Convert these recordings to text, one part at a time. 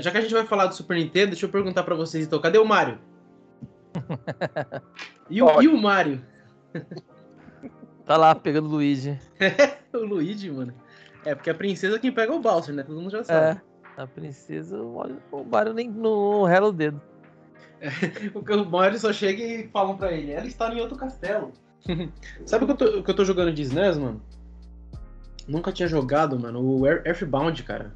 já que a gente vai falar do Super Nintendo, deixa eu perguntar pra vocês então, cadê o Mario? E o, e o Mario? Tá lá pegando o Luigi. o Luigi, mano. É, porque a princesa é quem pega o Bowser, né? Todo mundo já sabe. É, a princesa, o Mario nem no rela o dedo. o Mario só chega e falam pra ele, ela está em outro castelo. sabe o que, eu tô, que eu tô jogando de SNES, mano? Nunca tinha jogado, mano, o Earthbound, cara.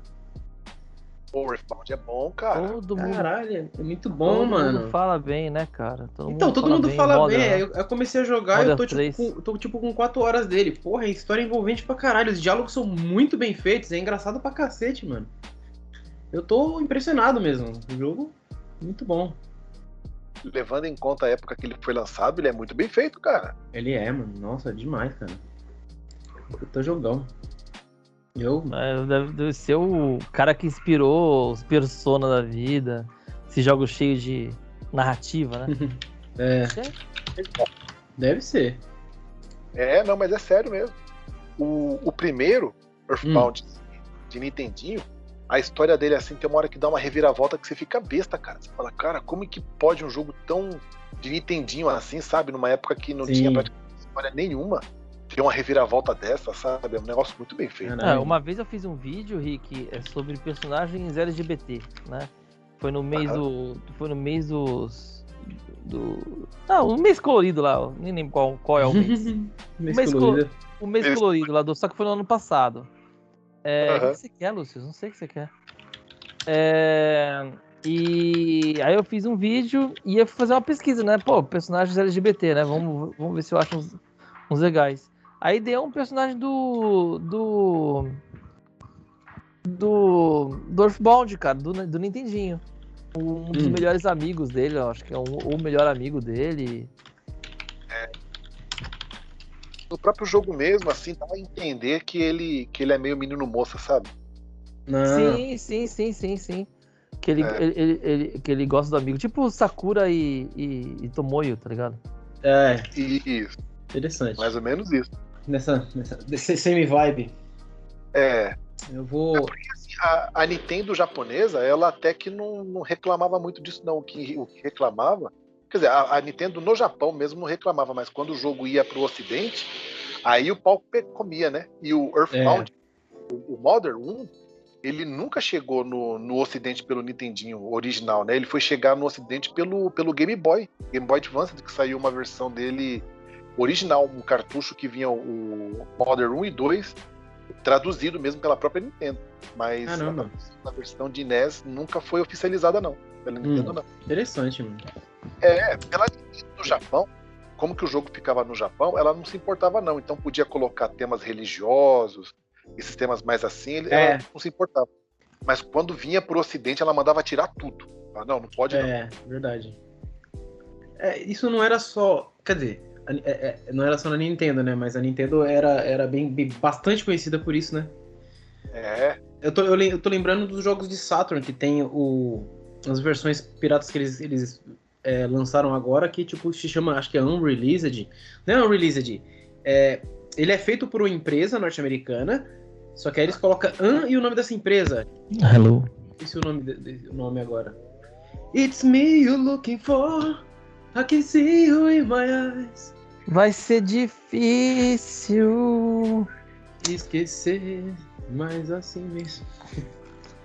O Earthbound é bom, cara. Todo mundo... Caralho, é muito bom, todo mano. Todo mundo fala bem, né, cara? Todo então, mundo todo fala mundo bem. fala Modern, bem. Aí eu, comecei a jogar e eu tô tipo, com, tô tipo com 4 horas dele. Porra, é história envolvente pra caralho. Os diálogos são muito bem feitos. É engraçado pra cacete, mano. Eu tô impressionado mesmo. O jogo, muito bom. Levando em conta a época que ele foi lançado, ele é muito bem feito, cara. Ele é, mano. Nossa, é demais, cara. tô jogão. Eu? É, deve, deve ser o cara que inspirou os Persona da vida. Esse jogo cheio de narrativa, né? é. Deve ser. É, não, mas é sério mesmo. O, o primeiro, Earthbound, hum. de Nintendinho, a história dele assim tem uma hora que dá uma reviravolta que você fica besta, cara. Você fala, cara, como que pode um jogo tão de Nintendinho assim, sabe? Numa época que não Sim. tinha praticamente história nenhuma ter uma reviravolta dessa, sabe? É um negócio muito bem feito. É, uma vez eu fiz um vídeo, Rick, é sobre personagens LGBT, né? Foi no mês uhum. do. Foi no mês dos. Do. Ah, o mês colorido lá, nem lembro qual, qual é o mês. mês o mês colorido. O mês mês colorido lá, do, só que foi no ano passado. É, uhum. O que você quer, Lúcio? Não sei o que você quer. É, e aí eu fiz um vídeo e ia fazer uma pesquisa, né? Pô, personagens LGBT, né? Vamos, vamos ver se eu acho uns, uns legais. Aí deu um personagem do. do. do. do Earthbound, cara, do, do Nintendinho. Um dos hum. melhores amigos dele, eu acho que é um, o melhor amigo dele. É. No próprio jogo mesmo, assim, dá a entender que ele, que ele é meio menino moça, sabe? Não. Sim, sim, sim, sim, sim. Que ele, é. ele, ele, ele, que ele gosta do amigo. Tipo Sakura e, e, e Tomoyo, tá ligado? É. Isso. Interessante. Mais ou menos isso nessa, nessa semi-vibe. É. Eu vou. É porque, assim, a, a, Nintendo japonesa, ela até que não, não, reclamava muito disso, não. O que, o que reclamava. Quer dizer, a, a, Nintendo no Japão mesmo não reclamava, mas quando o jogo ia pro Ocidente, aí o pau comia, né? E o Earthbound, é. o, o Modern 1, ele nunca chegou no, no Ocidente pelo Nintendinho original, né? Ele foi chegar no Ocidente pelo, pelo Game Boy, Game Boy Advance, que saiu uma versão dele original, um cartucho que vinha o Modern 1 e 2, traduzido mesmo pela própria Nintendo. Mas Caramba. a, versão de NES nunca foi oficializada, não. Pela hum, Nintendo, não. Interessante, mano. É, pela Nintendo no Japão, como que o jogo ficava no Japão, ela não se importava, não. Então podia colocar temas religiosos, esses temas mais assim, é. ela não se importava. Mas quando vinha pro Ocidente, ela mandava tirar tudo. Ah, não, não pode é, não. É, verdade. É, isso não era só. Quer dizer, é, é, não era só na Nintendo, né? Mas a Nintendo era, era bem, bem bastante conhecida por isso, né? É. Eu tô, eu, eu tô lembrando dos jogos de Saturn, que tem o, as versões piratas que eles, eles é, lançaram agora, que tipo se chama, acho que é Unreleased. Não é Unreleased. É, ele é feito por uma empresa norte-americana, só que aí eles colocam An e o nome dessa empresa. Hello. Esse é o nome, o nome agora. It's me you're looking for. I can see you in my eyes. Vai ser difícil esquecer, mas assim mesmo.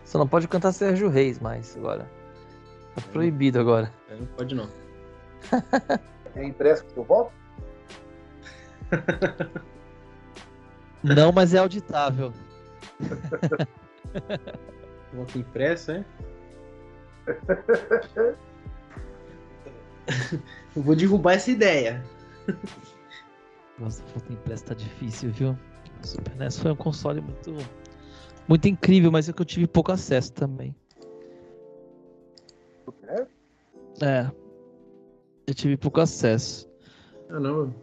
Só não pode cantar Sérgio Reis mais agora. Tá proibido agora. É, não pode não. É impresso que eu volto? Não, mas é auditável. Voto impresso, é? Eu vou derrubar essa ideia. Nossa, foto impressa tá difícil, viu? O Super NES foi um console muito, muito incrível, mas é que eu tive pouco acesso também. É? É. Eu tive pouco acesso. Ah, não.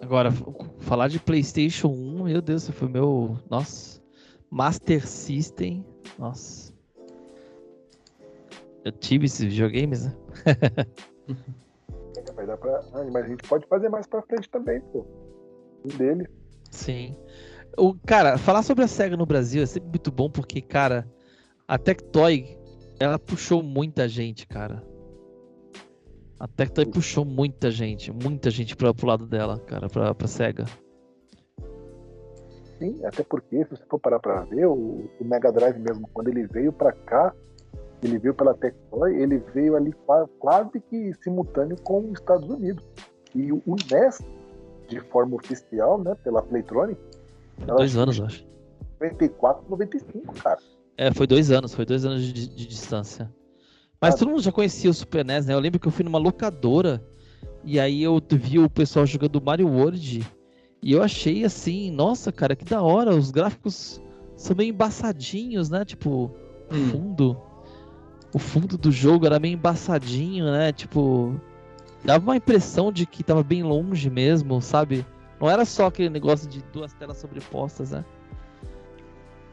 Agora, falar de PlayStation 1, meu Deus, foi meu. Nossa. Master System. Nossa. Eu tive esses videogames, né? Vai dar pra... Ah, mas a gente pode fazer mais pra frente também, pô. Um deles. Sim. O, cara, falar sobre a SEGA no Brasil é sempre muito bom porque, cara, a Tectoy ela puxou muita gente, cara. A Tectoy puxou muita gente, muita gente pra, pro lado dela, cara, pra, pra SEGA. Sim, até porque, se você for parar pra ver, o, o Mega Drive mesmo, quando ele veio pra cá, ele veio pela Tectoy, ele veio ali quase que simultâneo com os Estados Unidos. E o NES, de forma oficial, né, pela Playtronic, dois anos, eu acho. 94, 95, cara. É, foi dois anos, foi dois anos de, de distância. Mas ah, todo mundo já conhecia o Super NES, né? Eu lembro que eu fui numa locadora e aí eu vi o pessoal jogando Mario World e eu achei assim, nossa, cara, que da hora, os gráficos são meio embaçadinhos, né? Tipo, hum. O fundo do jogo era meio embaçadinho, né? Tipo, dava uma impressão de que tava bem longe mesmo, sabe? Não era só aquele negócio de duas telas sobrepostas, né?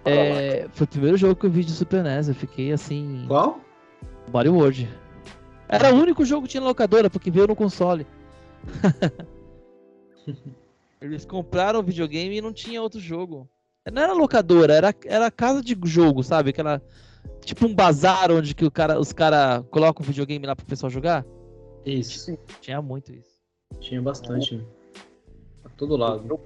É, foi o primeiro jogo que eu vi de Super NES, eu fiquei assim. Qual? Mario World. Era o único jogo que tinha locadora, porque veio no console. Eles compraram o videogame e não tinha outro jogo. Não era locadora, era, era casa de jogo, sabe? Aquela. Tipo um bazar onde que o cara, os caras colocam o videogame lá pro pessoal jogar. Isso. Tinha muito isso. Tinha bastante. É. A todo lado. Eu,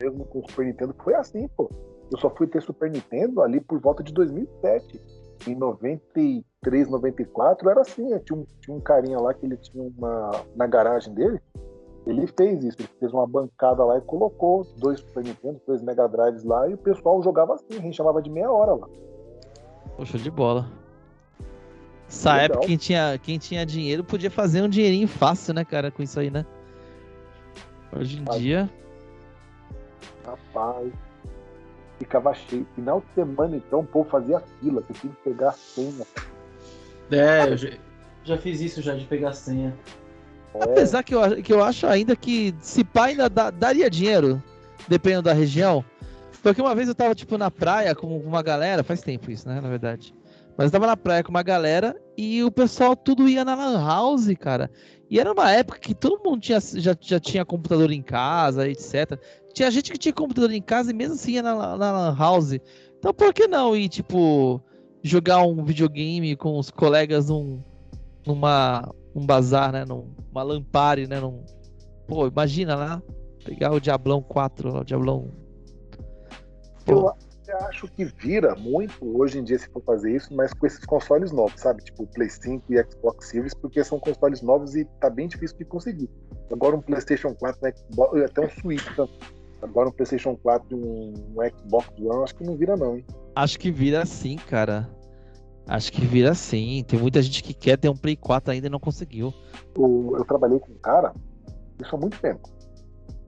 mesmo com o Super Nintendo foi assim, pô. Eu só fui ter Super Nintendo ali por volta de 2007. Em 93, 94 era assim. Tinha um, tinha um carinha lá que ele tinha uma. Na garagem dele, ele fez isso, ele fez uma bancada lá e colocou dois Super Nintendo, dois Mega Drives lá e o pessoal jogava assim, a gente chamava de meia hora lá. Poxa, de bola. Essa Legal. época quem tinha, quem tinha dinheiro podia fazer um dinheirinho fácil, né, cara, com isso aí, né? Hoje em Rapaz. dia. Rapaz. Ficava cheio. Final de semana, então, o povo fazia fila, você tinha que pegar a senha. É, eu já, já fiz isso já, de pegar a senha. É. Apesar que eu, que eu acho ainda que se pai ainda dá, daria dinheiro, dependendo da região. Porque uma vez eu tava, tipo, na praia com uma galera, faz tempo isso, né, na verdade. Mas eu tava na praia com uma galera e o pessoal tudo ia na Lan House, cara. E era uma época que todo mundo tinha, já, já tinha computador em casa, etc. Tinha gente que tinha computador em casa e mesmo assim ia na, na Lan House. Então por que não ir, tipo, jogar um videogame com os colegas num, numa um bazar, né? Numa Lampare, né? Num... Pô, imagina lá, pegar o Diablão 4, o Diablão. Eu acho que vira muito hoje em dia se for fazer isso, mas com esses consoles novos, sabe? Tipo Play 5 e Xbox Series, porque são consoles novos e tá bem difícil de conseguir. Agora um PlayStation 4, né, até um Switch também. Agora um PlayStation 4 e um, um Xbox One, acho que não vira não, hein? Acho que vira sim, cara. Acho que vira sim. Tem muita gente que quer ter um Play 4 ainda e não conseguiu. Eu, eu trabalhei com um cara, isso há muito tempo.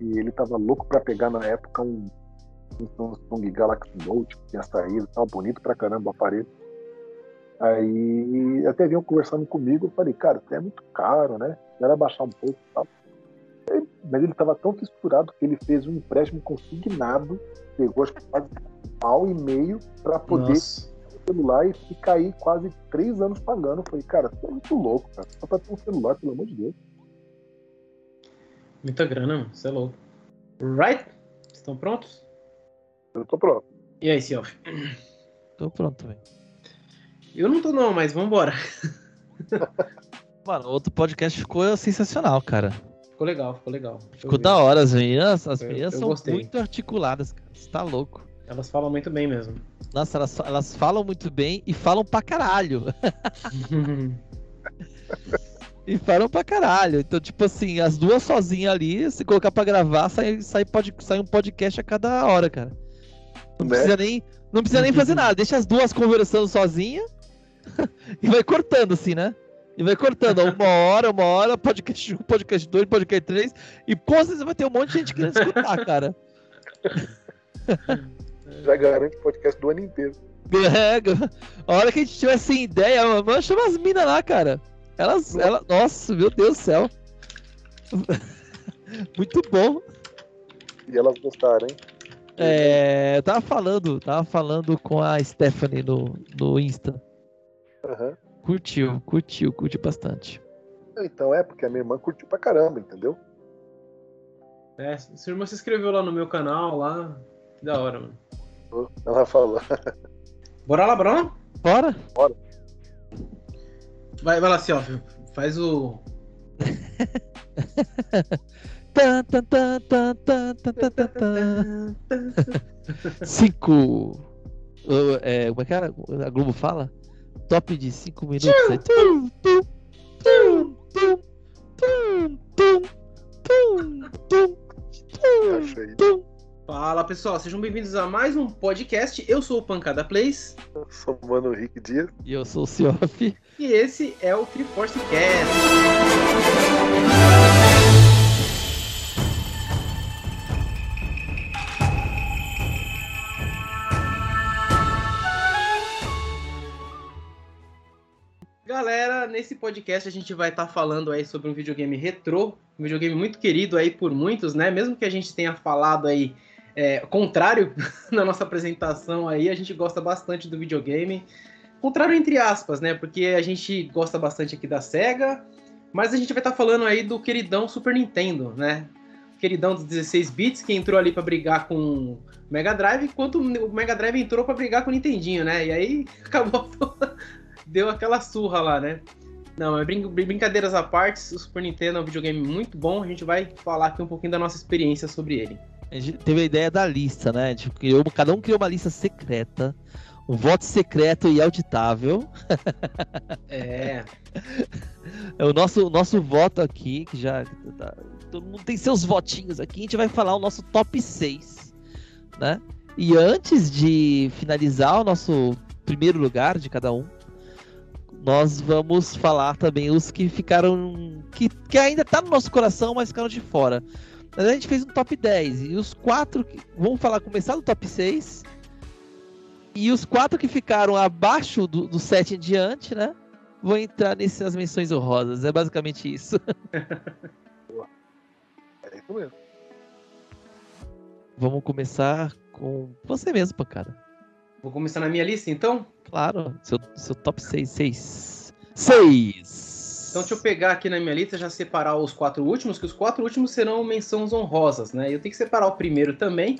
E ele tava louco para pegar na época um, um Samsung Galaxy Note que tinha saído, tava bonito pra caramba o aparelho. Aí até vinham conversando comigo, eu falei, cara, é muito caro, né? Era baixar um pouco e tal. Mas ele estava tão fissurado que ele fez um empréstimo consignado, pegou acho que quase um pau e meio para poder Nossa celular e ficar aí quase três anos pagando. Eu falei, cara, você é muito louco, cara. Só pra ter um celular, pelo amor de Deus. Muita grana, mano. Você é louco. Right? Estão prontos? Eu tô pronto. E aí, Siof? Tô pronto também. Eu não tô não, mas vambora. Mano, outro podcast ficou sensacional, cara. Ficou legal, ficou legal. Ficou da hora, as meninas, as meninas eu, eu são gostei. muito articuladas, cara. Você tá louco. Elas falam muito bem mesmo. Nossa, elas, elas falam muito bem e falam pra caralho. e falam pra caralho. Então, tipo assim, as duas sozinhas ali, se colocar pra gravar, sai, sai, pode, sai um podcast a cada hora, cara. Não né? precisa nem, não precisa nem fazer nada. Deixa as duas conversando sozinha e vai cortando, assim, né? E vai cortando, uma hora, uma hora, podcast 1, podcast 2, podcast 3, e com certeza vai ter um monte de gente querendo escutar, cara. Já garante podcast do ano inteiro. É, a hora que a gente tiver sem ideia, mano, chama as minas lá, cara. Elas, ela, nossa, meu Deus do céu. Muito bom. E elas gostaram, hein? É, eu tava falando, tava falando com a Stephanie no, no Insta. Uhum. Curtiu, curtiu, curtiu bastante. Então é, porque a minha irmã curtiu pra caramba, entendeu? É, sua irmã se inscreveu lá no meu canal, lá. Que da hora, mano. Ela falou. Bora lá, Bruno? Bora? Bora. Vai, vai lá, ó. Faz o. Cinco. Uh, é, como é que era? A Globo fala? Top de cinco minutos. aí. Tum, tum, tum, tum, tum, tum, tum, tum, tum. Fala pessoal, sejam bem-vindos a mais um podcast. Eu sou o Pancada Plays Eu sou o Mano Rick Dias. E eu sou o Cioff. e esse é o Triforce Cast. Nesse podcast a gente vai estar falando aí sobre um videogame retrô, um videogame muito querido aí por muitos, né? Mesmo que a gente tenha falado aí é, contrário na nossa apresentação aí, a gente gosta bastante do videogame. Contrário entre aspas, né? Porque a gente gosta bastante aqui da SEGA, mas a gente vai estar falando aí do queridão Super Nintendo, né? Queridão dos 16 bits que entrou ali para brigar com o Mega Drive, enquanto o Mega Drive entrou para brigar com o Nintendinho, né? E aí acabou deu aquela surra lá, né? Não, mas brin- brincadeiras à parte, o Super Nintendo é um videogame muito bom, a gente vai falar aqui um pouquinho da nossa experiência sobre ele. A gente teve a ideia da lista, né? Gente criou, cada um criou uma lista secreta, um voto secreto e auditável. É, É o nosso, o nosso voto aqui, que já. tá- todo mundo tem seus votinhos aqui. A gente vai falar o nosso top 6, né? E antes de finalizar o nosso primeiro lugar de cada um, nós vamos falar também os que ficaram. que, que ainda tá no nosso coração, mas ficaram de fora. Mas a gente fez um top 10. E os quatro. Que, vamos falar, começar do top 6. E os quatro que ficaram abaixo do, do 7 em diante, né? Vou entrar nessas menções honrosas. É basicamente isso. É isso mesmo. Vamos começar com você mesmo, cara. vou começar na minha lista então? Claro, seu, seu top 6. 6. 6. Então deixa eu pegar aqui na minha lista já separar os quatro últimos, que os quatro últimos serão menções honrosas, né? Eu tenho que separar o primeiro também.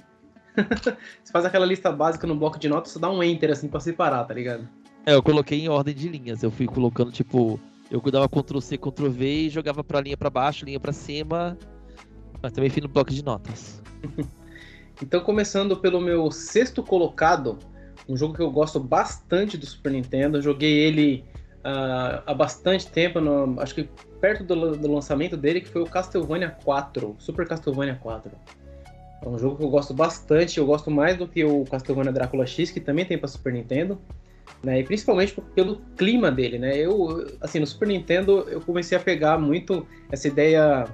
Você faz aquela lista básica no bloco de notas, só dá um enter assim pra separar, tá ligado? É, eu coloquei em ordem de linhas. Eu fui colocando, tipo, eu dava Ctrl C, Ctrl V e jogava pra linha pra baixo, linha pra cima. Mas também fiz no bloco de notas. Então, começando pelo meu sexto colocado, um jogo que eu gosto bastante do Super Nintendo. Joguei ele ah, há bastante tempo, no- acho que perto do, do lançamento dele, que foi o Castlevania 4, Super Castlevania 4. É um jogo que eu gosto bastante, eu gosto mais do que o Castlevania Drácula X, que também tem para Super Nintendo. Né, e principalmente pelo clima dele, né? Eu, assim, no Super Nintendo eu comecei a pegar muito essa ideia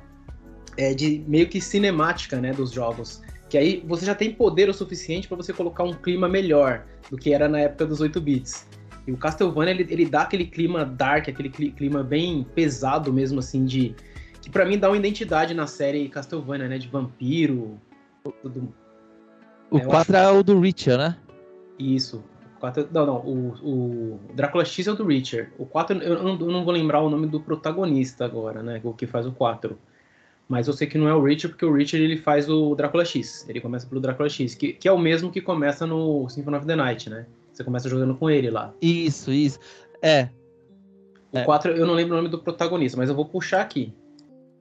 é, de meio que cinemática, né, dos jogos. Que aí você já tem poder o suficiente para você colocar um clima melhor do que era na época dos 8 bits. E o Castlevania ele, ele dá aquele clima dark, aquele cli- clima bem pesado mesmo assim de que para mim dá uma identidade na série Castlevania, né, de vampiro, tudo O É, eu 4 é o do Richard, né? isso. Quatro- não, não, o, o Drácula X é o do Richard. O 4 eu eu não vou lembrar o nome do protagonista agora, né, o que faz o 4. Mas eu sei que não é o Richard, porque o Richard ele faz o Drácula X. Ele começa pelo Drácula X, que, que é o mesmo que começa no Symphony of the Night, né? Você começa jogando com ele lá. Isso, isso. É, O É. 4, eu não lembro o nome do protagonista, mas eu vou puxar aqui.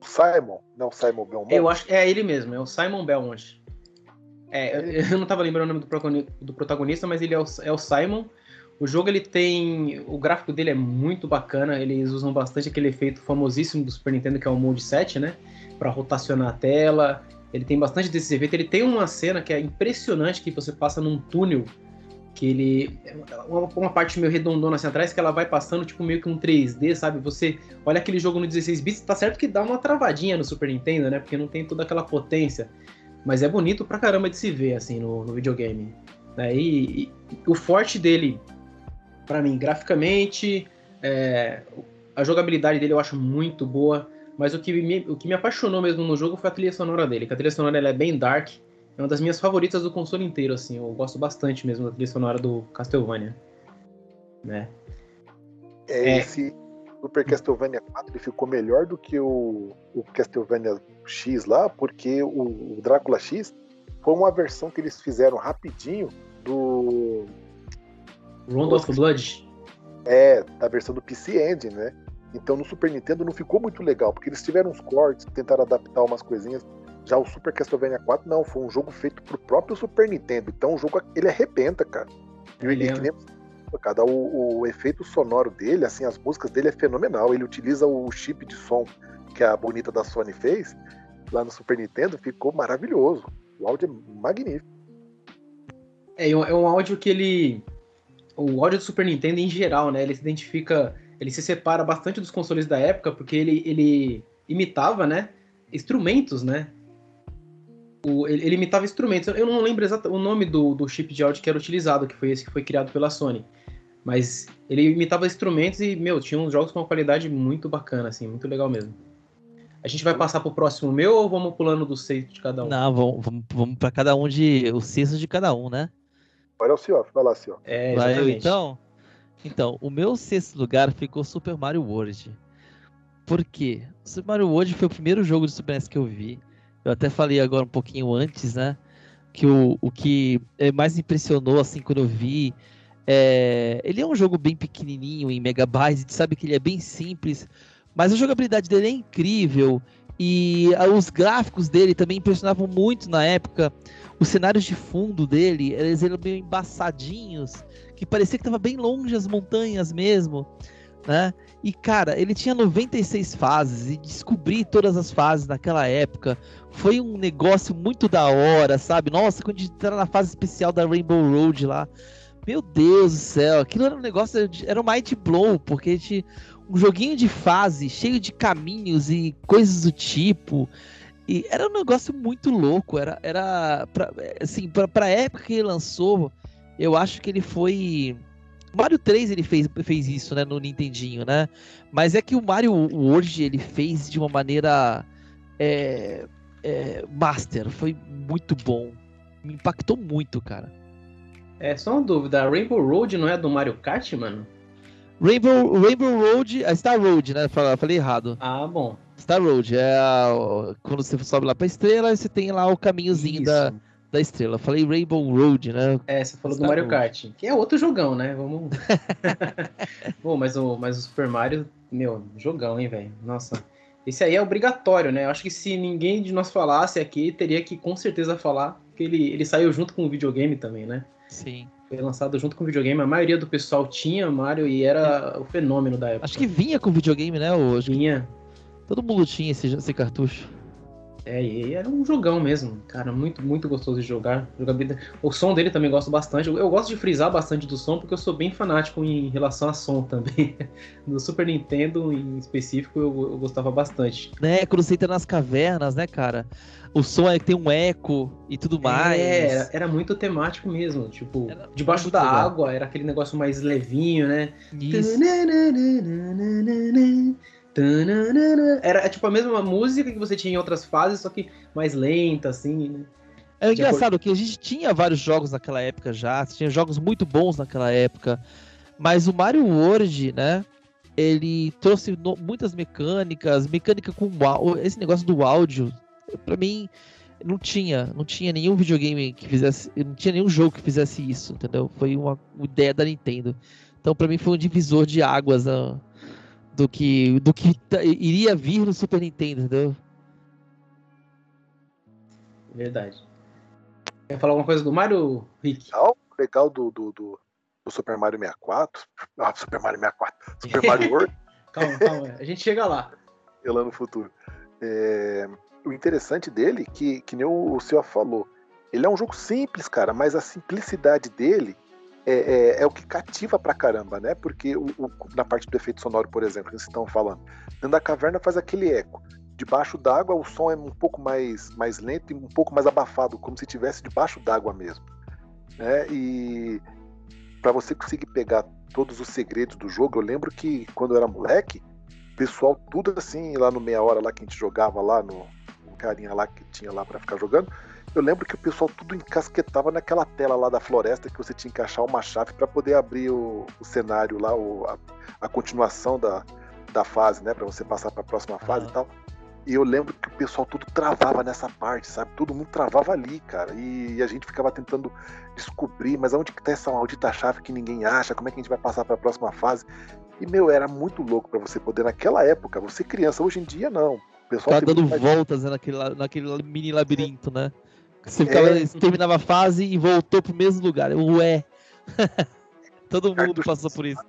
Simon, não Simon Belmont. Eu acho que é ele mesmo, é o Simon Belmont. É, eu, eu não tava lembrando o nome do, do protagonista, mas ele é o, é o Simon. O jogo ele tem. O gráfico dele é muito bacana. Eles usam bastante aquele efeito famosíssimo do Super Nintendo, que é o Mode 7, né? Pra rotacionar a tela. Ele tem bastante desses efeitos. Ele tem uma cena que é impressionante, que você passa num túnel. Que ele. Uma, uma parte meio redondona assim atrás, que ela vai passando, tipo, meio que um 3D, sabe? Você olha aquele jogo no 16 bits, tá certo que dá uma travadinha no Super Nintendo, né? Porque não tem toda aquela potência. Mas é bonito pra caramba de se ver, assim, no, no videogame. Né? E, e o forte dele, pra mim, graficamente, é, a jogabilidade dele eu acho muito boa. Mas o que, me, o que me apaixonou mesmo no jogo foi a trilha sonora dele. Que a trilha sonora é bem dark. É uma das minhas favoritas do console inteiro, assim. Eu gosto bastante mesmo da trilha sonora do Castlevania. Né? É, É. Esse Super Castlevania 4 ele ficou melhor do que o, o Castlevania X lá, porque o, o Drácula X foi uma versão que eles fizeram rapidinho do. Round of Blood. É, da versão do PC Engine, né? Então no Super Nintendo não ficou muito legal, porque eles tiveram uns cortes, tentaram adaptar umas coisinhas. Já o Super Castlevania 4 não, foi um jogo feito pro próprio Super Nintendo. Então o jogo ele arrebenta, cara. Ele, é. nem, cada o, o, efeito sonoro dele, assim, as músicas dele é fenomenal. Ele utiliza o chip de som que a bonita da Sony fez lá no Super Nintendo, ficou maravilhoso. O áudio é magnífico. É, é um áudio que ele. O áudio do Super Nintendo em geral, né? Ele se identifica. Ele se separa bastante dos consoles da época, porque ele, ele imitava, né? Instrumentos, né? O, ele, ele, imitava instrumentos. Eu não lembro exatamente o nome do, do chip de áudio que era utilizado, que foi esse que foi criado pela Sony. Mas ele imitava instrumentos e, meu, tinha uns jogos com uma qualidade muito bacana, assim, muito legal mesmo. A gente vai passar pro próximo meu ou vamos pulando do seis de cada um? Não, vamos, vamos, vamos para cada um de. o sexto de cada um, né? Olha o senhor, vai lá, senhor. É, vai eu, então? Então, o meu sexto lugar ficou Super Mario World. Por quê? Super Mario World foi o primeiro jogo de Super NES que eu vi. Eu até falei agora um pouquinho antes, né? Que o, o que mais impressionou, assim, quando eu vi. É... Ele é um jogo bem pequenininho, em megabytes, a gente sabe que ele é bem simples, mas a jogabilidade dele é incrível. E os gráficos dele também impressionavam muito na época. Os cenários de fundo dele, eles eram meio embaçadinhos, que parecia que estava bem longe as montanhas mesmo, né? E cara, ele tinha 96 fases e descobrir todas as fases naquela época foi um negócio muito da hora, sabe? Nossa, quando a gente entrar na fase especial da Rainbow Road lá, meu Deus do céu, aquilo era um negócio, era um mind blow, porque a gente, um joguinho de fase cheio de caminhos e coisas do tipo. E era um negócio muito louco, era, era pra, assim, pra, pra época que ele lançou, eu acho que ele foi Mario 3 ele fez, fez isso, né, no Nintendinho, né? Mas é que o Mario World ele fez de uma maneira é, é, master, foi muito bom. Me impactou muito, cara. É, só uma dúvida, a Rainbow Road não é do Mario Kart, mano? Rainbow, Rainbow Road, a Star Road, né? Falei errado. Ah, bom. Star Road é a, quando você sobe lá pra estrela, você tem lá o caminhozinho da da estrela. falei Rainbow Road, né? É, você falou Star do Mario Road. Kart, que é outro jogão, né? Vamos. Bom, mas o, mas o Super Mario, meu, jogão, hein, velho? Nossa. Esse aí é obrigatório, né? Eu acho que se ninguém de nós falasse aqui, teria que com certeza falar, porque ele, ele saiu junto com o videogame também, né? Sim. Foi lançado junto com o videogame. A maioria do pessoal tinha Mario e era o fenômeno da época. Acho que vinha com videogame, né? Hoje. Vinha. Todo mundo tinha esse, esse cartucho. É, e era um jogão mesmo, cara, muito, muito gostoso de jogar. Jogabilidade. O som dele também gosto bastante. Eu, gosto de frisar bastante do som porque eu sou bem fanático em relação a som também. No Super Nintendo, em específico, eu, eu gostava bastante. Né, quando você entra nas cavernas, né, cara? O som é que tem um eco e tudo é, mais. É, era, era muito temático mesmo. Tipo, era debaixo da legal. água era aquele negócio mais levinho, né? Isso. Era é tipo a mesma música que você tinha em outras fases, só que mais lenta, assim, né? É engraçado que a gente tinha vários jogos naquela época já, tinha jogos muito bons naquela época, mas o Mario World, né? Ele trouxe no, muitas mecânicas, mecânica com esse negócio do áudio, para mim não tinha, não tinha nenhum videogame que fizesse, não tinha nenhum jogo que fizesse isso, entendeu? Foi uma, uma ideia da Nintendo. Então para mim foi um divisor de águas a, do que do que iria vir no Super Nintendo, entendeu? Verdade. Quer falar alguma coisa do Mario, Rick? Legal, legal do, do, do, do Super Mario 64. Ah, Super Mario 64. Super Mario World. calma, calma. A gente chega lá. Eu lá no futuro. É, o interessante dele, que, que nem o, o senhor falou, ele é um jogo simples, cara, mas a simplicidade dele é, é, é, o que cativa pra caramba, né? Porque o, o, na parte do efeito sonoro, por exemplo, que vocês estão falando, dentro da caverna faz aquele eco. Debaixo d'água o som é um pouco mais, mais lento e um pouco mais abafado, como se estivesse debaixo d'água mesmo. Né? E para você conseguir pegar todos os segredos do jogo, eu lembro que quando eu era moleque, o pessoal tudo assim, lá no meia hora lá que a gente jogava lá no, no carinha lá que tinha lá para ficar jogando, eu lembro que o pessoal tudo encasquetava naquela tela lá da floresta que você tinha que achar uma chave para poder abrir o, o cenário lá, o, a, a, continuação da, da fase, né? Para você passar para a próxima fase e tal. E eu lembro que o pessoal tudo travava nessa parte, sabe? Todo mundo travava ali, cara. E, e a gente ficava tentando descobrir, mas onde que tá essa maldita chave que ninguém acha? Como é que a gente vai passar para a próxima fase? E, meu, era muito louco para você poder, naquela época, você criança, hoje em dia não. O pessoal Ficava dando voltas né, naquele, naquele mini labirinto, né? Você, ficava, é... você terminava a fase e voltou pro mesmo lugar. Ué! Todo mundo passou por isso.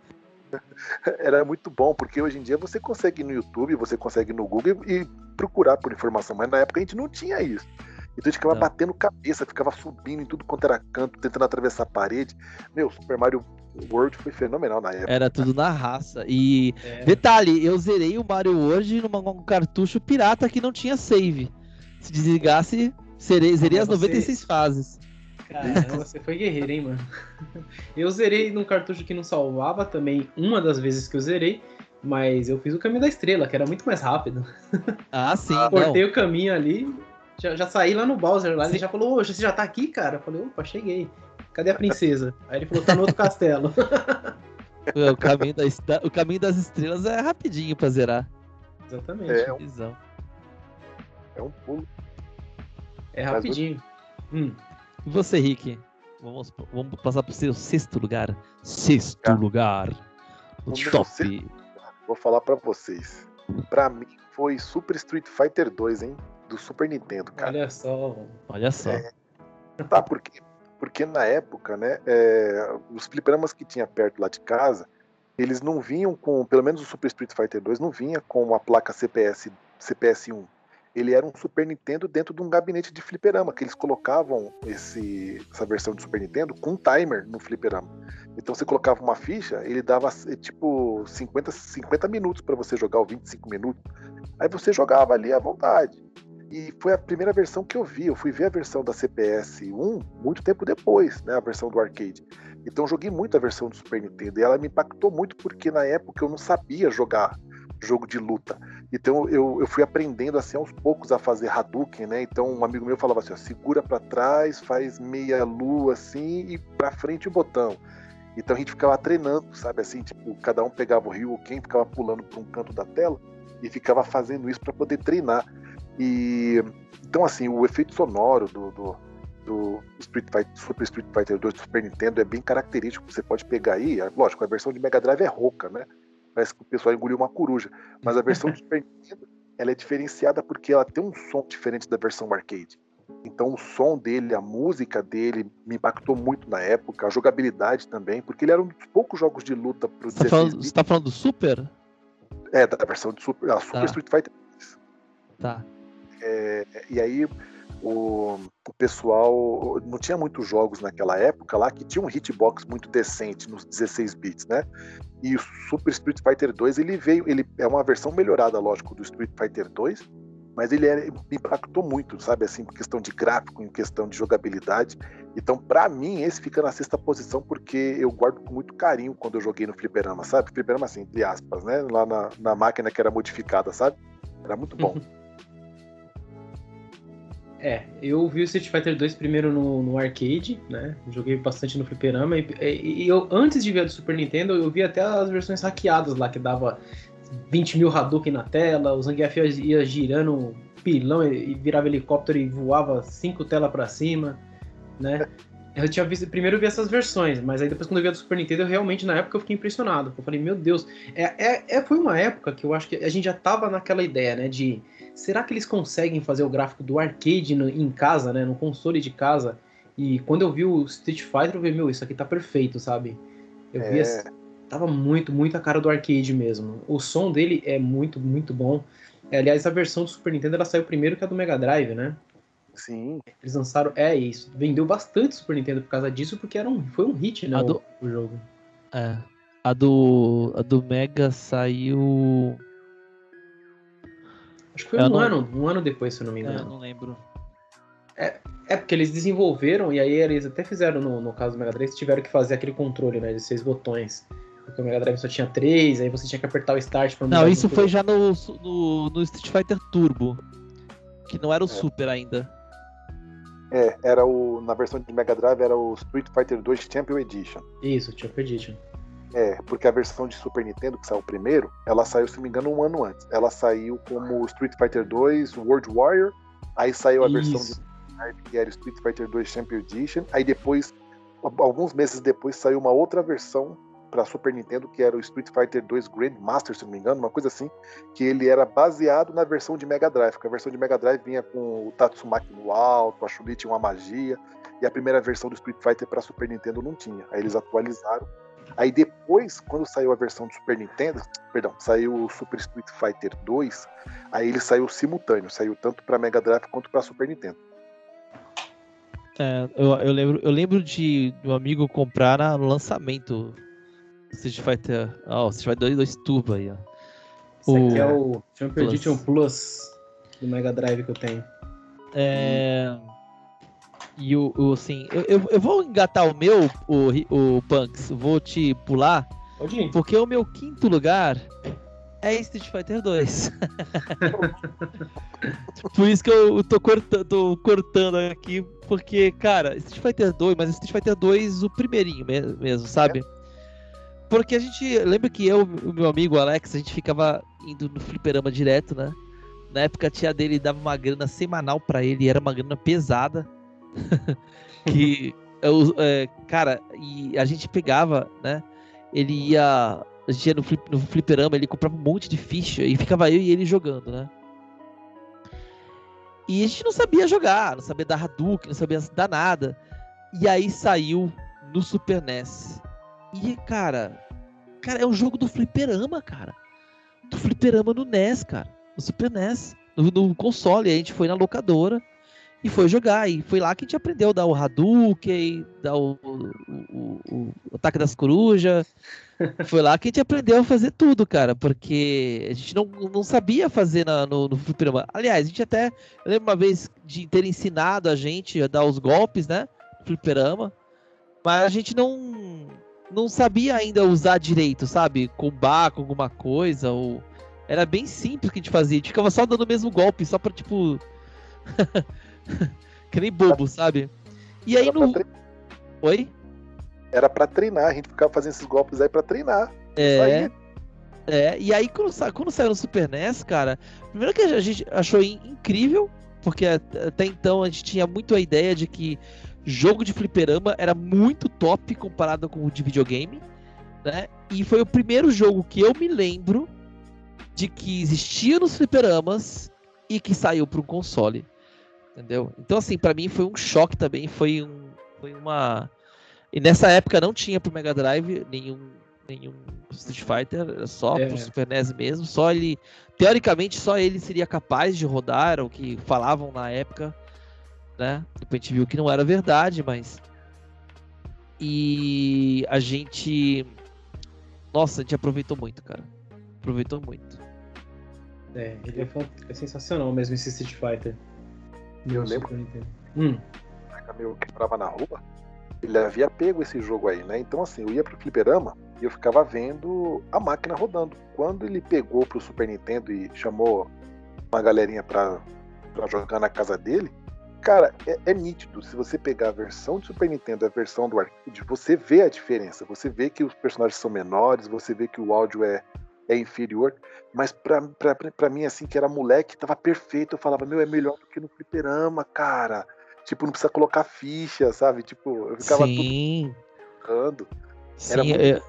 Era muito bom, porque hoje em dia você consegue ir no YouTube, você consegue ir no Google e procurar por informação, mas na época a gente não tinha isso. Então a gente ficava não. batendo cabeça, ficava subindo em tudo quanto era canto, tentando atravessar a parede. Meu, Super Mario World foi fenomenal na época. Era tudo na raça. E é. detalhe, eu zerei o Mario World num cartucho pirata que não tinha save. Se desligasse, zerei, zerei as 96 você... fases. Caramba, você foi guerreiro, hein, mano? Eu zerei num cartucho que não salvava também, uma das vezes que eu zerei, mas eu fiz o caminho da estrela, que era muito mais rápido. Ah, sim. Cortei não. o caminho ali, já, já, saí lá no Bowser lá, sim. ele já falou, ô, você já tá aqui, cara? Eu falei, opa, cheguei. Cadê a princesa? Aí ele falou, tá no outro castelo. o, caminho da, o caminho das estrelas é rapidinho pra zerar. Exatamente. É um, é um pulo. É rapidinho. Hum. E você, Rick? Vamos, vamos passar pro seu sexto lugar. Sexto é. lugar. O top. Sexto, vou falar para vocês. Para mim foi Super Street Fighter 2, hein? Do Super Nintendo, cara. Olha só. Olha só. É, tá, porque, porque na época, né, é, os fliperamas que tinha perto lá de casa, eles não vinham com, pelo menos o Super Street Fighter 2 não vinha com a placa CPS, CPS 1 ele era um Super Nintendo dentro de um gabinete de fliperama, que eles colocavam esse, essa versão de Super Nintendo com um timer no fliperama. Então você colocava uma ficha, ele dava eh, tipo 50, 50 minutos para você jogar, ou 25 minutos. Aí você jogava ali à vontade. E foi a primeira versão que eu vi. Eu fui ver a versão da CPS 1 muito tempo depois, né? A versão do arcade. Então joguei muito a versão do Super Nintendo. E ela me impactou muito porque na época eu não sabia jogar jogo de luta. Então eu, eu fui aprendendo assim aos poucos a fazer Hadouken, né? Então um amigo meu falava assim, ó, segura para trás, faz meia lua assim e para frente o botão. Então a gente ficava treinando, sabe assim, tipo, cada um pegava o rio, quem ficava pulando para um canto da tela e ficava fazendo isso para poder treinar. E então assim, o efeito sonoro do, do, do Street Fighter, Super Street Fighter 2 do Super Nintendo é bem característico, você pode pegar aí, lógico, a versão de Mega Drive é rouca, né? Parece que o pessoal engoliu uma coruja. Mas a versão do Super Nintendo ela é diferenciada porque ela tem um som diferente da versão arcade. Então o som dele, a música dele me impactou muito na época, a jogabilidade também, porque ele era um dos poucos jogos de luta pro Você tá falando, você tá falando do Super? É, da versão de Super, a Super tá. Street Fighter. Tá. É, e aí o, o pessoal não tinha muitos jogos naquela época lá que tinha um hitbox muito decente nos 16 bits, né? E o Super Street Fighter 2 ele veio, ele é uma versão melhorada, lógico, do Street Fighter 2, mas ele é, impactou muito, sabe, assim, por questão de gráfico, em questão de jogabilidade. Então, para mim, esse fica na sexta posição porque eu guardo com muito carinho quando eu joguei no fliperama, sabe? Fliperama assim, entre aspas, né? Lá na, na máquina que era modificada, sabe? Era muito bom. É, eu vi o Street Fighter 2 primeiro no, no arcade, né? Joguei bastante no fliperama. E, e, eu, antes de ver do Super Nintendo, eu vi até as versões hackeadas lá, que dava 20 mil Hadouken na tela, o Zangief ia, ia girando pilão e, e, virava helicóptero e voava cinco telas para cima, né? Eu tinha visto, primeiro eu vi essas versões, mas aí depois quando eu vi a do Super Nintendo, eu realmente, na época, eu fiquei impressionado. Eu falei, meu Deus, é, é, é, foi uma época que eu acho que a gente já tava naquela ideia, né, de será que eles conseguem fazer o gráfico do arcade no, em casa, né, no console de casa? E quando eu vi o Street Fighter, eu vi, meu, isso aqui tá perfeito, sabe? Eu é... vi, assim, tava muito, muito a cara do arcade mesmo. O som dele é muito, muito bom. É, aliás, a versão do Super Nintendo, ela saiu primeiro que a do Mega Drive, né? Sim. Eles lançaram, é isso, vendeu bastante Super Nintendo por causa disso, porque era um, foi um hit, né, do... o, o jogo. É. A do, a do Mega saiu Acho que foi eu um não... ano, um ano depois, se eu não me é, engano. Eu não lembro. É, é porque eles desenvolveram, e aí eles até fizeram no, no caso do Mega Drive, tiveram que fazer aquele controle, né, de seis botões. Porque o Mega Drive só tinha três, aí você tinha que apertar o Start pra Não, isso foi já no, no, no, Street Fighter Turbo, que não era o é. Super ainda. É, era o. Na versão de Mega Drive era o Street Fighter 2 Champion Edition. Isso, Champion Edition. É, porque a versão de Super Nintendo, que saiu primeiro, ela saiu, se não me engano, um ano antes. Ela saiu como Street Fighter 2 World Warrior, aí saiu a Isso. versão de que era Street Fighter 2 Champion Edition, aí depois, alguns meses depois, saiu uma outra versão para Super Nintendo, que era o Street Fighter 2 Grandmaster, se não me engano, uma coisa assim, que ele era baseado na versão de Mega Drive, porque a versão de Mega Drive vinha com o Tatsumaki no alto, a Chun-Li tinha uma magia, e a primeira versão do Street Fighter para Super Nintendo não tinha. Aí eles atualizaram. Aí depois, quando saiu a versão do Super Nintendo, perdão, saiu o Super Street Fighter 2, aí ele saiu simultâneo, saiu tanto para Mega Drive quanto para Super Nintendo. É, eu, eu lembro, eu lembro de, de um amigo comprar na- no lançamento do Street Fighter. Ó, o Street Fighter 2, 2 Turbo aí, ó. Esse aqui O- é o Champion. Edition Plus do Mega Drive que eu tenho. É. E o, o, assim, eu, eu, eu vou engatar o meu, o, o Punks, vou te pular, Pode ir. porque o meu quinto lugar é Street Fighter 2. Por isso que eu tô cortando, tô cortando aqui, porque, cara, Street Fighter 2, mas Street Fighter 2 o primeirinho me- mesmo, sabe? Porque a gente, lembra que eu e o meu amigo Alex, a gente ficava indo no fliperama direto, né? Na época a tia dele dava uma grana semanal pra ele, era uma grana pesada. que, eu, é, cara, e a gente pegava, né? Ele ia, a gente ia no, flip, no fliperama, ele comprava um monte de ficha e ficava eu e ele jogando, né? E a gente não sabia jogar, não sabia dar Hadouken, não sabia dar nada. E aí saiu no Super NES. E, cara, cara, é um jogo do fliperama, cara. Do fliperama no NES, cara. No Super NES. No, no console. A gente foi na locadora e foi jogar. E foi lá que a gente aprendeu a dar o Hadouken, dar o, o, o- o ataque das corujas. Foi lá que a gente aprendeu a fazer tudo, cara. Porque a gente não, não sabia fazer na- no, no fliperama. Aliás, a gente até. Eu lembro uma vez de ter ensinado a gente a dar os golpes, né? Fliperama. Mas a gente não não sabia ainda usar direito, sabe? Combar com alguma coisa, ou. Era bem simples que a gente fazia. A gente ficava só dando o mesmo golpe, só pra, tipo. que nem bobo, sabe? E aí no. Oi? era pra treinar, a gente ficava fazendo esses golpes aí pra treinar. É. É, e aí quando, sa- quando saiu no Super NES, cara, primeiro que a gente achou in- incrível, porque at- até então a gente tinha muito a ideia de que jogo de fliperama era muito top comparado com o de videogame, né? E foi o primeiro jogo que eu me lembro de que existia nos fliperamas e que saiu para um console, entendeu? Então assim, pra mim foi um choque também, foi um, foi uma e nessa época não tinha pro Mega Drive nenhum nenhum Street Fighter, era só É. pro Super NES mesmo, só ele teoricamente só ele seria capaz de rodar, o que falavam na época, né? Depois a gente viu que não era verdade, mas e a gente nossa, a gente aproveitou muito, cara. Aproveitou muito. É, ele é, é sensacional mesmo esse Street Fighter. Eu No lembro. Super Nintendo. Hum, meu que morava na rua, ele havia pego esse jogo aí, né? Então, assim, eu ia pro fliperama e eu ficava vendo a máquina rodando. Quando ele pegou pro Super Nintendo e chamou uma galerinha pra, pra jogar na casa dele, cara, é, é nítido. Se você pegar a versão de Super Nintendo e a versão do arcade, você vê a diferença. Você vê que os personagens são menores, você vê que o áudio é, é inferior. Mas pra mim, assim, que era moleque, tava perfeito. Eu falava, meu, é melhor do que no fliperama, cara. Tipo, não precisa colocar ficha, sabe? Tipo, eu ficava tudo Sim. Era sim. muito- é-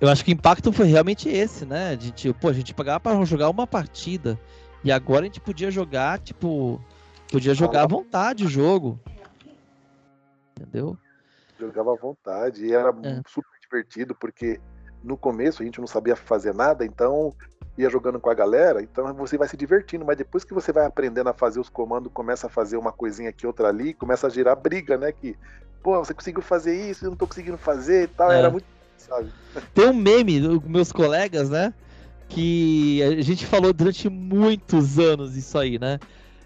eu acho que o impacto foi realmente esse, né? De tipo, pô, a gente pagava pra jogar uma partida e agora a gente podia jogar, tipo, podia jogar à vontade o jogo. Entendeu? Jogava à vontade. E era É. super divertido, porque no começo a gente não sabia fazer nada, então ia jogando com a galera, então você vai se divertindo, mas depois que você vai aprendendo a fazer os comandos, começa a fazer uma coisinha aqui, outra ali, começa a girar briga, né? Que, pô, você conseguiu fazer isso, eu não tô conseguindo fazer e tal. É. Era muito, sabe? Tem um meme dos meus colegas, né? Que a gente falou durante muitos anos isso aí, né?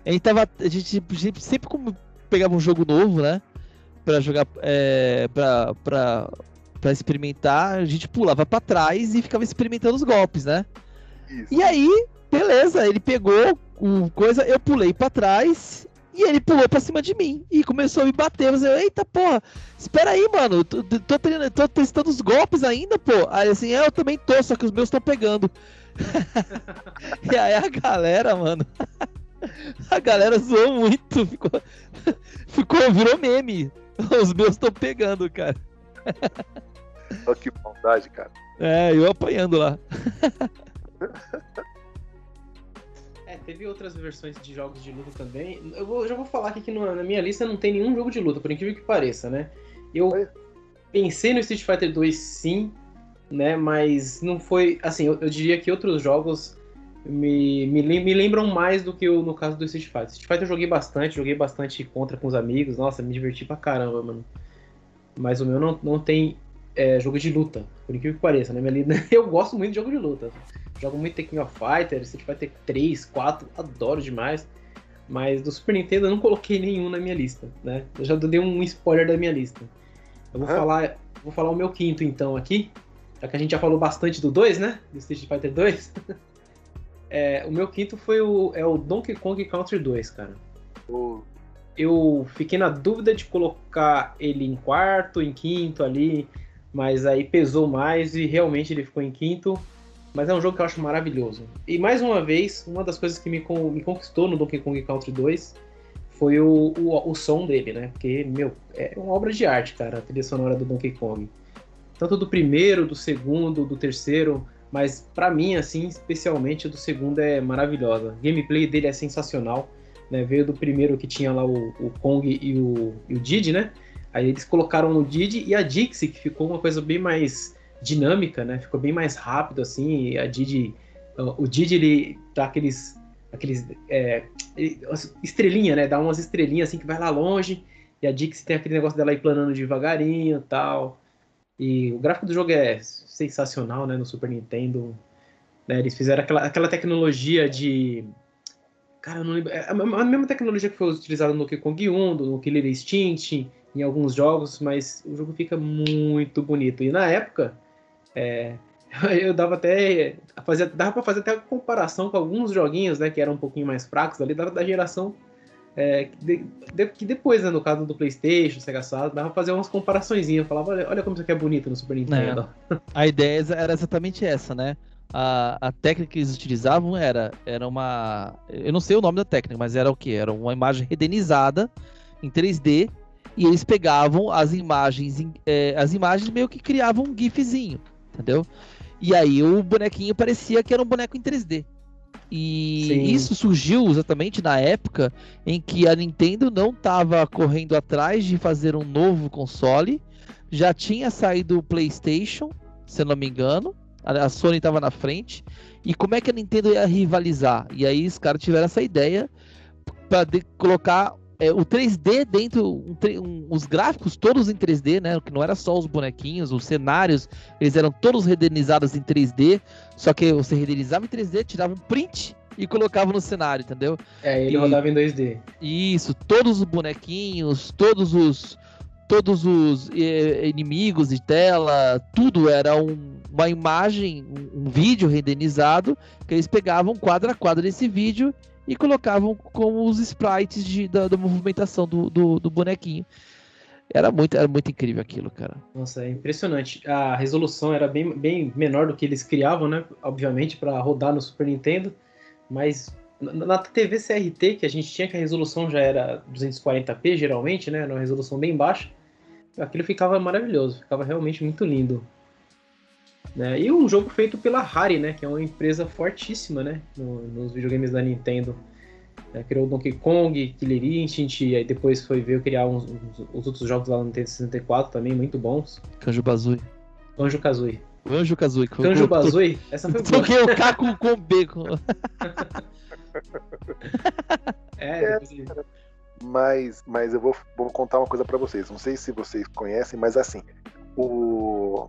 A gente tava. A gente, a gente sempre como pegava um jogo novo, né? Pra jogar. É, pra, pra, pra experimentar, a gente pulava pra trás e ficava experimentando os golpes, né? Isso. E aí, beleza, ele pegou o coisa, eu pulei pra trás E ele pulou pra cima de mim e começou a me bater. Eu falei, eita porra, espera aí, mano. Tô, tô, tô, testando os golpes ainda, pô. Aí assim, é, eu também tô, só que os meus estão pegando. e aí a galera, mano. A galera zoou muito. Ficou, ficou virou meme. Os meus estão pegando, cara. Olha que bondade, cara. É, eu apanhando lá. É, teve outras versões de jogos de luta também. Eu vou, já vou falar aqui que no, na minha lista não tem nenhum jogo de luta, por incrível que pareça, né? Eu Oi? pensei no Street Fighter 2 sim, né? Mas não foi. Assim, eu, eu diria que outros jogos me, me, me, lembram mais do que o, no caso do Street Fighter. Street Fighter eu joguei bastante, joguei bastante contra com os amigos. Nossa, me diverti pra caramba, mano. Mas o meu não, não tem é, jogo de luta, por incrível que pareça, né? Eu gosto muito de jogo de luta. Jogo muito Tekken of Fighter, Street Fighter 3, 4, adoro demais. Mas do Super Nintendo eu não coloquei nenhum na minha lista, né? Eu já dei um spoiler da minha lista. Eu vou, falar, vou falar o meu quinto então aqui, já que a gente já falou bastante do 2, né? Do Street Fighter 2. é, o meu quinto foi o, é o Donkey Kong Country 2, cara. Oh. Eu fiquei na dúvida de colocar ele em quarto, em quinto ali mas aí pesou mais e realmente ele ficou em quinto. Mas é um jogo que eu acho maravilhoso. E mais uma vez, uma das coisas que me, me conquistou no Donkey Kong Country 2 foi o, o, o, som dele, né? Porque, meu, é uma obra de arte, cara, a trilha sonora do Donkey Kong. Tanto do primeiro, do segundo, do terceiro, mas para mim, assim, especialmente, do segundo é maravilhosa. O gameplay dele é sensacional, né? Veio do primeiro que tinha lá o, o Kong e o, e o Didi, né? Aí eles colocaram o Didi e a Dixie, que ficou uma coisa bem mais dinâmica, né? Ficou bem mais rápido, assim. E a Didi, o Didi, ele dá aqueles, aqueles é, estrelinha, né? Dá umas estrelinhas assim que vai lá longe. E a Dixie tem aquele negócio dela ir planando devagarinho, tal. E o gráfico do jogo é sensacional, né? No Super Nintendo, né? Eles fizeram aquela, aquela tecnologia de Cara, eu não lembro. É a mesma tecnologia que foi utilizada no Donkey Kong 1, no Killer Instinct, em alguns jogos, mas o jogo fica muito bonito. E na época, é, eu dava até. Fazia, dava pra fazer até comparação com alguns joguinhos, né? Que eram um pouquinho mais fracos ali, dava da geração. É, de, de, que depois, né, no caso do Playstation, Sega Saturn, dava pra fazer umas comparações. Eu falava, olha, olha como isso aqui é bonito no Super Nintendo. É. A ideia era exatamente essa, né? A, a técnica que eles utilizavam era, era uma. Eu não sei o nome da técnica, mas era o que? Era uma imagem redenizada em 3D e eles pegavam as imagens, é, as imagens meio que criavam um gifzinho, entendeu? E aí o bonequinho parecia que era um boneco em 3D. E Sim. isso surgiu exatamente na época em que a Nintendo não estava correndo atrás de fazer um novo console. Já tinha saído o PlayStation, se eu não me engano. A Sony estava na frente. E como é que a Nintendo ia rivalizar? E aí os caras tiveram essa ideia para colocar é, o 3D dentro, um, um, os gráficos todos em 3D, né? Que não era só os bonequinhos, os cenários, eles eram todos renderizados em 3D. Só que você renderizava em 3D, tirava um print e colocava no cenário, entendeu? É, ele e, rodava em 2D. Isso, todos os bonequinhos, todos os todos os eh, inimigos de tela, tudo era um, uma imagem, um, um vídeo renderizado que eles pegavam quadro a quadro desse vídeo e colocavam como os sprites de, da, da movimentação do, do, do, bonequinho. Era muito, era muito incrível aquilo, cara. Nossa, é impressionante. A resolução era bem, bem menor do que eles criavam, né? Obviamente, para rodar no Super Nintendo. Mas na TV CRT, que a gente tinha que a resolução já era 240p, geralmente, né? Era uma resolução bem baixa. Aquilo ficava maravilhoso, ficava realmente muito lindo. Né? E um jogo feito pela Rare, né? Que é uma empresa fortíssima, né? No, nos videogames da Nintendo. É, criou Donkey Kong, Killer Instinct, e aí depois foi ver criar uns, uns, os outros jogos lá no Nintendo 64 também, muito bons. Kanjo Bazooie. Kanjo Kazooie. Kanjo Kazooie. Kanjo Bazooie? Essa foi boa. Toquei o K com, com B. Com... é, depois... mas, mas eu vou, vou contar uma coisa para vocês. Não sei se vocês conhecem, mas assim, o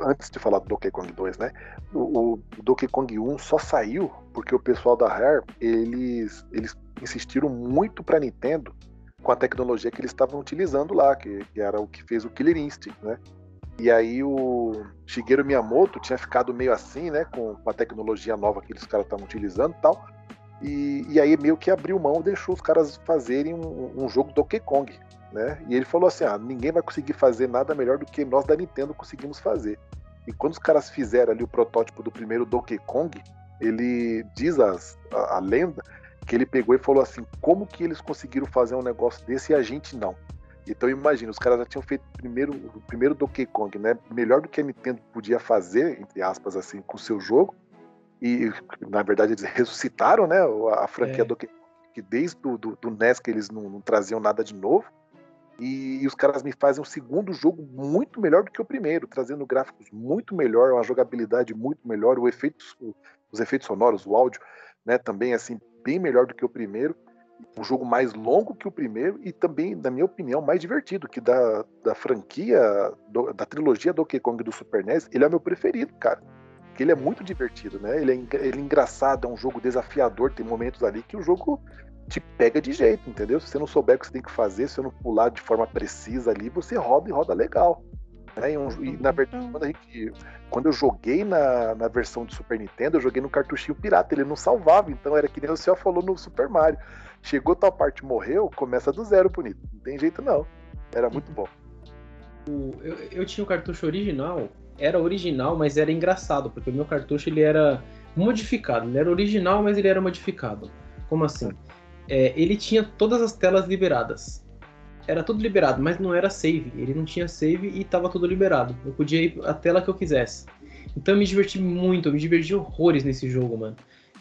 antes de falar do Donkey Kong 2, né? O, o, Donkey Kong 1 só saiu porque o pessoal da Rare, eles, eles insistiram muito para Nintendo com a tecnologia que eles estavam utilizando lá, que, que, era o que fez o Killer Instinct, né? E aí o Shigeru Miyamoto tinha ficado meio assim, né, com, com a tecnologia nova que eles caras estavam utilizando e tal. E, e aí meio que abriu mão, deixou os caras fazerem um, um jogo Donkey Kong, né? E ele falou assim: ah, ninguém vai conseguir fazer nada melhor do que nós da Nintendo conseguimos fazer. E quando os caras fizeram ali o protótipo do primeiro Donkey Kong, ele diz as, a, a, lenda que ele pegou e falou assim: como que eles conseguiram fazer um negócio desse e a gente não? Então imagina, os caras já tinham feito primeiro, o primeiro Donkey Kong, né? Melhor do que a Nintendo podia fazer, entre aspas, assim, com o seu jogo. E na verdade eles ressuscitaram, né? A franquia é. Donkey Kong, que desde do, do, do NES que eles não, não traziam nada de novo. E, e, os caras me fazem um segundo jogo muito melhor do que o primeiro, trazendo gráficos muito melhor, uma jogabilidade muito melhor, o os efeitos sonoros, o áudio, né? Também assim bem melhor do que o primeiro um jogo mais longo que o primeiro e também, na minha opinião, mais divertido, que da, da franquia, do, da trilogia Donkey Kong do Super NES, ele é o meu preferido, cara. Porque ele é muito divertido, né? Ele é, ele é engraçado, é um jogo desafiador, tem momentos ali que o jogo te pega de jeito, entendeu? Se você não souber o que você tem que fazer, se você não pular de forma precisa ali, você roda e roda legal. Né? E, um, e, na verdade, quando, gente, quando, eu joguei na, na versão do Super Nintendo, eu joguei no cartuchinho pirata, ele não salvava, então era que nem o senhor falou no Super Mario. Chegou tal parte morreu, começa do zero, bonito. Não tem jeito não. Era muito bom. Eu, eu tinha o cartucho original, era original, mas era engraçado, porque o meu cartucho ele era modificado. Ele era original, mas ele era modificado. Como assim? É, ele tinha todas as telas liberadas. Era tudo liberado, mas não era save. Ele não tinha save e estava tudo liberado. Eu podia ir a tela que eu quisesse. Então eu me diverti muito, eu me diverti horrores nesse jogo, mano.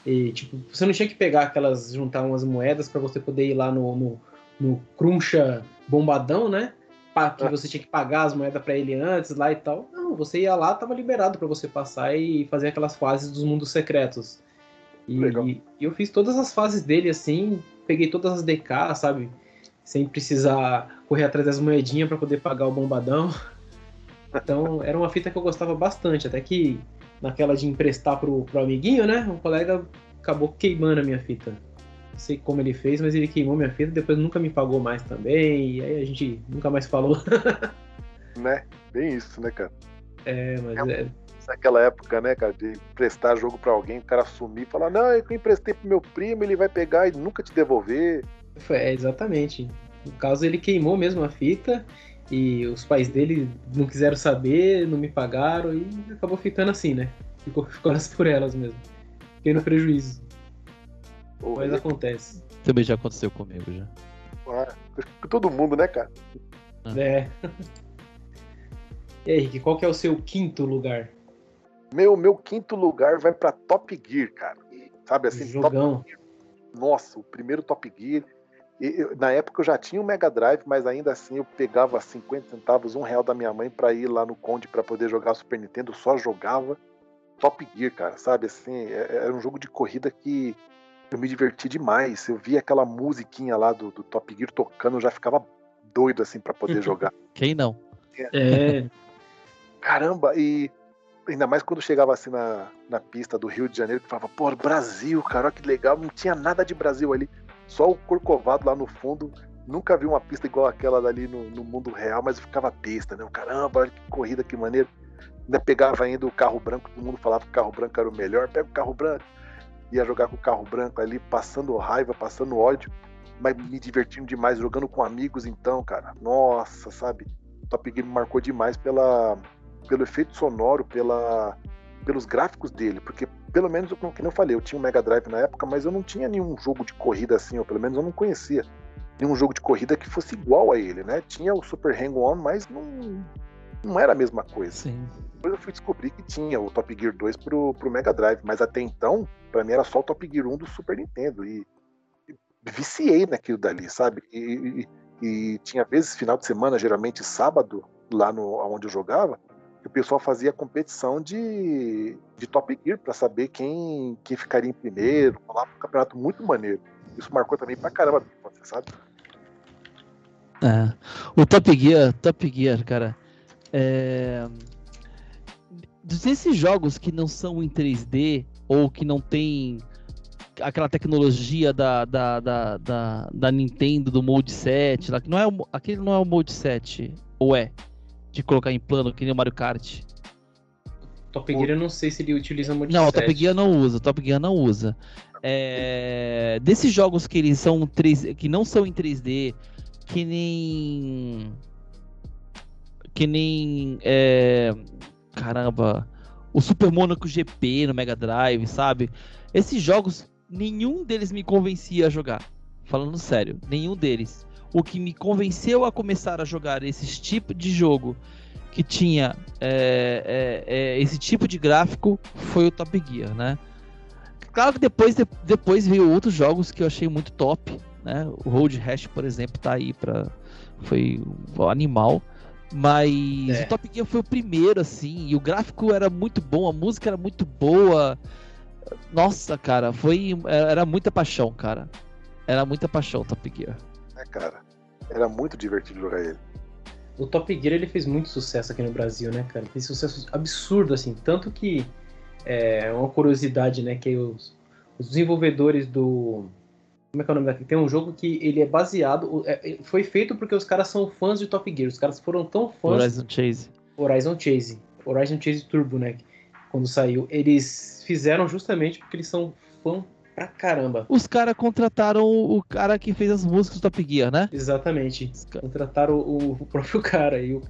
E, tipo, você não tinha que pegar aquelas, juntar umas moedas para você poder ir lá no, no, no Cruncha bombadão, né? Que ah. você tinha que pagar as moedas para ele antes lá e tal. Não, você ia lá, tava liberado para você passar e fazer aquelas fases dos mundos secretos. E, e, eu fiz todas as fases dele assim, peguei todas as DK, sabe? Sem precisar correr atrás das moedinhas para poder pagar o bombadão. Então era uma fita que eu gostava bastante, até que naquela de emprestar pro, pro amiguinho, né? Um colega acabou queimando a minha fita. Não sei como ele fez, mas ele queimou minha fita, depois nunca me pagou mais também, e aí a gente nunca mais falou. né? Bem isso, né, cara? É, mas é. é... Naquela época, né, cara, de emprestar jogo para alguém, o cara sumir e falar, não, é eu emprestei pro meu primo, ele vai pegar e nunca te devolver. É, exatamente. No caso, ele queimou mesmo a fita e os pais dele não quiseram saber, não me pagaram e acabou ficando assim, né? Ficou, ficou por elas mesmo. Fiquei no prejuízo. Mas acontece. Também já aconteceu comigo já. Ah, com todo mundo, né, cara? Ah. É. E aí, Rick, qual que é o seu quinto lugar? Meu, meu quinto lugar vai para Top Gear, cara. Sabe assim, Jogão. Top Gear. Nossa, o primeiro Top Gear eu, na época eu já tinha um Mega Drive, mas ainda assim eu pegava 50 centavos, um real da minha mãe para ir lá no Conde para poder jogar Super Nintendo, só jogava Top Gear, cara, sabe? Assim, é, é, era um jogo de corrida que eu me diverti demais. Eu via aquela musiquinha lá do, do Top Gear tocando, eu já ficava doido assim para poder jogar. Quem não? É. Caramba, e ainda mais quando chegava assim na, na pista do Rio de Janeiro, que falava, pô, Brasil, cara, que legal, não tinha nada de Brasil ali. Só o Corcovado lá no fundo. Nunca vi uma pista igual aquela dali no, no mundo real, mas ficava besta, né? Caramba, olha que corrida, que maneiro. Ainda pegava ainda o carro branco, todo mundo falava que o carro branco era o melhor. Pega o carro branco. Ia jogar com o carro branco ali, passando raiva, passando ódio, mas me divertindo demais, jogando com amigos então, cara. Nossa, sabe? Top Gear me marcou demais pela, pelo efeito sonoro, pela, pelos gráficos dele, porque pelo menos, como eu falei, eu tinha um Mega Drive na época, mas eu não tinha nenhum jogo de corrida assim, ou pelo menos eu não conhecia nenhum jogo de corrida que fosse igual a ele, né? Tinha o Super Hang-On, mas não, não era a mesma coisa. Sim. Depois eu fui descobrir que tinha o Top Gear 2 pro, pro Mega Drive, mas até então, para mim era só o Top Gear 1 do Super Nintendo. E, e viciei naquilo dali, sabe? E, e, e, tinha vezes, final de semana, geralmente sábado, lá no onde eu jogava, o pessoal fazia competição de, de Top Gear para saber quem, quem ficaria em primeiro, falava um campeonato muito maneiro. Isso marcou também pra caramba, sabe? É. O Top Gear, Top Gear, cara. É... Desses jogos que não são em 3D ou que não tem aquela tecnologia da, da, da, da, da Nintendo, do Mode 7, lá, que não é o, aquele não é o Mode 7, ou é? De colocar em plano, que nem o Mario Kart. Top Gear eu não sei se ele utiliza multiset. Não, o Top Gear não usa, Top Gear não usa. É... Desses jogos que eles são 3... que não são em 3D, que nem que nem é... caramba, o Super Monaco GP no Mega Drive, sabe? Esses jogos nenhum deles me convencia a jogar. Falando sério, nenhum deles. O que me convenceu a começar a jogar esse tipo de jogo que tinha é, é, é, esse tipo de gráfico foi o Top Gear, né? Claro que depois, de, depois veio outros jogos que eu achei muito top, né? O Road Rash, por exemplo, tá aí para foi um animal. Mas é. o Top Gear foi o primeiro, assim, e o gráfico era muito bom, a música era muito boa. Nossa, cara, foi. Era muita paixão, cara. Era muita paixão o Top Gear. É, cara. Era muito divertido jogar ele. O Top Gear ele fez muito sucesso aqui no Brasil, né, cara? Fez sucesso absurdo, assim. Tanto que é uma curiosidade, né? Que os, os desenvolvedores do. Como é que é o nome daqui? Tem um jogo que ele é baseado. É, foi feito porque os caras são fãs de Top Gear. Os caras foram tão fãs. Horizon Chase. Horizon Chase. Horizon Chase Turbo, né? Quando saiu. Eles fizeram justamente porque eles são fã pra caramba. Os caras contrataram o cara que fez as músicas do Top Gear, né? Exatamente. Contrataram o, o próprio cara. E o,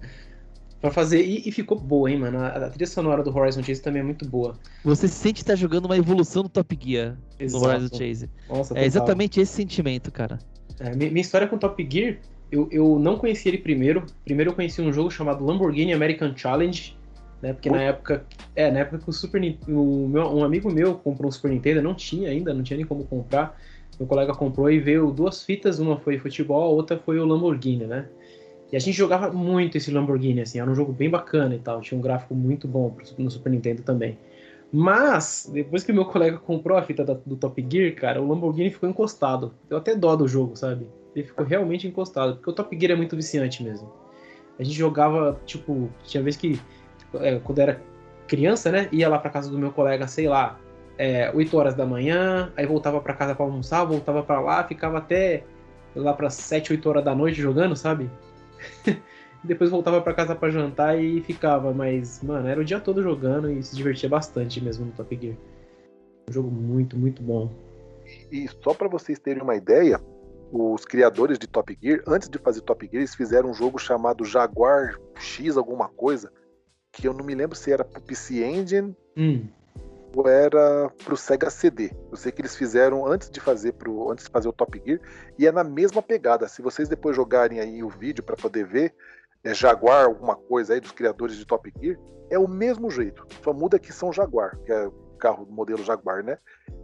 Pra fazer. E, e, ficou boa, hein, mano? A, a, trilha sonora do Horizon Chase também é muito boa. Você sente estar tá jogando uma evolução do Top Gear Exato. no Horizon Chase. Nossa, é exatamente esse sentimento, cara. É, minha história com o Top Gear, eu, eu não conheci ele primeiro. Primeiro eu conheci um jogo chamado Lamborghini American Challenge. Né, porque na época. É, na época que o Super o meu, um amigo meu comprou um Super Nintendo, não tinha ainda, não tinha nem como comprar. Meu colega comprou e veio duas fitas, uma foi futebol, a outra foi o Lamborghini, né? E a gente jogava muito esse Lamborghini, assim, era um jogo bem bacana e tal, tinha um gráfico muito bom no Super Nintendo também. Mas, depois que meu colega comprou a fita da, do Top Gear, cara, o Lamborghini ficou encostado. Deu até dó do jogo, sabe? Ele ficou realmente encostado, porque o Top Gear é muito viciante mesmo. A gente jogava, tipo, tinha vez que, é, quando era criança, né, ia lá pra casa do meu colega, sei lá, é, 8 horas da manhã, aí voltava para casa para almoçar, voltava para lá, ficava até lá para 7, 8 horas da noite jogando, sabe? Depois voltava para casa para jantar e ficava, mas, mano, era o dia todo jogando e se divertia bastante mesmo no Top Gear. Um jogo muito, muito bom. E só para vocês terem uma ideia, os criadores de Top Gear, antes de fazer Top Gear, eles fizeram um jogo chamado Jaguar X alguma coisa, que eu não me lembro se era pro PC Engine hum. ou era pro Sega CD. Eu sei que eles fizeram antes de fazer pro, antes de fazer o Top Gear e é na mesma pegada. Se vocês depois jogarem aí o vídeo para poder ver, é Jaguar alguma coisa aí dos criadores de Top Gear, é o mesmo jeito. Só muda que são Jaguar, que é o carro modelo Jaguar, né?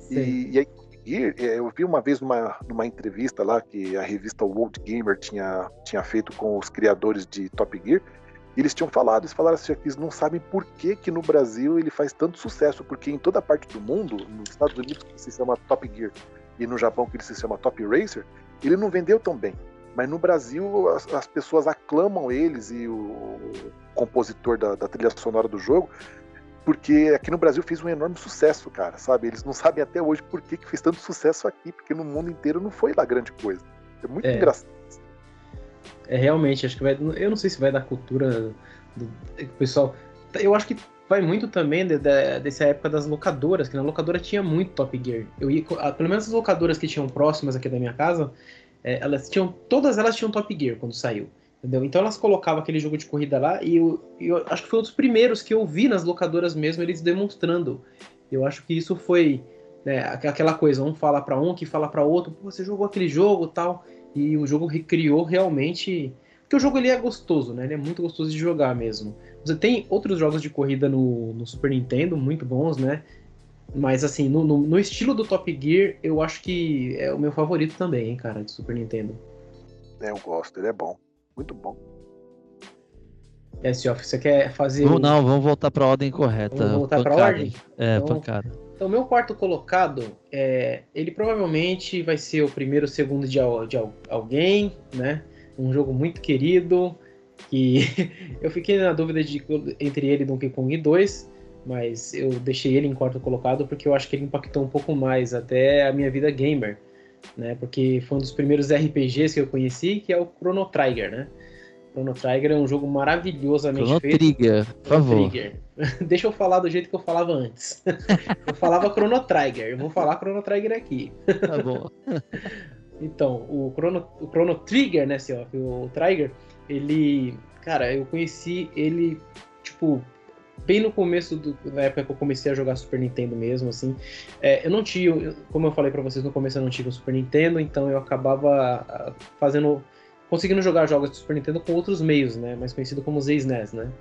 E, e, aí Gear, é, eu vi uma vez numa, numa entrevista lá que a revista World Gamer tinha, tinha feito com os criadores de Top Gear, eles tinham falado, eles falaram assim, eles não sabem por que, que no Brasil ele faz tanto sucesso, porque em toda parte do mundo, nos Estados Unidos que se chama Top Gear e no Japão que ele se chama Top Racer, ele não vendeu tão bem. Mas no Brasil as, as pessoas aclamam eles e o, o compositor da, da, trilha sonora do jogo, porque aqui no Brasil fez um enorme sucesso, cara, sabe? Eles não sabem até hoje por que, que fez tanto sucesso aqui, porque no mundo inteiro não foi lá grande coisa. É muito é. engraçado. É realmente, acho que vai. Eu não sei se vai da cultura do, do pessoal. Eu acho que vai muito também de, de, dessa época das locadoras, que na locadora tinha muito Top Gear. Eu ia, pelo menos as locadoras que tinham próximas aqui da minha casa, é, elas tinham, todas elas tinham Top Gear quando saiu. Entendeu? Então elas colocavam aquele jogo de corrida lá e eu, eu acho que foi um dos primeiros que eu vi nas locadoras mesmo eles demonstrando. Eu acho que isso foi né, aquela coisa, um fala para um, que fala para outro, você jogou aquele jogo tal, e o jogo recriou realmente. Porque o jogo ele é gostoso, né? Ele é muito gostoso de jogar mesmo. Você tem outros jogos de corrida no, no Super Nintendo muito bons, né? Mas assim, no, no, no, estilo do Top Gear, eu acho que é o meu favorito também, hein, cara, de Super Nintendo. É, eu gosto, ele é bom. Muito bom. É, Sioff, você quer fazer. Não, não, vamos voltar pra ordem correta. Vamos voltar pancada. pra ordem? É, então, pancada. Então, meu quarto colocado, é, ele provavelmente vai ser o primeiro, segundo de, de alguém, né? Um jogo muito querido. Que eu fiquei na dúvida de, entre ele e Donkey Kong 2 mas eu deixei ele em quarto colocado porque eu acho que ele impactou um pouco mais até a minha vida gamer, né? Porque foi um dos primeiros RPGs que eu conheci, que é o Chrono Trigger, né? Chrono Trigger é um jogo maravilhosamente Chrono feito. Trigger, por favor. Trigger. Deixa eu falar do jeito que eu falava antes. eu falava Chrono Trigger, eu vou falar Chrono Trigger aqui. Tá bom. Então, o Chrono, o Chrono Trigger, né, ó, o Trigger, ele. Cara, eu conheci ele, tipo, bem no começo do, da época que eu comecei a jogar Super Nintendo mesmo, assim. É, eu não tinha, como eu falei pra vocês no começo, eu não tinha o Super Nintendo, então eu acabava ah, fazendo. Conseguindo jogar jogos do Super Nintendo com outros meios, né? Mais conhecido como ZSNES, né?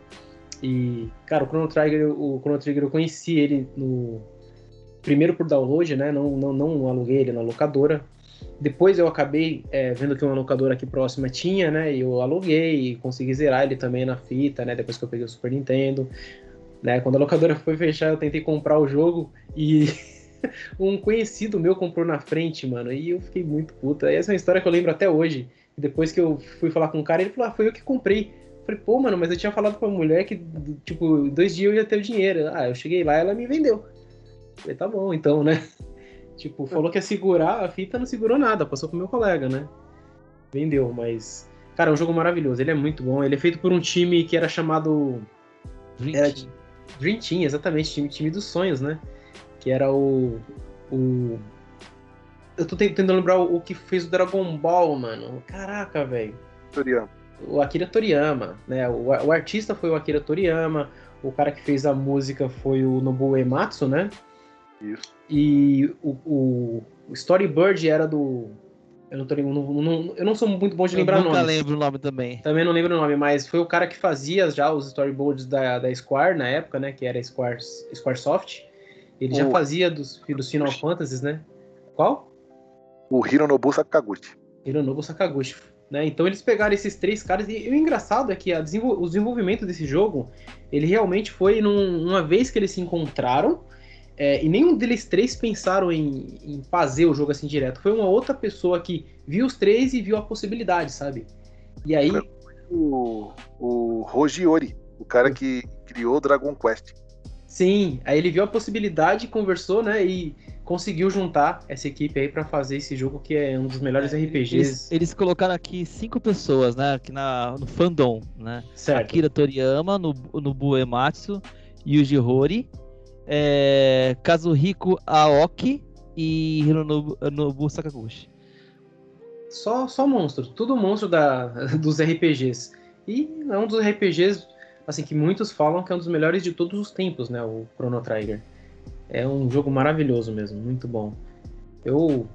E, cara, o Chrono Trigger, o Chrono Trigger eu conheci ele no. Primeiro por download, né? Não, não, não aluguei ele na locadora. Depois eu acabei é, vendo que uma locadora aqui próxima tinha, né? E eu aluguei e consegui zerar ele também na fita, né? Depois que eu peguei o Super Nintendo. Né? Quando a locadora foi fechar, eu tentei comprar o jogo e um conhecido meu comprou na frente, mano. E eu fiquei muito puta. E essa é uma história que eu lembro até hoje. Depois que eu fui falar com o cara, ele falou: ah, foi eu que comprei. Eu falei, pô, mano, mas eu tinha falado com a mulher que, tipo, dois dias eu ia ter o dinheiro. Ah, eu cheguei lá ela me vendeu. Eu falei, tá bom, então, né? Tipo, falou que ia segurar, a fita não segurou nada, passou pro meu colega, né? Vendeu, mas. Cara, é um jogo maravilhoso, ele é muito bom. Ele é feito por um time que era chamado. Era Dream Team, exatamente, time, time dos sonhos, né? Que era o. o... Eu tô tentando lembrar o, que fez o Dragon Ball, mano. Caraca, velho. Toriyama. O Akira Toriyama, né? O, o artista foi o Akira Toriyama, o cara que fez a música foi o Nobuo Ematsu, né? Isso. E o, o, o Storybird era do. Eu não, tô, não, não, eu não sou muito bom de lembrar eu nunca nomes. lembro o nome também. Também não lembro o nome, mas foi o cara que fazia já os storyboards da, da Square na época, né? Que era Square, Squaresoft. Ele já O- fazia dos, dos Final Fantasies, né? Qual? O Hironobu Sakaguchi. Hironobu Sakaguchi. Né? Então eles pegaram esses três caras e, e o engraçado é que desenvol- o desenvolvimento desse jogo, ele realmente foi num- uma vez que eles se encontraram é, e nenhum deles três pensaram em, em fazer o jogo assim direto. Foi uma outra pessoa que viu os três e viu a possibilidade, sabe? E aí, O, o Rogiori, o cara que criou o Dragon Quest. sim, aí ele viu a possibilidade, conversou, né? E conseguiu juntar essa equipe aí pra fazer esse jogo que é um dos melhores RPGs. Eles, eles colocaram aqui cinco pessoas, né? Aqui na, no fandom, né? certo. Akira Toriyama, no, no Buematsu, Yuji Horii, é, Kazuhiko Aoki e Hironobu Nobu Sakaguchi. Só, só monstro, tudo monstro da, dos RPGs. E é um dos RPGs, assim, que muitos falam que é um dos melhores de todos os tempos, né? O Chrono Trigger. É um jogo maravilhoso mesmo, muito bom. Eu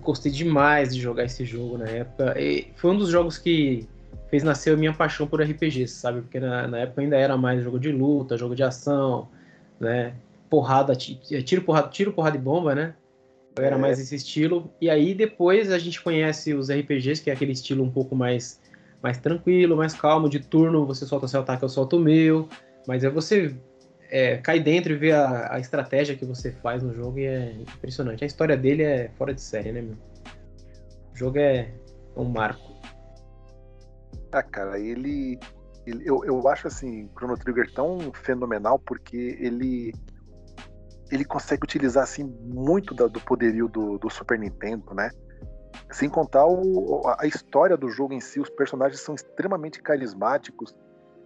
gostei demais de jogar esse jogo na época. E foi um dos jogos que fez nascer a minha paixão por RPGs, sabe? Porque na, na época ainda era mais jogo de luta, jogo de ação, né? Porrada, ti- tiro, porrada, tiro, porrada e bomba, né? Eu era É. mais esse estilo. E aí depois a gente conhece os RPGs, que é aquele estilo um pouco mais, mais tranquilo, mais calmo, de turno, você solta seu ataque, eu solto o meu. Mas aí você é, cai dentro e vê a, a estratégia que você faz no jogo e é impressionante. A história dele é fora de série, né, meu? O jogo é um marco. Ah, cara, ele. ele- eu, eu acho assim, Chrono Trigger tão fenomenal porque ele. Ele consegue utilizar assim muito da- do poderio do, do Super Nintendo, né? Sem contar o- a história do jogo em si, os personagens são extremamente carismáticos.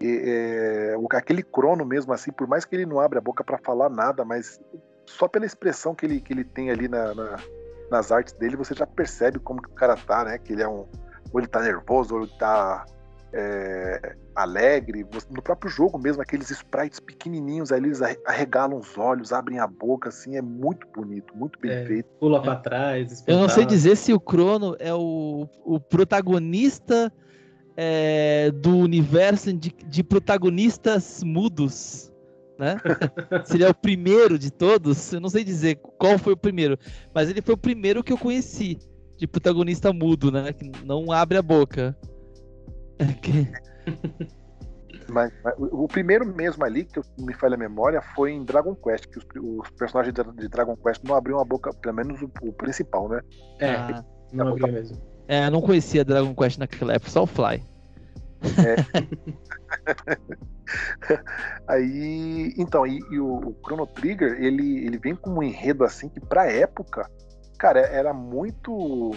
E, é, o- aquele Crono mesmo, assim, por mais que ele não abra a boca pra falar nada, mas só pela expressão que ele, que ele tem ali na- na- nas artes dele, você já percebe como que o cara tá, né? Que ele é um. Ou ele tá nervoso, ou ele tá é, alegre. No próprio jogo mesmo, aqueles sprites pequenininhos ali, eles arre- arregalam os olhos, abrem a boca, assim, é muito bonito, muito bem É. feito. Pula pra trás, Eu não sei dizer se o Crono é o, o protagonista é, do universo de, de protagonistas mudos, né? se ele é o primeiro de todos, eu não sei dizer qual foi o primeiro, mas ele foi o primeiro que eu conheci de protagonista mudo, né? Que não abre a boca. Que- Mas, mas o o primeiro mesmo ali, que eu- me falha a memória, foi em Dragon Quest, que os, os personagens de, de Dragon Quest não abriam a boca, pelo menos o, o principal, né? É, Ah, não abria mesmo. É, eu não conhecia Dragon Quest naquela época, só o Fly. Aí, então, e, e o, o Chrono Trigger, ele, ele vem com um enredo assim que pra época, cara, era muito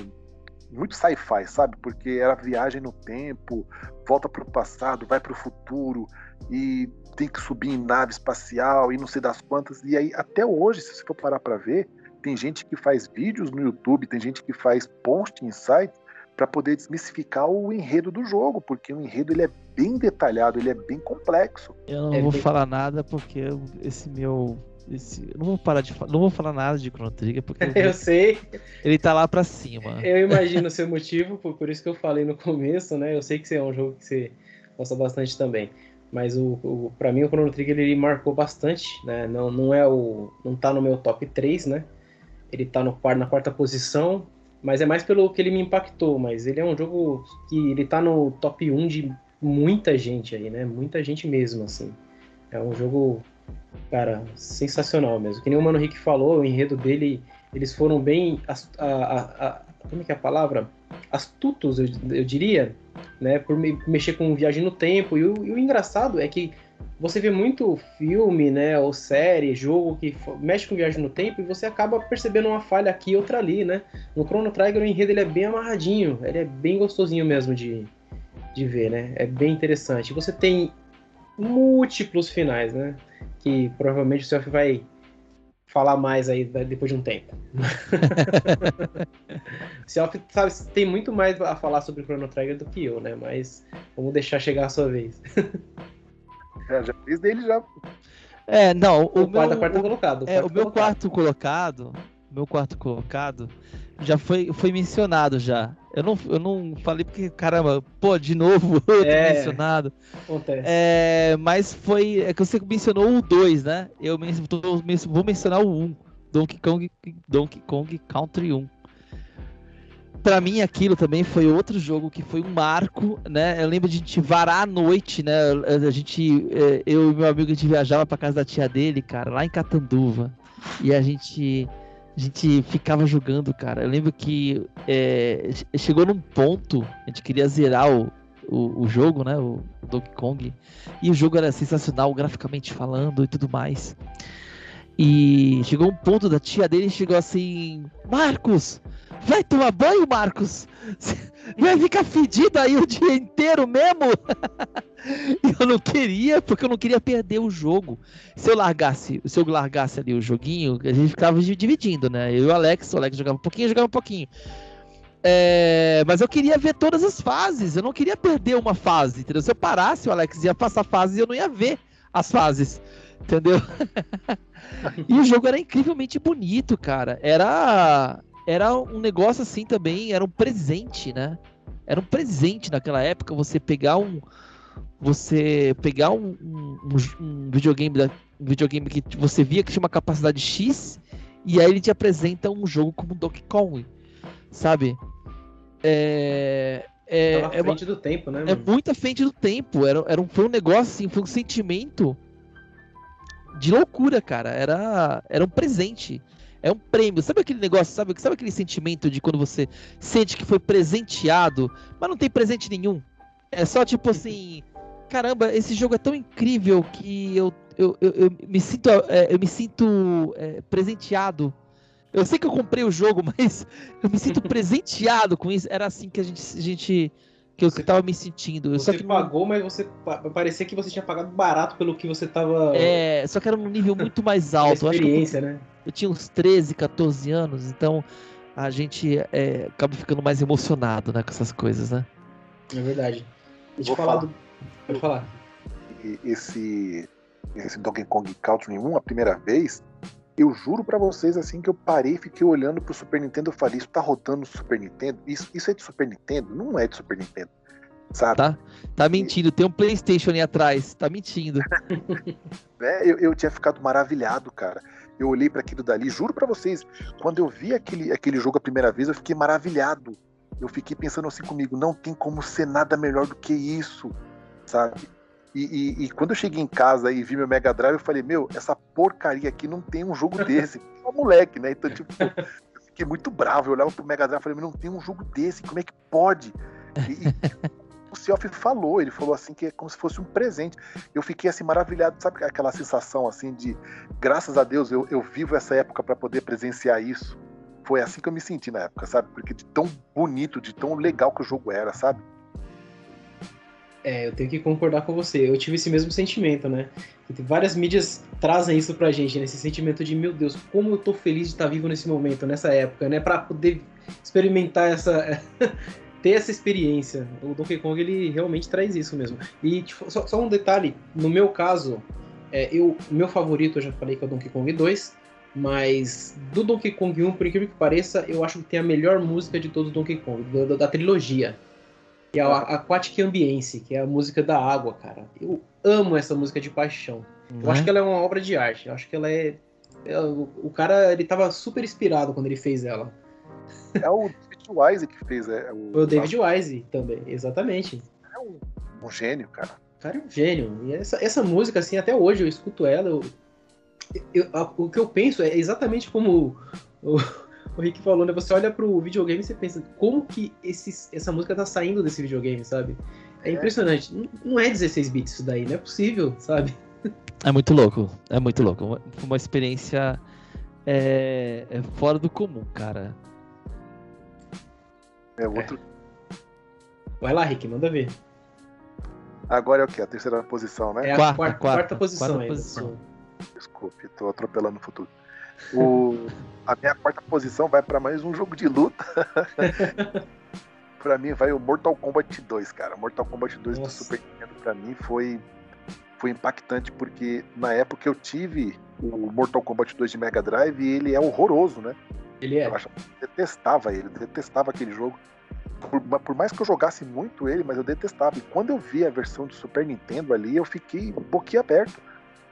muito sci-fi, sabe? Porque era viagem no tempo, volta para o passado, vai para o futuro e tem que subir em nave espacial e não sei das quantas. E aí, até hoje, se você for parar para ver, tem gente que faz vídeos no YouTube, tem gente que faz post em sites para poder desmistificar o enredo do jogo, porque o enredo ele é bem detalhado, ele é bem complexo. Eu não é vou bem... falar nada porque esse meu esse, eu não vou parar de não vou falar nada de Chrono Trigger porque eu, eu sei. Ele tá lá para cima. Eu imagino o seu motivo, por, por isso que eu falei no começo, né? Eu sei que é um jogo que você gosta bastante também. Mas o, o para mim o Chrono Trigger ele marcou bastante, né? Não, não é o não tá no meu top 3, né? Ele tá no, na quarta posição, mas é mais pelo que ele me impactou, mas ele é um jogo que ele tá no top 1 de muita gente aí, né? Muita gente mesmo, assim. É um jogo, cara, sensacional mesmo. Que nem o Mano Rick falou, o enredo dele, eles foram bem. A, a, a, como é que é a palavra? Astutos, eu, eu diria, né? Por me, mexer com viagem no tempo. E o, e o engraçado é que você vê muito filme, né, ou série, jogo que mexe com viagem no tempo e você acaba percebendo uma falha aqui e outra ali, né? No Chrono Trigger o enredo ele é bem amarradinho, ele é bem gostosinho mesmo de, de ver, né? É bem interessante. Você tem múltiplos finais, né? Que provavelmente o Self vai falar mais aí depois de um tempo. Self sabe, tem muito mais a falar sobre Chrono Trigger do que eu, né? Mas vamos deixar chegar a sua vez. É, já fiz dele já. É, não, o, o meu quarto colocado. O, é, o meu colocado. quarto colocado, meu quarto colocado já foi, foi mencionado já. Eu não, eu não falei porque, caramba, pô, de novo outro é, mencionado. Acontece. É, mas foi. É que você mencionou o 2, né? Eu vou mencionar o 1. Um, Donkey Kong, Donkey Kong Country 1 para mim aquilo também foi outro jogo que foi um marco, né? Eu lembro de a gente varar à noite, né? A gente, é, eu e meu amigo, a gente viajava para casa da tia dele, cara, lá em Catanduva, e a gente, a gente ficava jogando, cara. Eu lembro que é, chegou num ponto, a gente queria zerar o, o, o jogo, né? O, o Donkey Kong, e o jogo era sensacional, graficamente falando e tudo mais. E chegou um ponto da tia dele chegou assim: Marcos, vai tomar banho, Marcos? Vai ficar fedido aí o dia inteiro mesmo? eu não queria, porque eu não queria perder o jogo. Se eu largasse, se eu largasse ali o joguinho, a gente ficava dividindo, né? Eu e o Alex, o Alex jogava um pouquinho, eu jogava um pouquinho. É, mas eu queria ver todas as fases, eu não queria perder uma fase, entendeu? Se eu parasse, o Alex ia passar fases e eu não ia ver as fases, entendeu? e o jogo era incrivelmente bonito, cara. Era era um negócio assim também, era um presente, né? Era um presente naquela época você pegar um você pegar um, um, um videogame da, um videogame que você via que tinha uma capacidade X e aí ele te apresenta um jogo como Donkey Kong, sabe? É, é, à frente é, do tempo, né? É mano? É muito à frente do tempo. Era, era um, foi um negócio assim, foi um sentimento de loucura, cara. Era, era um presente. É um prêmio. Sabe aquele negócio, sabe, sabe aquele sentimento de quando você sente que foi presenteado, mas não tem presente nenhum? É só tipo assim, caramba, esse jogo é tão incrível que eu, eu, eu, eu me sinto, é, eu me sinto é, presenteado. Eu sei que eu comprei o jogo, mas eu me sinto presenteado com isso. Era assim que a gente, a gente que eu estava me sentindo. Você só que pagou, mas você parecia que você tinha pagado barato pelo que você estava. É, só que era num nível muito mais alto. experiência, eu eu, né? Eu tinha uns 13, 14 anos, então a gente é, acaba ficando mais emocionado, né, com essas coisas, né? É verdade. Deixa eu falar, falar do... Pode falar. Esse, esse Donkey Kong Country 1, a primeira vez, eu juro para vocês assim que eu parei e fiquei olhando pro Super Nintendo e falei, isso tá rodando no Super Nintendo? Isso, isso é de Super Nintendo? Não é de Super Nintendo. Sabe? Tá, tá mentindo, tem um Playstation ali atrás, tá mentindo. é, eu, eu tinha ficado maravilhado, cara. Eu olhei para aquilo dali, juro para vocês, quando eu vi aquele, aquele jogo a primeira vez, eu fiquei maravilhado. Eu fiquei pensando assim comigo, não tem como ser nada melhor do que isso, sabe? E, e, e, quando eu cheguei em casa e vi meu Mega Drive, eu falei, meu, essa porcaria aqui não tem um jogo desse. É um moleque, né? Então, tipo, eu fiquei muito bravo. Eu olhava pro Mega Drive e falei, não tem um jogo desse, como é que pode? E, o Self falou, ele falou assim que é como se fosse um presente. Eu fiquei assim maravilhado, sabe aquela sensação assim de graças a Deus eu, eu vivo essa época para poder presenciar isso. foi assim que eu me senti na época, sabe? Porque de tão bonito, de tão legal que o jogo era, sabe? É, eu tenho que concordar com você. Eu tive esse mesmo sentimento, né? Várias mídias trazem isso pra gente, né? Esse sentimento de, meu Deus, como eu tô feliz de estar vivo nesse momento, nessa época, né? Pra poder experimentar essa. ter essa experiência. O Donkey Kong, ele realmente traz isso mesmo. E tipo, só, só, um detalhe, no meu caso, é, eu, meu favorito, eu já falei que é o Donkey Kong 2, mas do Donkey Kong 1, por incrível que pareça, eu acho que tem a melhor música de todo o Donkey Kong, da, da trilogia. Que é a Aquatic Ambience, que é a música da água, cara. Eu amo essa música de paixão. Uhum. Eu acho que ela é uma obra de arte. Eu acho que ela é. é o cara, ele tava super inspirado quando ele fez ela. É o David Wise que fez. É, o... Foi o David Wise também, exatamente. É um, um gênio, cara. O cara é um gênio. E essa, essa música, assim, até hoje eu escuto ela. Eu, eu, o que eu penso é exatamente como o, o Rick falou, né? Você olha pro videogame e você pensa, como que esse, essa música tá saindo desse videogame, sabe? É, é. impressionante. Não, não é 16 bits isso daí, não é possível, sabe? É muito louco, é muito louco. Uma, uma experiência é, é fora do comum, cara. É outro. É. Vai lá, Rick, manda ver. Agora é o que? A terceira posição, né? É a quarta, quarta, quarta, quarta posição. Quarta posição. Desculpe, tô atropelando o futuro. O, a minha quarta posição vai para mais um jogo de luta. para mim vai o Mortal Kombat 2, cara. Mortal Kombat 2 Nossa. do Super Nintendo para mim foi foi impactante porque na época eu tive o Mortal Kombat 2 de Mega Drive e ele é horroroso, né? Ele é. Eu, achava, detestava ele, detestava aquele jogo. Por, por, mais que eu jogasse muito ele, mas eu detestava. E quando eu vi a versão do Super Nintendo ali, eu fiquei boquiaberto.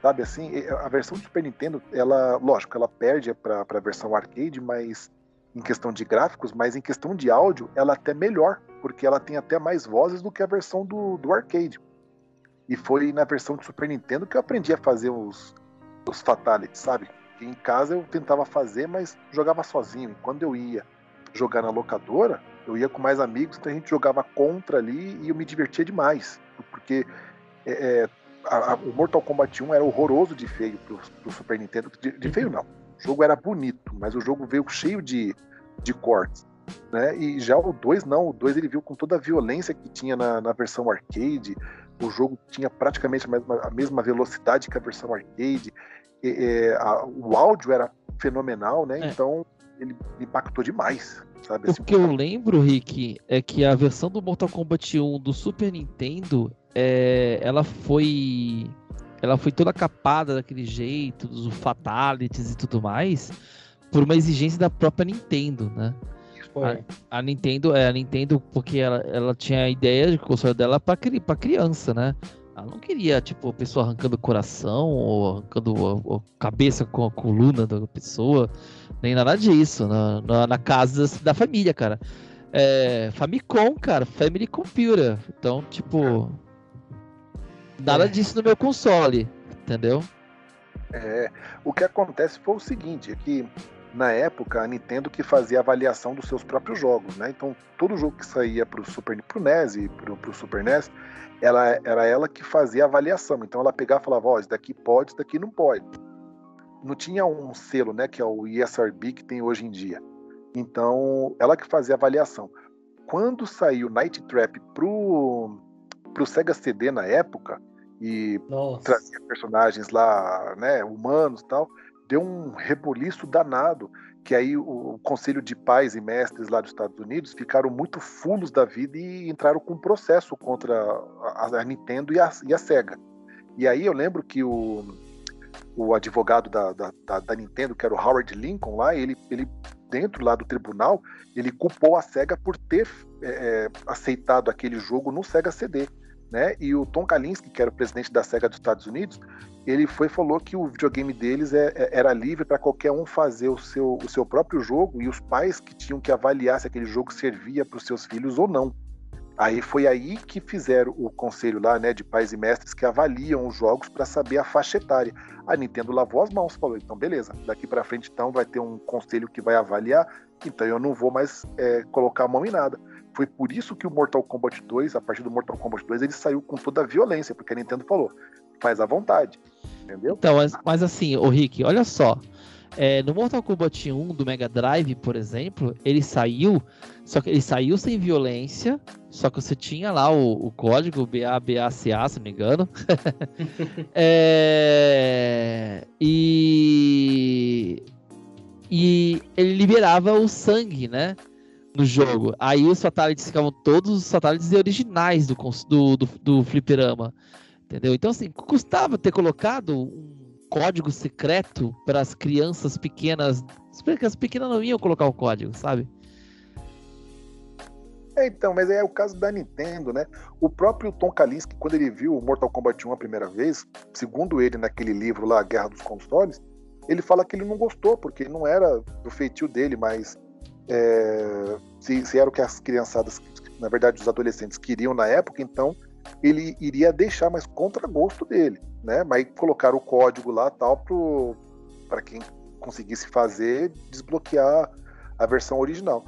Sabe assim, a versão do Super Nintendo, ela, lógico, ela perde para a versão arcade, mas em questão de gráficos, mas em questão de áudio, ela é até melhor, porque ela tem até mais vozes do que a versão do, do arcade. E foi na versão do Super Nintendo que eu aprendi a fazer os, os fatalities, sabe? em casa eu tentava fazer, mas jogava sozinho. E quando eu ia jogar na locadora, eu ia com mais amigos, então a gente jogava contra ali e eu me divertia demais. Porque é, é a, a, o Mortal Kombat 1 era horroroso de feio pro, pro Super Nintendo. De, de, feio não. O jogo era bonito, mas o jogo veio cheio de, de cortes. Né? E já o 2 não, o 2 ele viu com toda a violência que tinha na, na versão arcade. O jogo tinha praticamente a mesma, a mesma velocidade que a versão arcade. E, e, a, o áudio era fenomenal, né? É. Então ele impactou demais. Sabe? Assim, o que eu lembro, Rick, é que a versão do Mortal Kombat 1 do Super Nintendo é, ela foi ela foi toda capada daquele jeito, dos fatalities e tudo mais, por uma exigência da própria Nintendo, né? A, a, Nintendo, é, a Nintendo, porque ela, ela tinha a ideia de que o console dela para pra criança, né? Ela não queria, tipo, a pessoa arrancando o coração ou arrancando a, a, cabeça com a coluna da pessoa, nem nada disso, na, na, na casa da família, cara. É, Famicom, cara, Family Computer. Então, tipo, Nada é. disso no meu console, entendeu? É, o que acontece foi o seguinte, é que na época a Nintendo que fazia avaliação dos seus próprios jogos, né? Então todo jogo que saía para o Super pro NES e para o Super NES, ela, era ela que fazia a avaliação. Então ela pegava e falava, ó, oh, isso daqui pode, isso daqui não pode. Não tinha um selo, né, que é o ESRB que tem hoje em dia. Então ela que fazia a avaliação. Quando saiu Night Trap pro pro Sega CD na época e Nossa. trazia personagens lá, né, humanos tal, deu um reboliço danado, que aí o Conselho de Pais e Mestres lá dos Estados Unidos ficaram muito fulos da vida e entraram com um processo contra a, a Nintendo e a, e a, Sega. E aí eu lembro que o, o advogado da, da, da, Nintendo, que era o Howard Lincoln lá, ele, ele dentro lá do tribunal, ele culpou a SEGA por ter é, é aceitado aquele jogo no Sega CD né? E o Tom Kalinske, que era o presidente da SEGA dos Estados Unidos, ele foi falou que o videogame deles é, é, era livre para qualquer um fazer o seu, o seu próprio jogo e os pais que tinham que avaliar se aquele jogo servia para os seus filhos ou não. Aí foi aí que fizeram o conselho lá, né, de pais e mestres que avaliam os jogos para saber a faixa etária. A Nintendo lavou as mãos, falou: então beleza, daqui para frente então vai ter um conselho que vai avaliar, então eu não vou mais é, colocar a mão em nada. Foi por isso que o Mortal Kombat 2, a partir do Mortal Kombat 2, ele saiu com toda a violência, porque a Nintendo falou, faz à vontade. Entendeu? Então, mas, mas assim, o Rick, olha só. É, no Mortal Kombat 1 do Mega Drive, por exemplo, ele saiu, só que ele saiu sem violência, só que você tinha lá o, o código BABACA, se não me engano. é, e e ele liberava o sangue, né? No jogo. Aí os fatalities ficavam todos os fatalities originais do, do, do, do fliperama. Entendeu? Então, assim, custava ter colocado um código secreto para as crianças pequenas. As pequenas não iam colocar o código, sabe? É, então, mas é o caso da Nintendo, né? O próprio Tom Kalinske, quando ele viu o Mortal Kombat 1 a primeira vez, segundo ele naquele livro lá, Guerra dos Consoles, ele fala que ele não gostou, porque não era do feitio dele, mas é, se, se, era o que as criançadas, na verdade os adolescentes queriam na época, então ele iria deixar mais contra gosto dele, né? Mas colocar o código lá tal para quem conseguisse fazer desbloquear a versão original.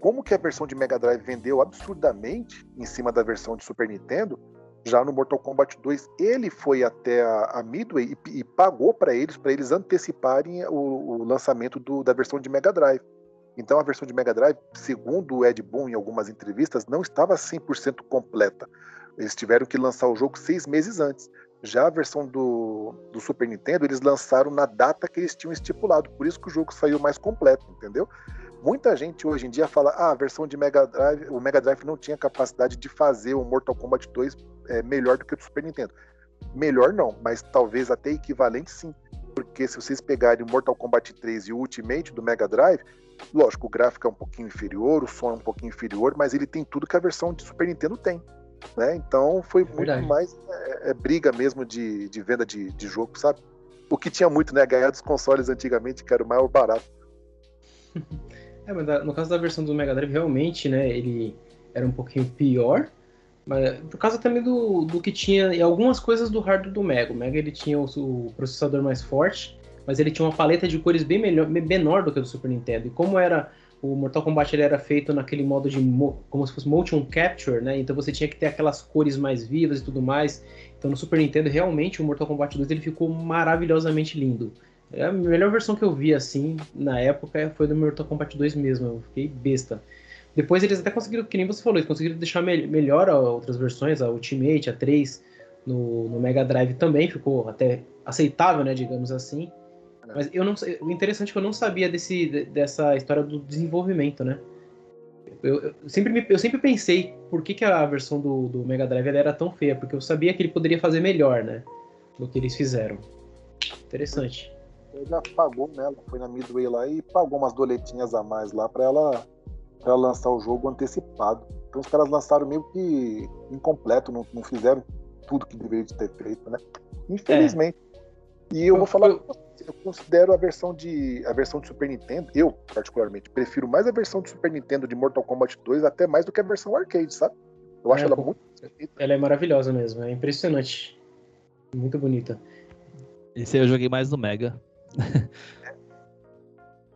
Como que a versão de Mega Drive vendeu absurdamente em cima da versão de Super Nintendo, já no Mortal Kombat 2, ele foi até a, a Midway e, e pagou para eles, para eles anteciparem o, o lançamento do, da versão de Mega Drive. Então a versão de Mega Drive, segundo o Ed Boon em algumas entrevistas, não estava 100% completa. Eles tiveram que lançar o jogo seis meses antes. Já a versão do, do Super Nintendo, eles lançaram na data que eles tinham estipulado. Por isso que o jogo saiu mais completo, entendeu? Muita gente hoje em dia fala: ah, a versão de Mega Drive, o Mega Drive não tinha capacidade de fazer o Mortal Kombat 2 é, melhor do que o Super Nintendo. Melhor não, mas talvez até equivalente sim. Porque se vocês pegarem o Mortal Kombat 3 e o Ultimate do Mega Drive, lógico, o gráfico é um pouquinho inferior, o som é um pouquinho inferior, mas ele tem tudo que a versão de Super Nintendo tem. Né? Então foi é muito mais é, é, briga mesmo de, de venda de, de jogo, sabe? O que tinha muito, né? Ganhar dos consoles antigamente, que era o maior barato. É, mas no caso da versão do Mega Drive, realmente, né, ele era um pouquinho pior, mas por causa também do, do que tinha e algumas coisas do hardware do Mega. O Mega ele tinha o, o, processador mais forte, mas ele tinha uma paleta de cores bem melhor, menor do que a do Super Nintendo. E como era o Mortal Kombat ele era feito naquele modo de como se fosse motion capture, né? Então você tinha que ter aquelas cores mais vivas e tudo mais. Então no Super Nintendo realmente o Mortal Kombat 2 ele ficou maravilhosamente lindo. É a melhor versão que eu vi, assim, na época, foi do Mortal Kombat 2 mesmo. Eu fiquei besta. Depois eles até conseguiram, que nem você falou, eles conseguiram deixar me melhor outras versões, a Ultimate, a 3, no, no, Mega Drive também ficou até aceitável, né, digamos assim. Mas eu não, o interessante é que eu não sabia desse, dessa história do desenvolvimento, né? Eu, eu sempre, me, eu sempre pensei por que, que a versão do, do Mega Drive era tão feia, porque eu sabia que ele poderia fazer melhor, né? Do que eles fizeram. Interessante já pagou, né? Ela foi na Midway lá e pagou umas doletinhas a mais lá para ela, pra ela lançar o jogo antecipado. Então os caras lançaram meio que incompleto, não, não fizeram tudo que deveria ter feito, né? Infelizmente. É. E eu vou falar, eu considero a versão de a versão de Super Nintendo, eu particularmente prefiro mais a versão de Super Nintendo de Mortal Kombat 2 até mais do que a versão arcade, sabe? Eu acho é, ela muito Ela é maravilhosa mesmo, é impressionante. Muito bonita. Esse aí eu joguei mais no Mega.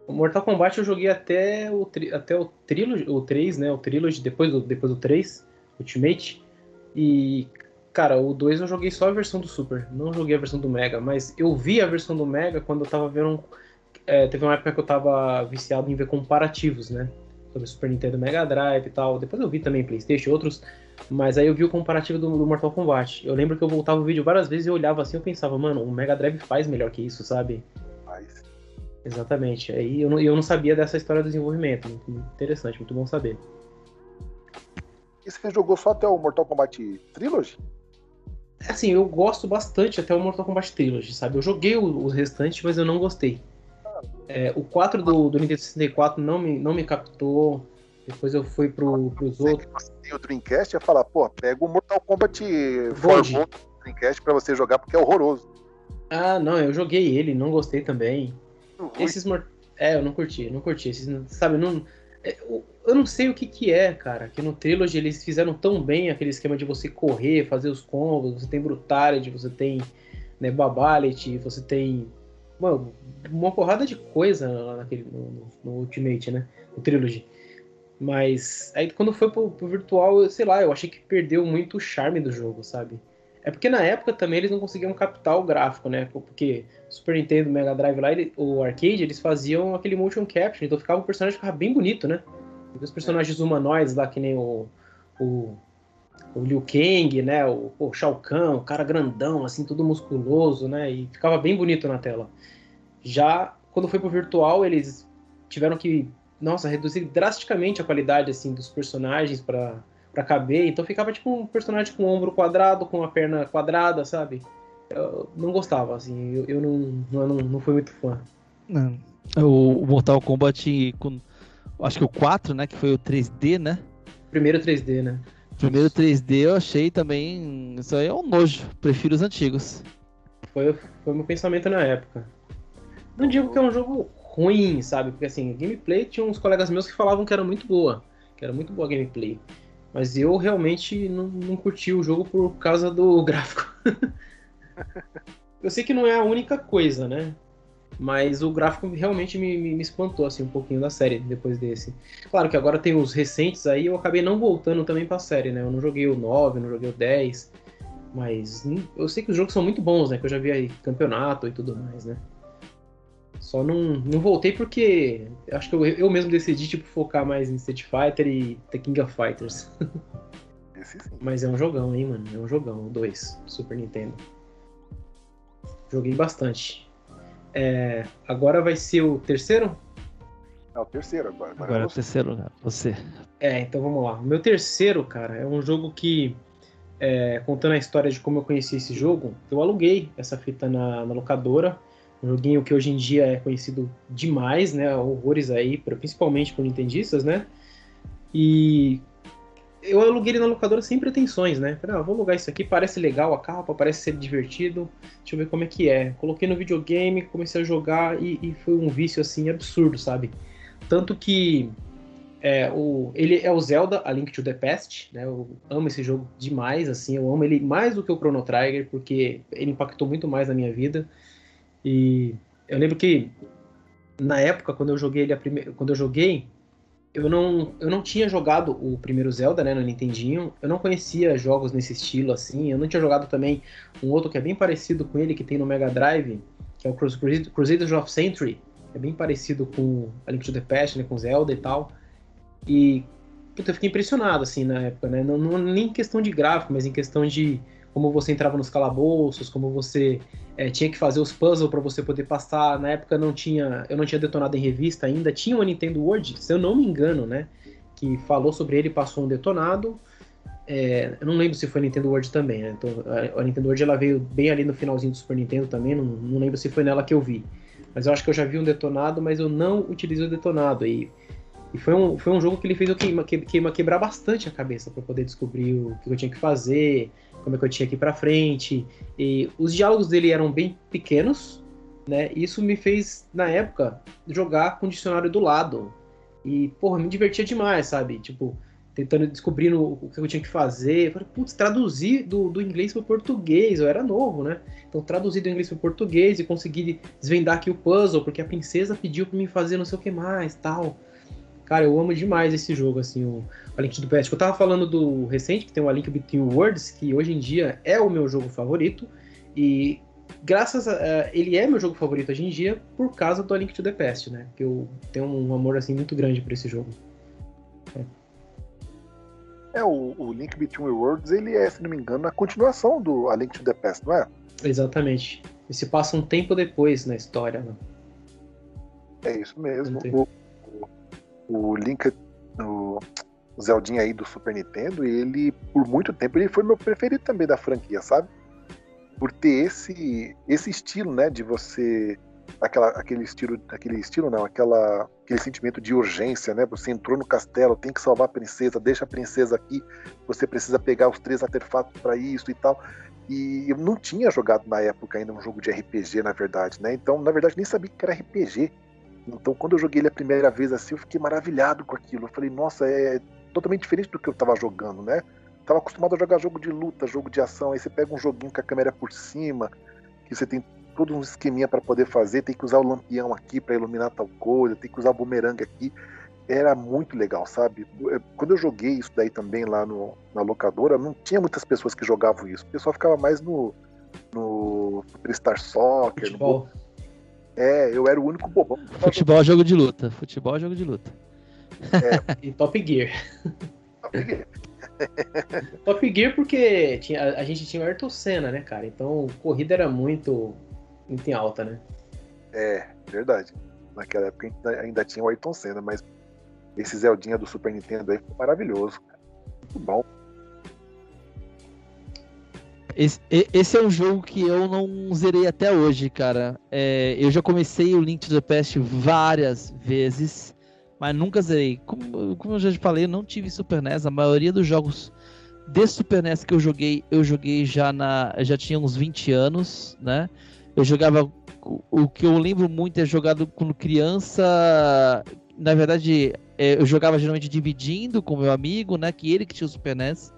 o Mortal Kombat eu joguei até o, até o, trilogy, o 3, né? O Trilogy, depois do, depois do 3, Ultimate. E, cara, o 2 eu joguei só a versão do Super, não joguei a versão do Mega, mas eu vi a versão do Mega quando eu tava vendo. É, teve uma época que eu tava viciado em ver comparativos, né? Sobre Super Nintendo Mega Drive e tal. Depois eu vi também PlayStation e outros. Mas aí eu vi o comparativo do, do, Mortal Kombat. Eu lembro que eu voltava o vídeo várias vezes e eu olhava assim e eu pensava, mano, o Mega Drive faz melhor que isso, sabe? Faz. Exatamente. Aí eu não, eu não sabia dessa história do desenvolvimento. Muito interessante, muito bom saber. E você jogou só até o Mortal Kombat Trilogy? Assim, eu gosto bastante até o Mortal Kombat Trilogy, sabe? Eu joguei os restantes, mas eu não gostei. É, o 4 do, do Nintendo 64 não me, não me captou. Depois eu fui pro, pros outros. o Dreamcast ia falar, pô, pega o Mortal Kombat do Dreamcast pra você jogar, porque é horroroso. Ah, não, eu joguei ele, não gostei também. Esses É, eu não curti, não curti. Esses, sabe, não. É, eu não sei o que que é, cara. Que no Trilogy eles fizeram tão bem aquele esquema de você correr, fazer os combos, você tem Brutality, você tem né, Babality, você tem. Mano, uma porrada de coisa lá naquele, no, no Ultimate, né? No Trilogy. Mas aí quando foi pro, pro virtual, eu, sei lá, eu achei que perdeu muito o charme do jogo, sabe? É porque na época também eles não conseguiam captar o gráfico, né? Porque Super Nintendo, Mega Drive lá, ele, o arcade, eles faziam aquele motion capture, então ficava o personagem ficava bem bonito, né? Os personagens humanoides lá, que nem o, o, o Liu Kang, né? O, o Shao Kahn, o cara grandão, assim, tudo musculoso, né? E ficava bem bonito na tela. Já quando foi pro virtual, eles tiveram que, nossa, reduzir drasticamente a qualidade, assim, dos personagens para para caber, então ficava tipo um personagem com o ombro quadrado, com a perna quadrada, sabe? Eu não gostava, assim, eu, eu não, eu não, não fui muito fã. Não. O Mortal Kombat, com, acho que o 4, né, que foi o 3D, né? Primeiro 3D, né? Primeiro 3D eu achei também, isso aí é um nojo, prefiro os antigos. Foi, foi meu pensamento na época. Não digo que é um jogo ruim, sabe? Porque assim, a gameplay tinha uns colegas meus que falavam que era muito boa, que era muito boa a gameplay. Mas eu realmente não, não curti o jogo por causa do gráfico. eu sei que não é a única coisa, né? Mas o gráfico realmente me, me, me, espantou assim um pouquinho da série depois desse. Claro que agora tem os recentes aí, eu acabei não voltando também pra série, né? Eu não joguei o 9, não joguei o 10. Mas eu sei que os jogos são muito bons, né? Que eu já vi aí campeonato e tudo mais, né? Só não, não voltei porque acho que eu, eu mesmo decidi tipo, focar mais em Street Fighter e The King of Fighters. Mas é um jogão, hein, mano? É um jogão, 2, Super Nintendo. Joguei bastante. É, agora vai ser o terceiro? É o terceiro agora. Agora, agora é o terceiro, né? Você. É, então vamos lá. O meu terceiro, cara, é um jogo que, é, contando a história de como eu conheci esse jogo, eu aluguei essa fita na, na locadora um joguinho que hoje em dia é conhecido demais, né? Horrores aí, principalmente por nintendistas, né? E eu aluguei ele na locadora sem pretensões, né? Falei, ah, vou alugar isso aqui, parece legal a capa, parece ser divertido, deixa eu ver como é que é. Coloquei no videogame, comecei a jogar e, e foi um vício, assim, absurdo, sabe? Tanto que é, o, ele é o Zelda, A Link to the Past, né? Eu amo esse jogo demais, assim, eu amo ele mais do que o Chrono Trigger, porque ele impactou muito mais na minha vida. E eu lembro que na época quando eu joguei ele a primeira, quando eu joguei, eu não, eu não tinha jogado o primeiro Zelda, né, no Nintendinho. Eu não conhecia jogos nesse estilo assim. Eu não tinha jogado também um outro que é bem parecido com ele que tem no Mega Drive, que é o Crusaders of Century, é bem parecido com A Link to the Past, né, com Zelda e tal. E puta, eu fiquei impressionado assim na época, né? Não, não nem em questão de gráfico, mas em questão de como você entrava nos calabouços, como você é, tinha que fazer os puzzles para você poder passar. Na época não tinha, eu não tinha detonado em revista ainda. Tinha o Nintendo World, se eu não me engano, né? Que falou sobre ele, passou um detonado. É, eu não lembro se foi Nintendo World também, né? Então, a, a, Nintendo World ela veio bem ali no finalzinho do Super Nintendo também. Não, não lembro se foi nela que eu vi. Mas eu acho que eu já vi um detonado, mas eu não utilizei o detonado. E, e foi, um, foi um jogo que ele fez eu queima, queima, quebrar bastante a cabeça para poder descobrir o que eu tinha que fazer como é que eu tinha que ir pra frente. E os diálogos dele eram bem pequenos, né? Isso me fez, na época, jogar com o dicionário do lado. E, porra, me divertia demais, sabe? Tipo, tentando descobrindo o que eu tinha que fazer. falei, putz, traduzir do, do inglês para português. Eu era novo, né? Então, traduzir do inglês para português e conseguir desvendar aqui o puzzle, porque a princesa pediu para mim fazer não sei o que mais, tal. Cara, eu amo demais esse jogo, assim, o, A Link to the Past. Eu tava falando do recente, que tem o A Link Between Worlds, que hoje em dia é o meu jogo favorito, e graças a... Uh, ele é meu jogo favorito hoje em dia por causa do A Link to the Past, né? Que eu tenho um amor, assim, muito grande por esse jogo. É, é o, o, Link Between Worlds, ele é, se não me engano, a continuação do A Link to the Past, não é? Exatamente. E se passa um tempo depois na história, né? É isso mesmo. O, o Link, o Zeldinha aí do Super Nintendo, ele, por muito tempo, ele foi meu preferido também da franquia, sabe? Por ter esse, esse estilo, né, de você aquela, aquele estilo, aquele estilo não, aquela, aquele sentimento de urgência, né? Você entrou no castelo, tem que salvar a princesa, deixa a princesa aqui, você precisa pegar os três artefatos para isso e tal. E eu não tinha jogado na época ainda um jogo de RPG, na verdade, né? Então, na verdade, nem sabia que era RPG. Então, quando eu joguei ele a primeira vez assim, eu fiquei maravilhado com aquilo. Eu falei, nossa, é totalmente diferente do que eu estava jogando, né? Tava acostumado a jogar jogo de luta, jogo de ação. Aí você pega um joguinho com a câmera por cima, que você tem todo um esqueminha para poder fazer, tem que usar o lampião aqui para iluminar tal coisa, tem que usar o bumerangue aqui. era muito legal, sabe? É, quando eu joguei isso daí também lá no, na locadora, não tinha muitas pessoas que jogavam isso. O pessoal ficava mais no, no Superstar Soccer. Futebol. É, eu era o único bobão. Futebol é jogo de luta. Futebol é jogo de luta. É. e Top Gear. Top Gear. Top Gear porque tinha, a gente tinha o Ayrton Senna, né, cara? Então corrida era muito, muito em alta, né? É, verdade. Naquela época ainda tinha o Ayrton Senna, mas esse Zeldinha do Super Nintendo aí foi maravilhoso. Muito bom. Esse, esse, é um jogo que eu não zerei até hoje, cara. É, eu já comecei o Link to the Past várias vezes, mas nunca zerei. Como, como eu já te falei, eu não tive Super NES. A maioria dos jogos de Super NES que eu joguei, eu joguei já na. Já tinha uns 20 anos, né? Eu jogava. O que eu lembro muito é jogado quando criança. Na verdade, é, eu jogava geralmente dividindo com meu amigo, né? Que ele que tinha o Super NES.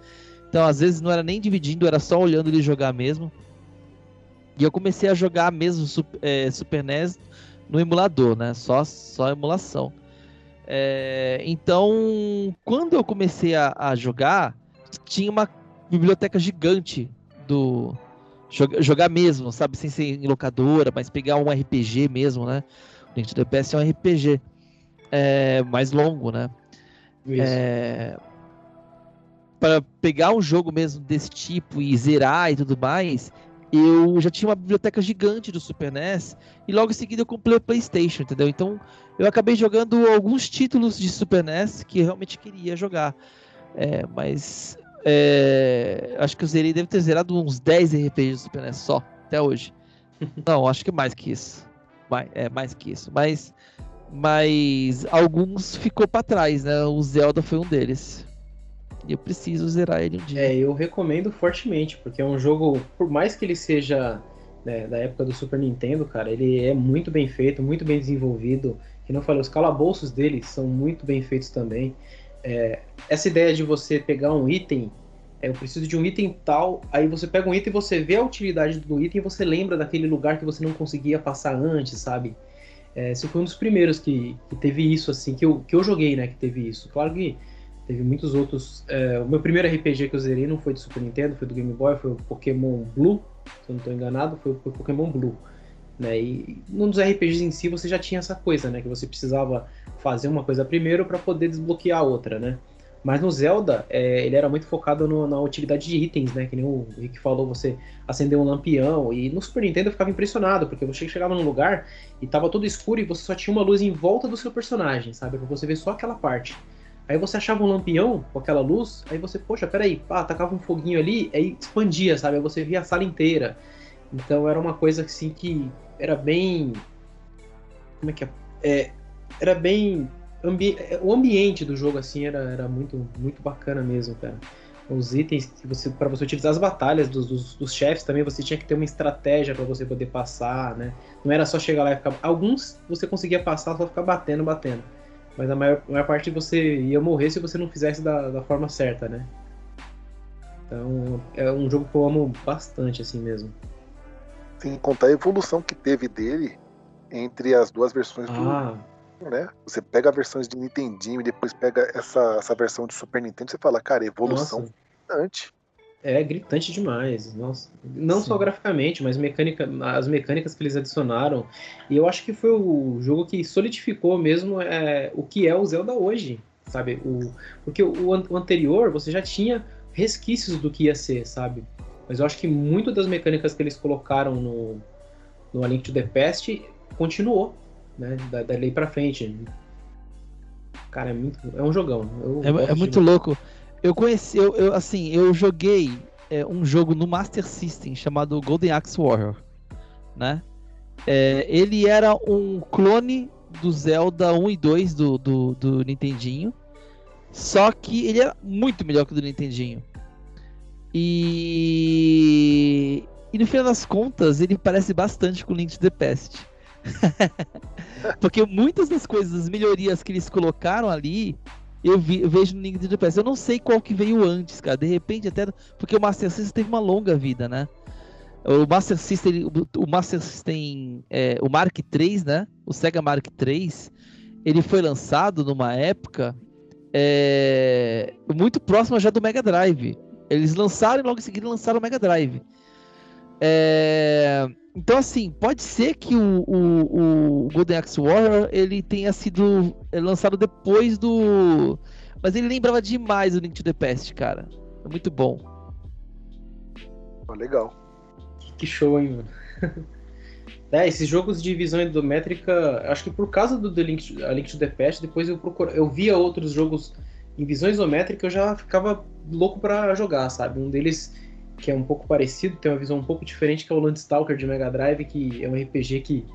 Então, às vezes, não era nem dividindo, era só olhando ele jogar mesmo. E eu comecei a jogar mesmo Super, é, Super NES no emulador, né? Só, só emulação. É, então, quando eu comecei a, a, jogar, tinha uma biblioteca gigante do jogar, jogar mesmo, sabe, sem ser em locadora, mas pegar um RPG mesmo, né? O the Past é um RPG é, mais longo, né? É, para pegar um jogo mesmo desse tipo e zerar e tudo mais, eu já tinha uma biblioteca gigante do Super NES e logo em seguida eu comprei o PlayStation, entendeu? Então eu acabei jogando alguns títulos de Super NES que realmente queria jogar. É, mas é, acho que eu zerei, deve ter zerado uns 10 RPGs do Super NES só, até hoje. Não, acho que mais que isso. Mais, é, mais que isso. Mas, mas alguns ficou para trás, né? O Zelda foi um deles. E eu preciso zerar ele um dia. É, eu recomendo fortemente, porque é um jogo, por mais que ele seja né, da época do Super Nintendo, cara, ele é muito bem feito, muito bem desenvolvido. Que não falei, os calabouços dele são muito bem feitos também. É, essa ideia de você pegar um item, é, eu preciso de um item tal, aí você pega um item e você vê a utilidade do item e você lembra daquele lugar que você não conseguia passar antes, sabe? É, esse foi um dos primeiros que, que teve isso, assim, que eu, que eu joguei, né, que teve isso. Claro que Teve muitos outros. É, o meu primeiro RPG que eu zerei não foi do Super Nintendo, foi do Game Boy, foi o Pokémon Blue, se eu não estou enganado, foi o Pokémon Blue. Né? E num dos RPGs em si você já tinha essa coisa, né? Que você precisava fazer uma coisa primeiro para poder desbloquear a outra, né? Mas no Zelda, é, ele era muito focado no, na utilidade de itens, né? Que nem o Rick falou, você acender um lampião. E no Super Nintendo eu ficava impressionado, porque você chegava num lugar e tava tudo escuro e você só tinha uma luz em volta do seu personagem, sabe? Pra você ver só aquela parte. Aí você achava um lampião com aquela luz, aí você, poxa, peraí, pá, tacava um foguinho ali, aí expandia, sabe? Aí você via a sala inteira. Então era uma coisa assim que era bem. Como é que é? é era bem. Ambi... O ambiente do jogo, assim, era, era muito, muito bacana mesmo, cara. Os itens que você. para você utilizar as batalhas dos, dos, dos chefes também, você tinha que ter uma estratégia para você poder passar, né? Não era só chegar lá e ficar. Alguns você conseguia passar, só ficar batendo, batendo. Mas a maior, a maior parte você ia morrer se você não fizesse da, da forma certa, né? Então é um jogo que eu amo bastante, assim mesmo. Sem contar a evolução que teve dele entre as duas versões ah. do. Né? Você pega a versão de Nintendinho e depois pega essa, essa versão de Super Nintendo e você fala, cara, evolução gigante. É gritante demais. Nossa. Não Sim. só graficamente, mas mecânica, as mecânicas que eles adicionaram. E eu acho que foi o jogo que solidificou mesmo é, o que é o Zelda hoje. Sabe? O, porque o, o anterior você já tinha resquícios do que ia ser, sabe? Mas eu acho que muito das mecânicas que eles colocaram no, no A Link to the Past continuou, né? Da, lei pra frente. Cara, é muito. É um jogão. é, é muito louco. Eu conheci, eu, eu assim, eu joguei é, um jogo no Master System chamado Golden Axe Warrior, né? É, ele era um clone do Zelda 1 e 2 do, do, do Nintendinho, só que ele era muito melhor que o do Nintendinho. E, e no final das contas, ele parece bastante com o Link to the Past. Porque muitas das coisas, as melhorias que eles colocaram ali, eu, vi, eu vejo no the Past. Eu não sei qual que veio antes, cara. De repente, até. Porque o Master System teve uma longa vida, né? O Master System, o Master System, é, o Mark III, né? O Sega Mark III, ele foi lançado numa época é, muito próxima já do Mega Drive. Eles lançaram e logo em seguida lançaram o Mega Drive. É, então, assim, pode ser que o, o, o, Golden Axe Warrior ele tenha sido lançado depois do. Mas ele lembrava demais o Link to the Past, cara. É muito bom. legal. Que show, hein, mano? É, esses jogos de visão isométrica, acho que por causa do The Link, a Link to the Past, depois eu procuro, eu via outros jogos em visão isométrica, eu já ficava louco para jogar, sabe? Um deles que é um pouco parecido, tem uma visão um pouco diferente, que é o Landstalker de Mega Drive, que é um RPG que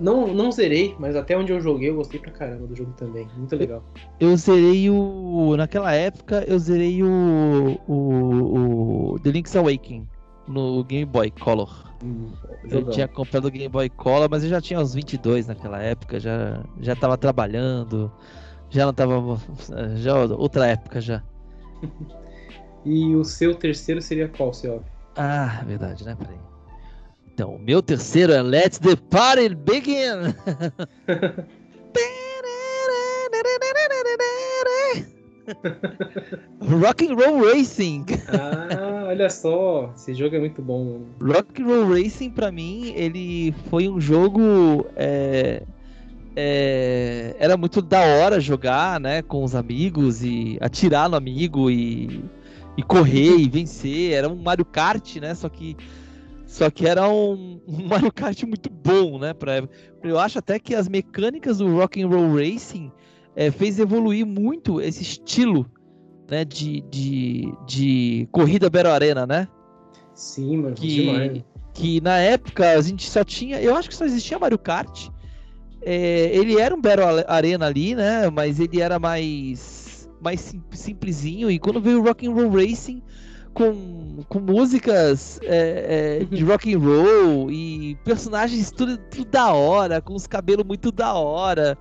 não, não zerei, mas até onde eu joguei eu gostei pra caramba do jogo também. Muito legal. Eu zerei o. Naquela época, eu zerei o. O, o The Link's Awakening no Game Boy Color. Hum, eu tinha comprado o Game Boy Color, mas eu já tinha uns 22 naquela época, já, já tava trabalhando, já não tava. Já outra época já. e o seu terceiro seria qual, seu? Ah, verdade, né? Peraí. Então, o meu terceiro é Let's the Party Begin! Rock and Roll Racing. Ah, olha só, esse jogo é muito bom. Rock and Roll Racing para mim ele foi um jogo é, é, era muito da hora jogar, né, com os amigos e atirar no amigo e, e correr e vencer. Era um Mario Kart, né? Só que só que era um, um Mario Kart muito bom, né? Pra, eu acho até que as mecânicas do Rock and Roll Racing é, fez evoluir muito esse estilo né, de, de, de corrida Battle Arena, né? Sim, mano, que, demais. Que na época a gente só tinha. Eu acho que só existia Mario Kart. É, ele era um Battle Arena ali, né? Mas ele era mais, mais sim, simplesinho. E quando veio o Rock and Roll Racing com, com músicas é, é, de rock and roll e personagens tudo, tudo da hora, com os cabelos muito da hora.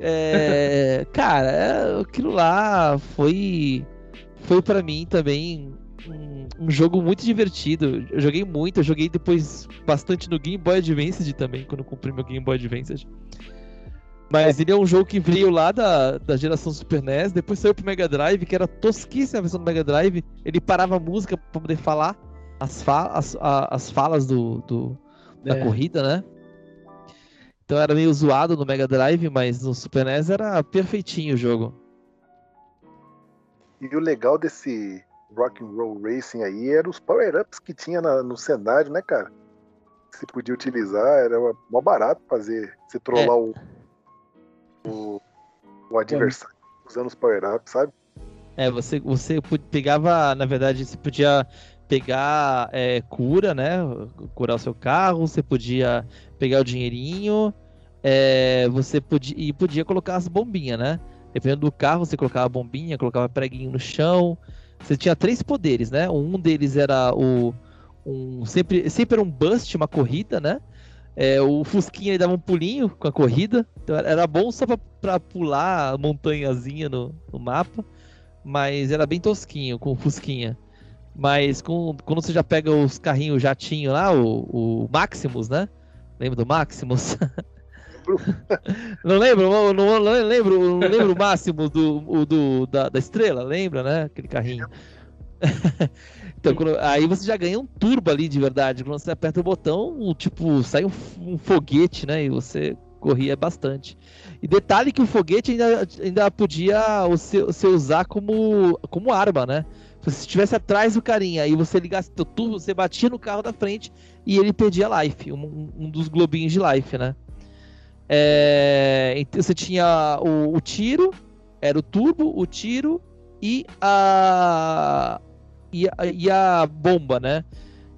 É, cara, é, aquilo lá foi foi para mim também um, um, jogo muito divertido. Eu joguei muito, eu joguei depois bastante no Game Boy Advance também, quando eu comprei meu Game Boy Advance. Mas ele é um jogo que veio lá da, da geração Super NES, depois saiu pro Mega Drive, que era tosquíssima a versão do Mega Drive. Ele parava a música pra poder falar as, fa as, a, as falas do, do da é. corrida, né? Então era meio zoado no Mega Drive, mas no Super NES era perfeitinho o jogo. E o legal desse Rock and Roll Racing aí era os power-ups que tinha na, no cenário, né, cara? Você podia utilizar, era mó barato fazer, você trollar é. o, o, o adversário usando os power-ups, sabe? É, você, você pegava, na verdade, você podia pegar é, cura, né? Curar o seu carro, você podia pegar o dinheirinho, é, você podia, e podia colocar as bombinhas, né? Dependendo do carro, você colocava bombinha, colocava preguinho no chão. Você tinha três poderes, né? Um deles era o. Um, sempre, sempre era um bust, uma corrida, né? É, o Fusquinha ele dava um pulinho com a corrida. Então era bom só pra, pra pular a montanhazinha no, no mapa. Mas era bem tosquinho com o Fusquinha. Mas com, quando você já pega os carrinhos jatinho lá, o, o Maximus, né? Lembra do Maximus? não lembro, não, não, não, lembro, não lembro o Maximus do, do, da, da estrela, lembra, né? Aquele carrinho. Então, quando, aí você já ganha um turbo ali de verdade. Quando você aperta o botão, tipo, sai um, um foguete, né? E você corria bastante. E detalhe que o foguete ainda, ainda podia você, você usar como, como arma, né? Se você estivesse atrás do carinha e você ligasse o turbo, você batia no carro da frente e ele perdia life, um, um dos globinhos de life, né? É, então você tinha o, o, tiro, era o turbo, o tiro e a, e a, e a bomba, né?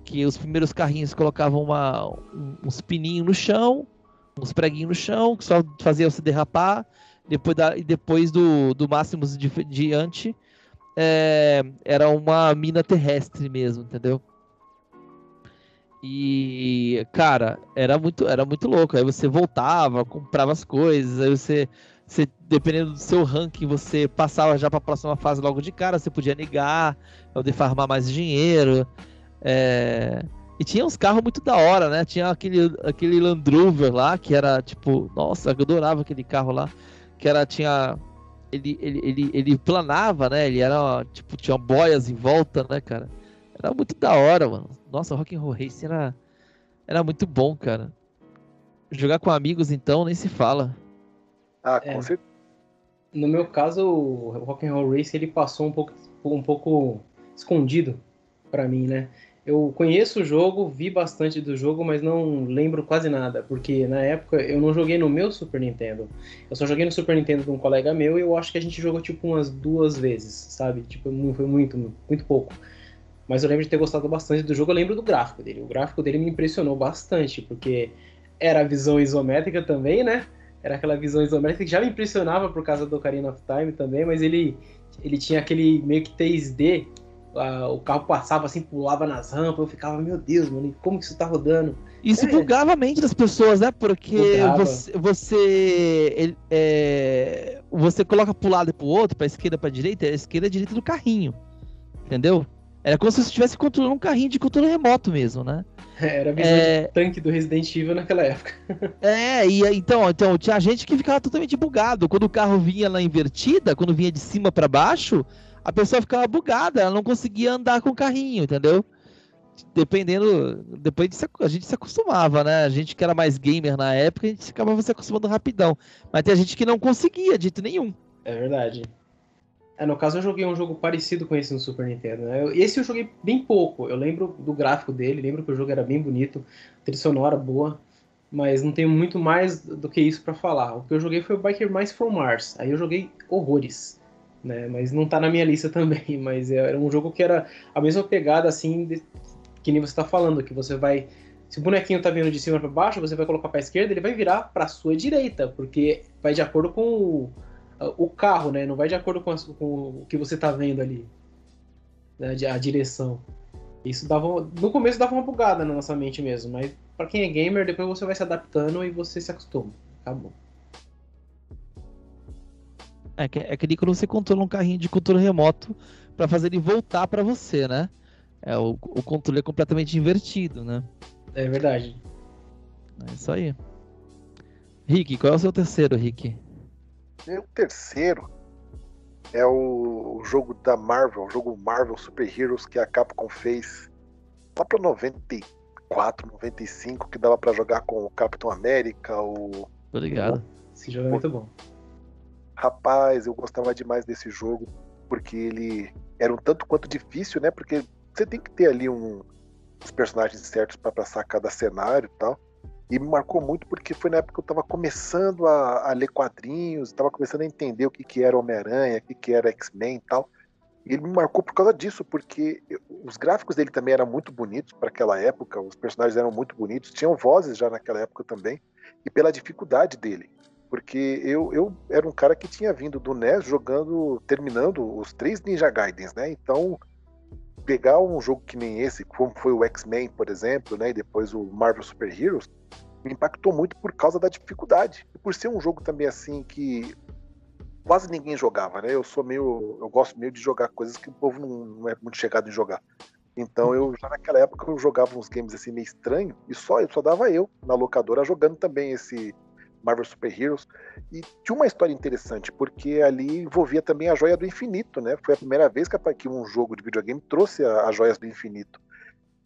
Que os primeiros carrinhos colocavam uma, uns pininhos no chão, uns preguinhos no chão, que só fazia você derrapar. Depois, da, depois do, do máximo de, diante, é, era uma mina terrestre mesmo, entendeu? E, cara, era muito, era muito louco. Aí você voltava, comprava as coisas, aí você, você dependendo do seu ranking, você passava já para a próxima fase logo de cara, você podia negar, poder farmar mais dinheiro. É... E tinha uns carros muito da hora, né? Tinha aquele, aquele Land Rover lá, que era tipo, nossa, eu adorava aquele carro lá que era, tinha. Ele, ele, ele, ele planava, né? Ele era, tipo, tinha boias em volta, né, cara? Era muito da hora, mano. Nossa, Rock and Roll Racing era, era muito bom, cara. Jogar com amigos, então, nem se fala. Ah, com é. certeza. No meu caso, o Rock and Roll Racing ele passou um pouco, um pouco escondido para mim, né? Eu conheço o jogo, vi bastante do jogo, mas não lembro quase nada, porque na época eu não joguei no meu Super Nintendo. Eu só joguei no Super Nintendo de um colega meu e eu acho que a gente jogou tipo umas duas vezes, sabe? Tipo, foi muito, muito pouco. Mas eu lembro de ter gostado bastante do jogo, eu lembro do gráfico dele. O gráfico dele me impressionou bastante, porque era a visão isométrica também, né? Era aquela visão isométrica que já me impressionava por causa do Ocarina of Time também, mas ele, ele tinha aquele meio que 3D o carro passava assim, pulava nas rampas, eu ficava, meu Deus, mano, como que isso tá rodando? Isso é. bugava a mente das pessoas, né? Porque você, você, é, você coloca pro lado e pro outro, pra esquerda pra direita, é a esquerda e a direita do carrinho. Entendeu? Era como se você estivesse controlando um carrinho de controle remoto mesmo, né? Era a visão é... de tanque do Resident Evil naquela época. é, e então, então tinha gente que ficava totalmente bugado. Quando o carro vinha na invertida, quando vinha de cima para baixo, a pessoa ficava bugada, ela não conseguia andar com o carrinho, entendeu? Dependendo, depois de, a gente se acostumava, né? A gente que era mais gamer na época, a gente acabava se acostumando rapidão. Mas tem a gente que não conseguia, de jeito nenhum. É verdade. É, no caso, eu joguei um jogo parecido com esse no Super Nintendo. Né? Esse eu joguei bem pouco. Eu lembro do gráfico dele, lembro que o jogo era bem bonito, trilha sonora boa, mas não tenho muito mais do que isso para falar. O que eu joguei foi o Biker Mice from Mars. Aí eu joguei horrores né? Mas não tá na minha lista também, mas era um jogo que era a mesma pegada assim de, que nem você tá falando, que você vai se o bonequinho tá vindo de cima para baixo, você vai colocar para esquerda, ele vai virar para sua direita, porque vai de acordo com o, o carro, né? Não vai de acordo com, a, com o que você tá vendo ali, né? a direção. Isso dava no começo dava uma bugada na nossa mente mesmo, mas para quem é gamer, depois você vai se adaptando e você se acostuma. Acabou. É que, é que quando você controla um carrinho de controle remoto para fazer ele voltar para você, né? É, o, o controle é completamente invertido, né? É verdade. É isso aí. Rick, qual é o seu terceiro, Rick? Meu terceiro é o, o jogo da Marvel, o jogo Marvel Super Heroes que a Capcom fez lá para 94, 95, que dava para jogar com o Capitão América, o. Tô ligado. Esse jogo é muito bom. Rapaz, eu gostava demais desse jogo, porque ele era um tanto quanto difícil, né? Porque você tem que ter ali um, os personagens certos para passar cada cenário e tal. E me marcou muito porque foi na época que eu estava começando a, a, ler quadrinhos, estava começando a entender o que, que era Homem-Aranha, o que, que era X-Men e tal. E ele me marcou por causa disso, porque os gráficos dele também eram muito bonitos para aquela época, os personagens eram muito bonitos, tinham vozes já naquela época também, e pela dificuldade dele porque eu, eu era um cara que tinha vindo do NES jogando, terminando os três Ninja Gaidens, né? Então, pegar um jogo que nem esse, como foi o X-Men, por exemplo, né? E depois o Marvel Super Heroes, me impactou muito por causa da dificuldade. E por ser um jogo também assim que quase ninguém jogava, né? Eu sou meio. Eu gosto meio de jogar coisas que o povo não, não é muito chegado em jogar. Então eu já naquela época eu jogava uns games assim meio estranho e só só dava eu na locadora jogando também esse Marvel Super Heroes. E tinha uma história interessante, porque ali envolvia também a Joia do Infinito, né? Foi a primeira vez que um jogo de videogame trouxe as Joias do Infinito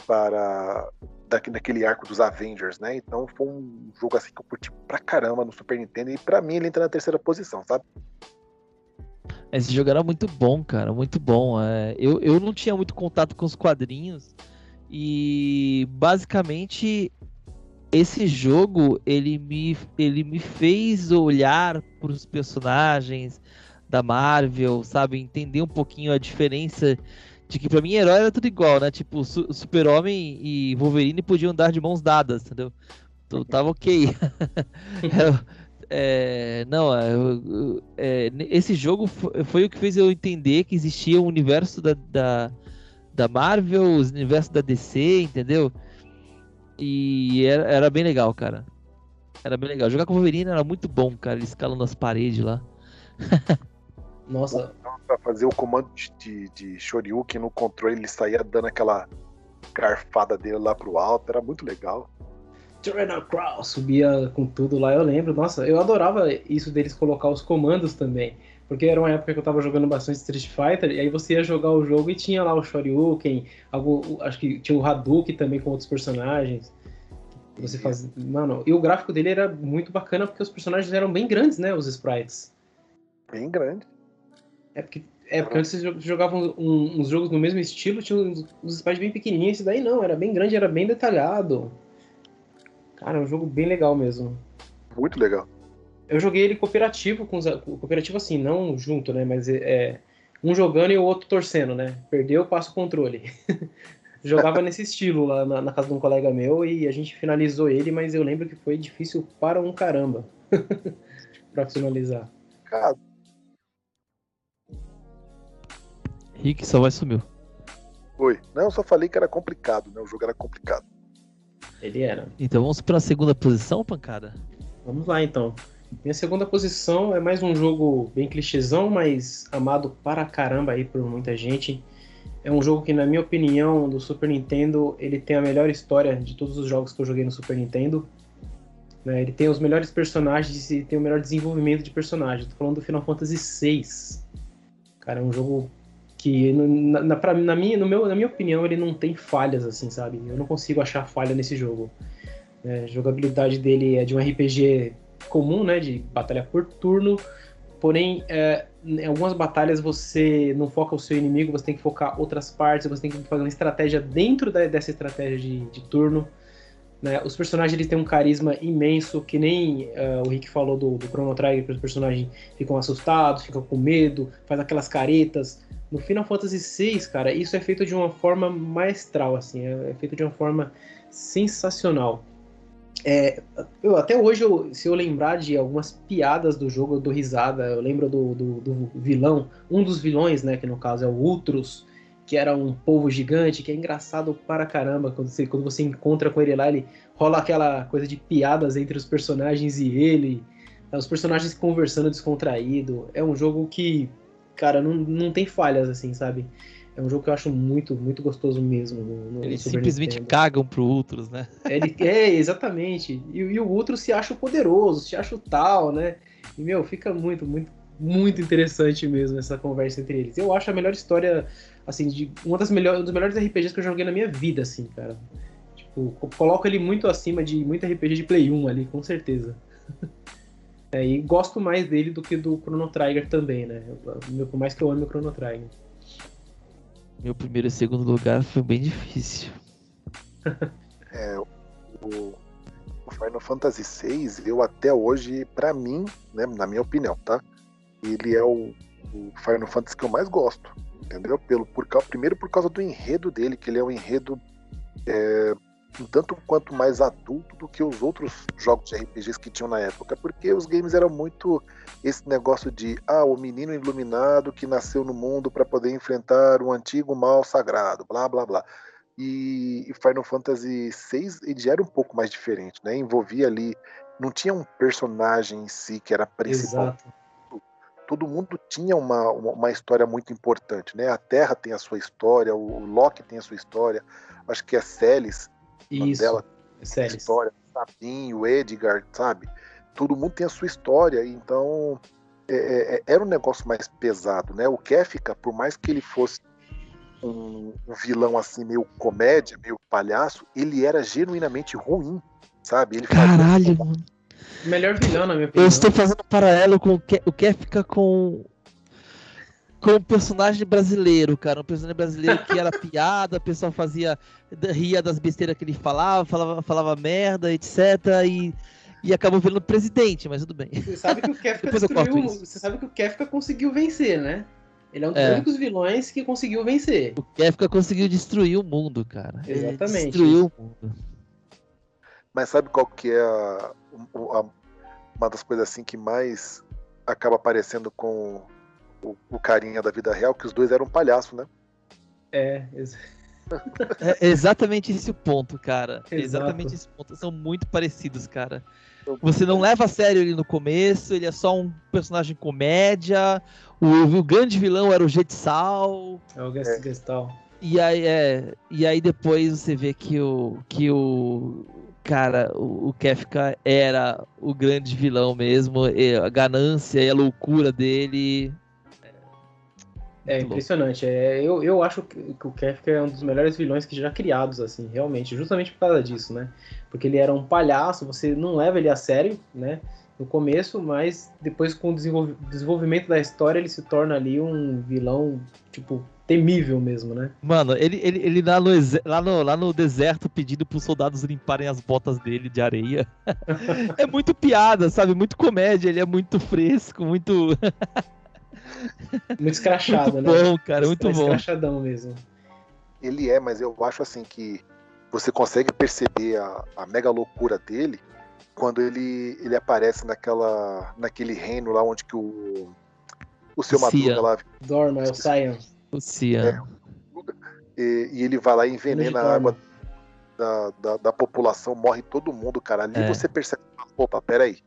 para daquele arco dos Avengers, né? Então foi um jogo assim que eu curti pra caramba no Super Nintendo e para mim ele entra na terceira posição, sabe? Esse jogo era muito bom, cara, muito bom. É, eu, eu não tinha muito contato com os quadrinhos e basicamente esse jogo ele me, ele me fez olhar para os personagens da Marvel, sabe, entender um pouquinho a diferença de que para mim herói era tudo igual, né? Tipo, Super-Homem e Wolverine podiam andar de mãos dadas, entendeu? Então tava ok. é, não, é, é, esse jogo foi, foi, o que fez eu entender que existia o um universo da, da, da Marvel, o universo da DC, entendeu? E era, era, bem legal, cara. Era bem legal. Jogar com o Wolverine era muito bom, cara. Ele escalando as paredes lá. Nossa. Pra fazer o comando de, de Shoryuken no controle, ele saía dando aquela garfada dele lá pro alto. Era muito legal. Tyranno Cross, subia com tudo lá, eu lembro. Nossa, eu adorava isso deles colocar os comandos também. Porque era uma época que eu tava jogando bastante Street Fighter, e aí você ia jogar o jogo e tinha lá o Shoryuken, acho que tinha o Hadouken também com outros personagens. Você faz, mano, e o gráfico dele era muito bacana porque os personagens eram bem grandes, né, os sprites. Bem grande. É porque, é porque antes você jogava um, uns jogos no mesmo estilo, tinha uns, uns sprites bem pequenininhos, esse daí não, era bem grande, era bem detalhado. Cara, é um jogo bem legal mesmo. Muito legal. Eu joguei ele cooperativo, com os, cooperativo assim, não junto, né? Mas é um jogando e o outro torcendo, né? Perdeu, passa o controle. Jogava nesse estilo lá na, na, casa de um colega meu e a gente finalizou ele, mas eu lembro que foi difícil para um caramba para finalizar. Cara. Rick só vai sumiu. Foi. Não, eu só falei que era complicado, né? O jogo era complicado. Ele era. Então vamos para a segunda posição, pancada? Vamos lá então. Minha segunda posição é mais um jogo bem clichêzão, mas amado para caramba aí por muita gente. É um jogo que, na minha opinião, do Super Nintendo, ele tem a melhor história de todos os jogos que eu joguei no Super Nintendo. Né? Ele tem os melhores personagens e tem o melhor desenvolvimento de personagens. Tô falando do Final Fantasy VI. Cara, é um jogo que, na, na, pra, na, minha, no meu, na minha opinião, ele não tem falhas, assim, sabe? Eu não consigo achar falha nesse jogo. É, a jogabilidade dele é de um RPG comum, né, de batalha por turno, porém, é, em algumas batalhas você não foca o seu inimigo, você tem que focar outras partes, você tem que fazer uma estratégia dentro da, dessa estratégia de, de turno. Né? Os personagens eles têm um carisma imenso, que nem uh, o Rick falou do, do Chrono Trigger, os personagens ficam assustados, ficam com medo, faz aquelas caretas. No Final Fantasy VI, cara, isso é feito de uma forma maestral, assim, é, é feito de uma forma sensacional. É, eu, até hoje, eu, se eu lembrar de algumas piadas do jogo, eu dou risada. Eu lembro do, do, do, vilão, um dos vilões, né, que no caso é o Ultros, que era um povo gigante, que é engraçado para caramba. Quando você, quando você encontra com ele lá, ele rola aquela coisa de piadas entre os personagens e ele. Né, os personagens conversando descontraído. É um jogo que, cara, não, não tem falhas, assim, sabe? É um jogo que eu acho muito, muito gostoso mesmo. No, no Eles simplesmente Nintendo. cagam pro Ultros, né? Ele, é, exatamente. E, e o Ultros se acha poderoso, se acha tal, né? E, meu, fica muito, muito, muito interessante mesmo essa conversa entre eles. Eu acho a melhor história, assim, de uma das melhores, um dos melhores RPGs que eu joguei na minha vida, assim, cara. Tipo, coloco ele muito acima de muito RPG de Play 1 ali, com certeza. É, e gosto mais dele do que do Chrono Trigger também, né? Por mais que eu ame o Chrono Trigger. Meu primeiro e segundo lugar foi bem difícil. é, o, o, Final Fantasy VI, eu até hoje, para mim, né, na minha opinião, tá? Ele é o, o, Final Fantasy que eu mais gosto, entendeu? Pelo, por, primeiro por causa do enredo dele, que ele é um enredo é, um tanto quanto mais adulto do que os outros jogos de RPGs que tinham na época, porque os games eram muito esse negócio de ah, o menino iluminado que nasceu no mundo para poder enfrentar um antigo mal sagrado, blá blá blá. E, e Final Fantasy VI ele era um pouco mais diferente, né? Envolvia ali, não tinha um personagem em si que era principal. Exato. Todo mundo tinha uma, uma, história muito importante, né? A Terra tem a sua história, o, o Loki tem a sua história, acho que a Celis isso, dela é história, Sabinho, Edgar, sabe? Todo mundo tem a sua história, então é, é, é, era um negócio mais pesado, né? O Kefka, por mais que ele fosse um, um, vilão assim, meio comédia, meio palhaço, ele era genuinamente ruim, sabe? Ele Caralho, mano. Melhor vilão, na minha opinião. Eu estou fazendo paralelo com o Kefka com com um personagem brasileiro, cara. Um personagem brasileiro que era piada, o pessoal fazia. ria das besteiras que ele falava, falava, falava merda, etc. E, e acabou virando presidente, mas tudo bem. Você sabe que o Kefka destruiu, Você sabe que o Kefka conseguiu vencer, né? Ele é um dos é. únicos vilões que conseguiu vencer. O Kefka conseguiu destruir o mundo, cara. Exatamente. Ele destruiu o mundo. Mas sabe qual que é a, a, uma das coisas assim que mais acaba aparecendo com o, o carinha da vida real, que os dois eram palhaço, né? É, ex é exatamente esse o ponto, cara. Exato. Exatamente esse ponto. São muito parecidos, cara. Você não leva a sério ele no começo, ele é só um personagem comédia. O, o grande vilão era o Jetsal. É o Gestal. E aí, é, e aí depois você vê que o, que o cara, o, o Kefka era o grande vilão mesmo, a ganância e a loucura dele. É impressionante. É, eu, eu acho que o Kefka é um dos melhores vilões que já criados, assim, realmente, justamente por causa disso, né? Porque ele era um palhaço, você não leva ele a sério, né? No começo, mas depois com o desenvolvimento da história ele se torna ali um vilão, tipo, temível mesmo, né? Mano, ele, ele, ele lá, no, lá, no, lá no deserto pedindo pros soldados limparem as botas dele de areia. é muito piada, sabe? Muito comédia, ele é muito fresco, muito. muito escrachado, muito né? Bom, cara, muito é bom. Escrachadão mesmo. Ele é, mas eu acho assim que você consegue perceber a, a mega loucura dele quando ele, ele aparece naquela naquele reino lá onde que o o seu Madruga lá Dorma, é o Sion. O Cian. É, e, e, ele vai lá e envenena a água da, da, da, população, morre todo mundo, cara. Ali é. você percebe, opa, peraí.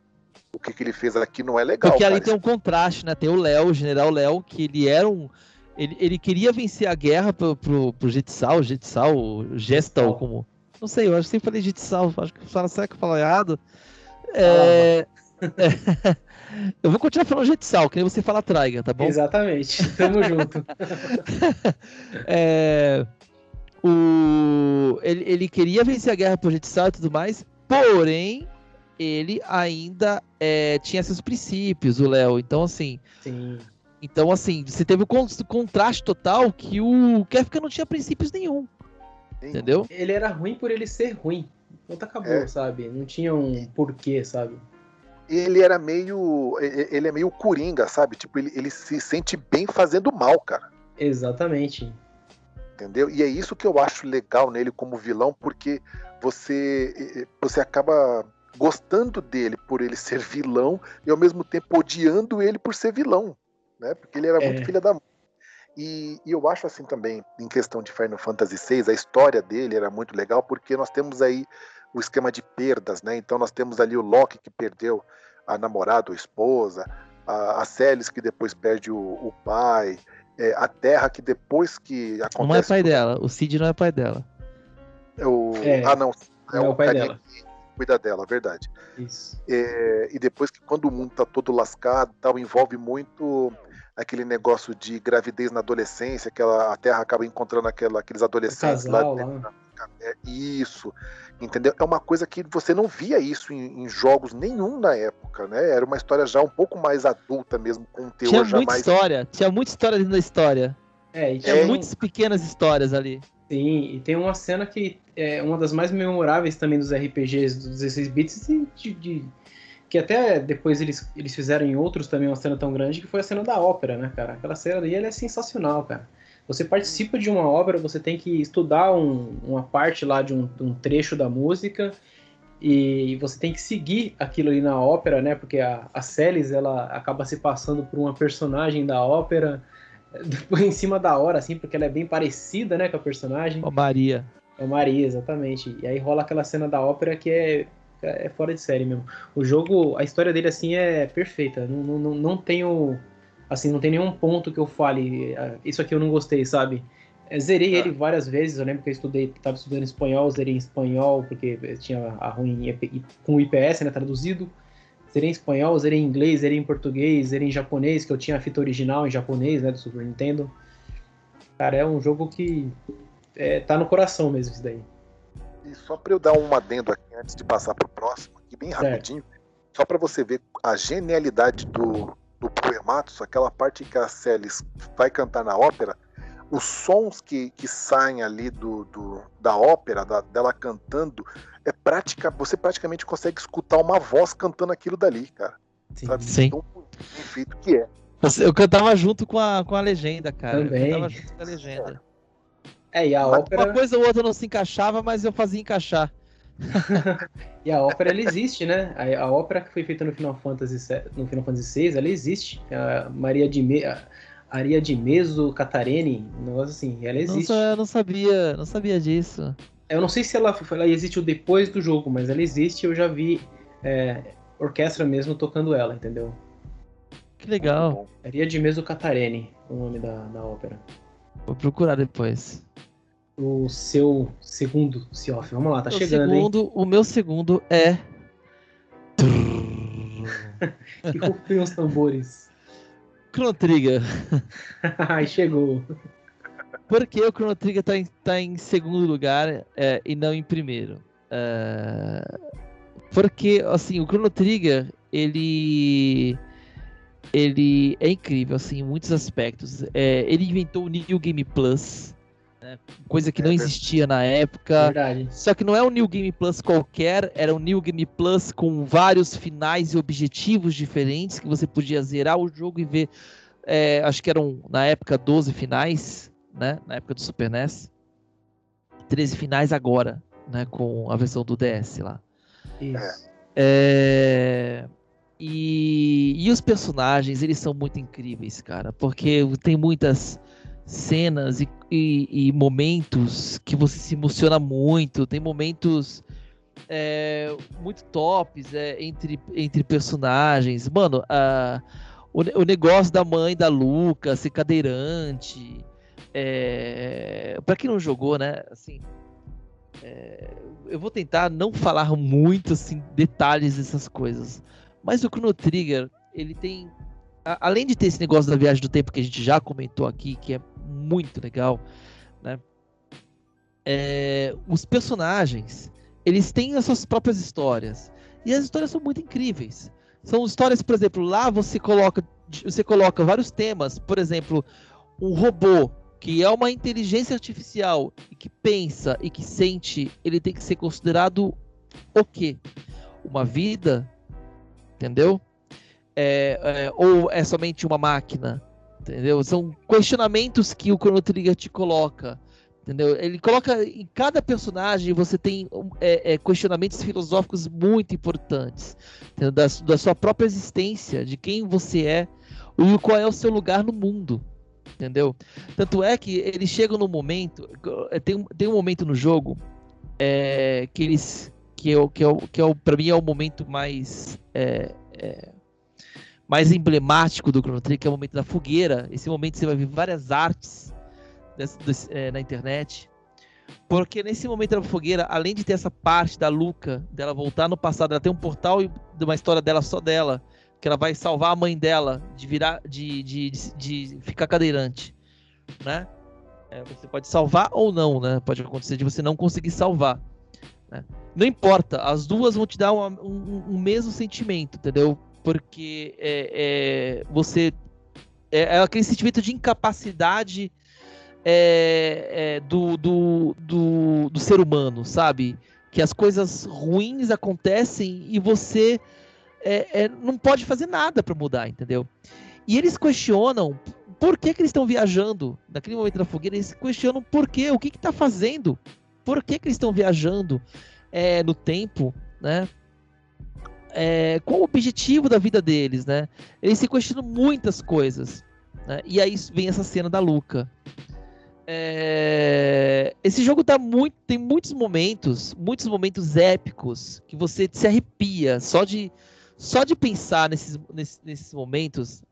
O que, que ele fez aqui não é legal. Porque cara. ali tem um contraste, né? Tem o Léo, o general Léo, que ele era um. Ele, ele queria vencer a guerra pro, pro, pro Jetsal, Jetsal, Gestal, como. Não sei, eu acho que sempre falei Jetsal, acho que fala, será que eu falo errado? É. é Eu vou continuar falando Jetsal, que nem você fala Traiga, tá bom? Exatamente. Tamo junto. é, o, ele, ele queria vencer a guerra por Jetsal e tudo mais, porém, ele ainda é, tinha seus princípios, o Léo. Então, assim. Sim. Então, assim, você teve o um contraste total que o Kefka não tinha princípios nenhum. Sim. Entendeu? Ele era ruim por ele ser ruim. Ponto acabou, é. sabe? Não tinha um porquê, sabe? ele era meio. Ele é meio coringa, sabe? Tipo, ele, ele se sente bem fazendo mal, cara. Exatamente. Entendeu? E é isso que eu acho legal nele como vilão, porque você, você acaba gostando dele por ele ser vilão e ao mesmo tempo odiando ele por ser vilão, né? Porque ele era é. muito filha da e, e, eu acho assim também, em questão de Final Fantasy VI, a história dele era muito legal, porque nós temos aí o esquema de perdas, né? Então nós temos ali o Loki que perdeu a namorada ou esposa, a, a Celis que depois perde o, o pai, é, a Terra que depois que acontece... Não é pai dela, o Cid não é pai dela. O, é, ah, não, é, o, é o pai dela. Cuida dela, verdade. Isso. É, e depois que quando o mundo tá todo lascado, tal, envolve muito aquele negócio de gravidez na adolescência, que ela, a Terra acaba encontrando aquela, aqueles adolescentes casal, lá. lá. É, isso entendeu? É uma coisa que você não via isso em, em, jogos nenhum na época, né? Era uma história já um pouco mais adulta mesmo, com um teor tinha já muita mais... história, tinha muita história dentro da história. É, e tinha é, muitas pequenas histórias ali. Sim, e tem uma cena que é uma das mais memoráveis também dos RPGs dos 16 bits de, de, que até depois eles, eles fizeram em outros também uma cena tão grande que foi a cena da ópera, né, cara? Aquela cena ali é sensacional, cara. Você participa de uma obra, você tem que estudar um, uma parte lá de um, de um, trecho da música e você tem que seguir aquilo ali na ópera, né? Porque a, a Celis, ela acaba se passando por uma personagem da ópera depois em cima da hora, assim, porque ela é bem parecida, né, com a personagem. O Maria. É Maria, exatamente. E aí rola aquela cena da ópera que é, é fora de série mesmo. O jogo, a história dele, assim, é perfeita. Não, não, não tem o Assim, não tem nenhum ponto que eu fale, ah, isso aqui eu não gostei, sabe? Eu zerei ah. ele várias vezes, eu lembro que eu estudei, estava estudando espanhol, zerei em espanhol, porque tinha a ruim com o IPS, né, traduzido. Zerei em espanhol, zerei em inglês, zerei em português, zerei em japonês, que eu tinha a fita original em japonês, né, do Super Nintendo. Cara, é um jogo que é, tá no coração mesmo isso daí. E só para eu dar um adendo aqui antes de passar pro próximo, aqui bem certo. rapidinho, só para você ver a genialidade do, do Poematos, aquela parte que a Celis vai cantar na ópera, os sons que, que saem ali do, do da ópera, da, dela cantando, é prática, você praticamente consegue escutar uma voz cantando aquilo dali, cara. Sim. Sabe? Sim. Tão bem feito que é. Eu cantava junto com a, com a legenda, cara. Também. Eu cantava junto com a legenda. É, e a mas ópera. Uma coisa ou outra não se encaixava, mas eu fazia encaixar. e a ópera ela existe, né? A, a, ópera que foi feita no Final Fantasy no Final Fantasy VI, ela existe. A Maria de Me, a Aria de Meso Catarene, um negócio assim, ela existe. Nossa, eu não sabia, não sabia disso. Eu não sei se ela, ela existiu depois do jogo, mas ela existe. Eu já vi é, orquestra mesmo tocando ela, entendeu? Que legal. Aria de Meso Catarene, o nome da, da ópera. Vou procurar depois. o seu segundo Seoff. Vamos lá, tá o chegando, segundo, hein? O meu segundo é. que rufem os tambores. Chrono Trigger. Ai, chegou. Por que o Chrono Trigger tá em, tá em segundo lugar é, e não em primeiro? É, porque, assim, o Chrono Trigger, ele. Ele é incrível, assim, em muitos aspectos. É, ele inventou o New Game Plus, né, coisa que É não existia na época. Verdade. Só que não é um New Game Plus qualquer, era um New Game Plus com vários finais e objetivos diferentes que você podia zerar o jogo e ver. é, acho que eram na época 12 finais, né? Na época do Super NES. 13 finais agora, né? Com a versão do DS lá. Isso. É, E, e os personagens, eles são muito incríveis, cara, porque tem muitas cenas e, e- e momentos que você se emociona muito, tem momentos é, muito tops é, entre, entre personagens. Mano, a- o, o negócio da mãe da Luca ser cadeirante. É, para quem não jogou, né? Assim, é, eu vou tentar não falar muito assim detalhes dessas coisas. Mas o Chrono Trigger, ele tem. a- além de ter esse negócio da viagem do tempo que a gente já comentou aqui, que é muito legal, né? É, os personagens, eles têm as suas próprias histórias. E as histórias são muito incríveis. São histórias, por exemplo, lá você coloca, você coloca vários temas, por exemplo, um robô que é uma inteligência artificial e que pensa e que sente, ele tem que ser considerado o quê? Uma vida, entendeu? É, é, ou é somente uma máquina, entendeu? São questionamentos que o Chrono Trigger te coloca, entendeu? Ele coloca em cada personagem você tem é, é, questionamentos filosóficos muito importantes? Da, da sua própria existência, de quem você é e qual é o seu lugar no mundo, entendeu? Tanto é que eles chegam no momento, é, tem, tem um momento no jogo é, que eles que é que é que é para mim é o momento mais é, é, mais emblemático do Chrono Trigger, que é o momento da fogueira. Esse momento você vai ver várias artes desse- na internet. Porque nesse momento da fogueira, além de ter essa parte da Luca, dela voltar no passado, ela tem um portal e- de uma história dela só dela, que ela vai salvar a mãe dela de virar, de, de, de, de ficar cadeirante, né? É, você pode salvar ou não, né? Pode acontecer de você não conseguir salvar. né? Não importa, as duas vão te dar uma- um, um mesmo sentimento, entendeu? Porque é, é, você é, é aquele sentimento de incapacidade é, é, do, do, do, do ser humano, sabe? Que as coisas ruins acontecem e você é, é, não pode fazer nada para mudar, entendeu? E eles questionam por que, que eles estão viajando naquele momento da fogueira. Eles questionam por quê, o que está fazendo, por que, que eles estão viajando é, no tempo, né? É, qual o objetivo da vida deles, né? Eles se questionam muitas coisas. né? E aí vem essa cena da Luca. É, Esse jogo tá muito, tem muitos momentos, muitos momentos épicos que você se arrepia só de, só de pensar nesses, nesses, nesses momentos.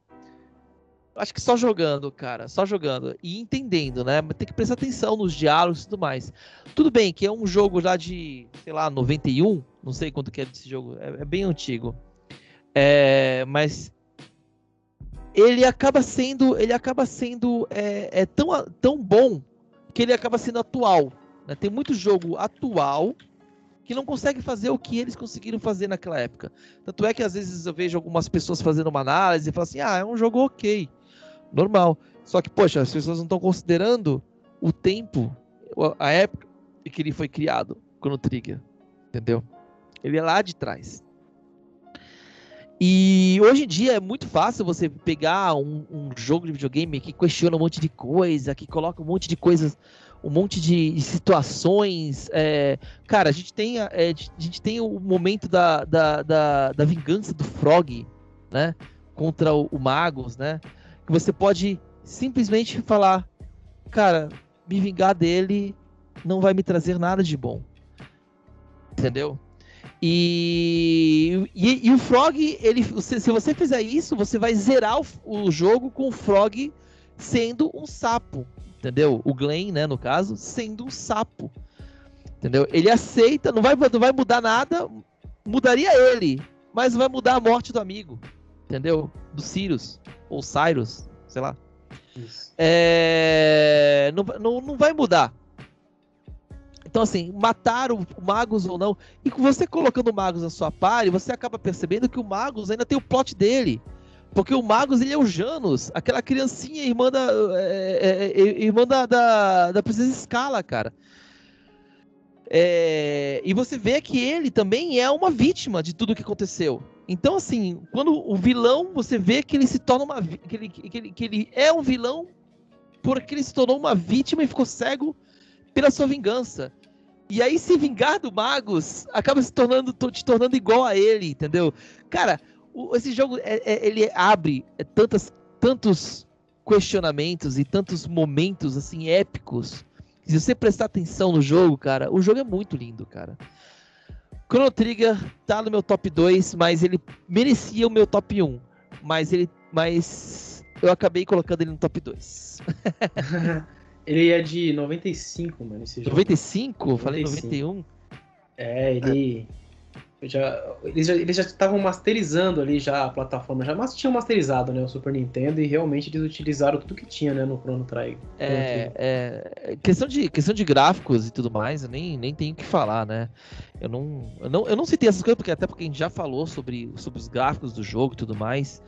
Acho que só jogando, cara, só jogando e entendendo, né? Tem que prestar atenção nos diálogos e tudo mais. Tudo bem que é um jogo já de, sei lá, 91, não sei quanto que é desse jogo, é, é bem antigo. É, mas ele acaba sendo, ele acaba sendo é, é tão, tão bom que ele acaba sendo atual. né? Tem muito jogo atual que não consegue fazer o que eles conseguiram fazer naquela época. Tanto é que às vezes eu vejo algumas pessoas fazendo uma análise e falam assim: ah, é um jogo ok, normal. Só que, poxa, as pessoas não estão considerando o tempo, a época em que ele foi criado, Chrono Trigger. Entendeu? Ele é lá de trás. E hoje em dia é muito fácil você pegar um, um jogo de videogame que questiona um monte de coisa, que coloca um monte de coisas, um monte de, de situações. é, Cara, a gente tem, a é, a gente tem o momento da, da, da, da vingança do Frog, né? Contra o, o Magus, né? Que você pode simplesmente falar, cara, me vingar dele não vai me trazer nada de bom. Entendeu? E, e, e o Frog, ele, se, se você fizer isso, você vai zerar o, o jogo com o Frog sendo um sapo. Entendeu? O Glenn, né, no caso, sendo um sapo. Entendeu? Ele aceita, não vai, não vai mudar nada, mudaria ele, mas vai mudar a morte do amigo. Entendeu? Do Sirius. Ou Cyrus, sei lá. É... Não, não, não vai mudar. Então, assim, matar o Magus ou não. E você colocando o Magus na sua party, você acaba percebendo que o Magus ainda tem o plot dele. Porque o Magus, ele é o Janus, aquela criancinha, irmã da. É, é, é, irmã da, da, da Princesa Scala, cara. É, e você vê que ele também é uma vítima de tudo que aconteceu. Então, assim, quando o vilão, você vê que ele se torna uma. que ele, que ele, que ele é um vilão porque ele se tornou uma vítima e ficou cego pela sua vingança. E aí, se vingar do Magus, acaba se tornando, te tornando igual a ele, entendeu? Cara, o, esse jogo, é, é, ele abre é, tantas, tantos questionamentos e tantos momentos, assim, épicos. Se você prestar atenção no jogo, cara, o jogo é muito lindo, cara. Chrono Trigger tá no meu top 2, mas ele merecia o meu top 1. Mas ele. Mas eu acabei colocando ele no top 2. Ele é de 95, mano, esse jogo. 95? 95. Falei 91? É, ele. Já, eles já eles já estavam masterizando ali já a plataforma, já mas tinham masterizado né, o Super Nintendo e realmente eles utilizaram tudo que tinha né, no Chrono Trigger. É, é, questão, de, questão de gráficos e tudo mais, eu nem, nem tenho o que falar, né? Eu não, eu, não, eu não citei essas coisas, porque até porque a gente já falou sobre, sobre os gráficos do jogo e tudo mais.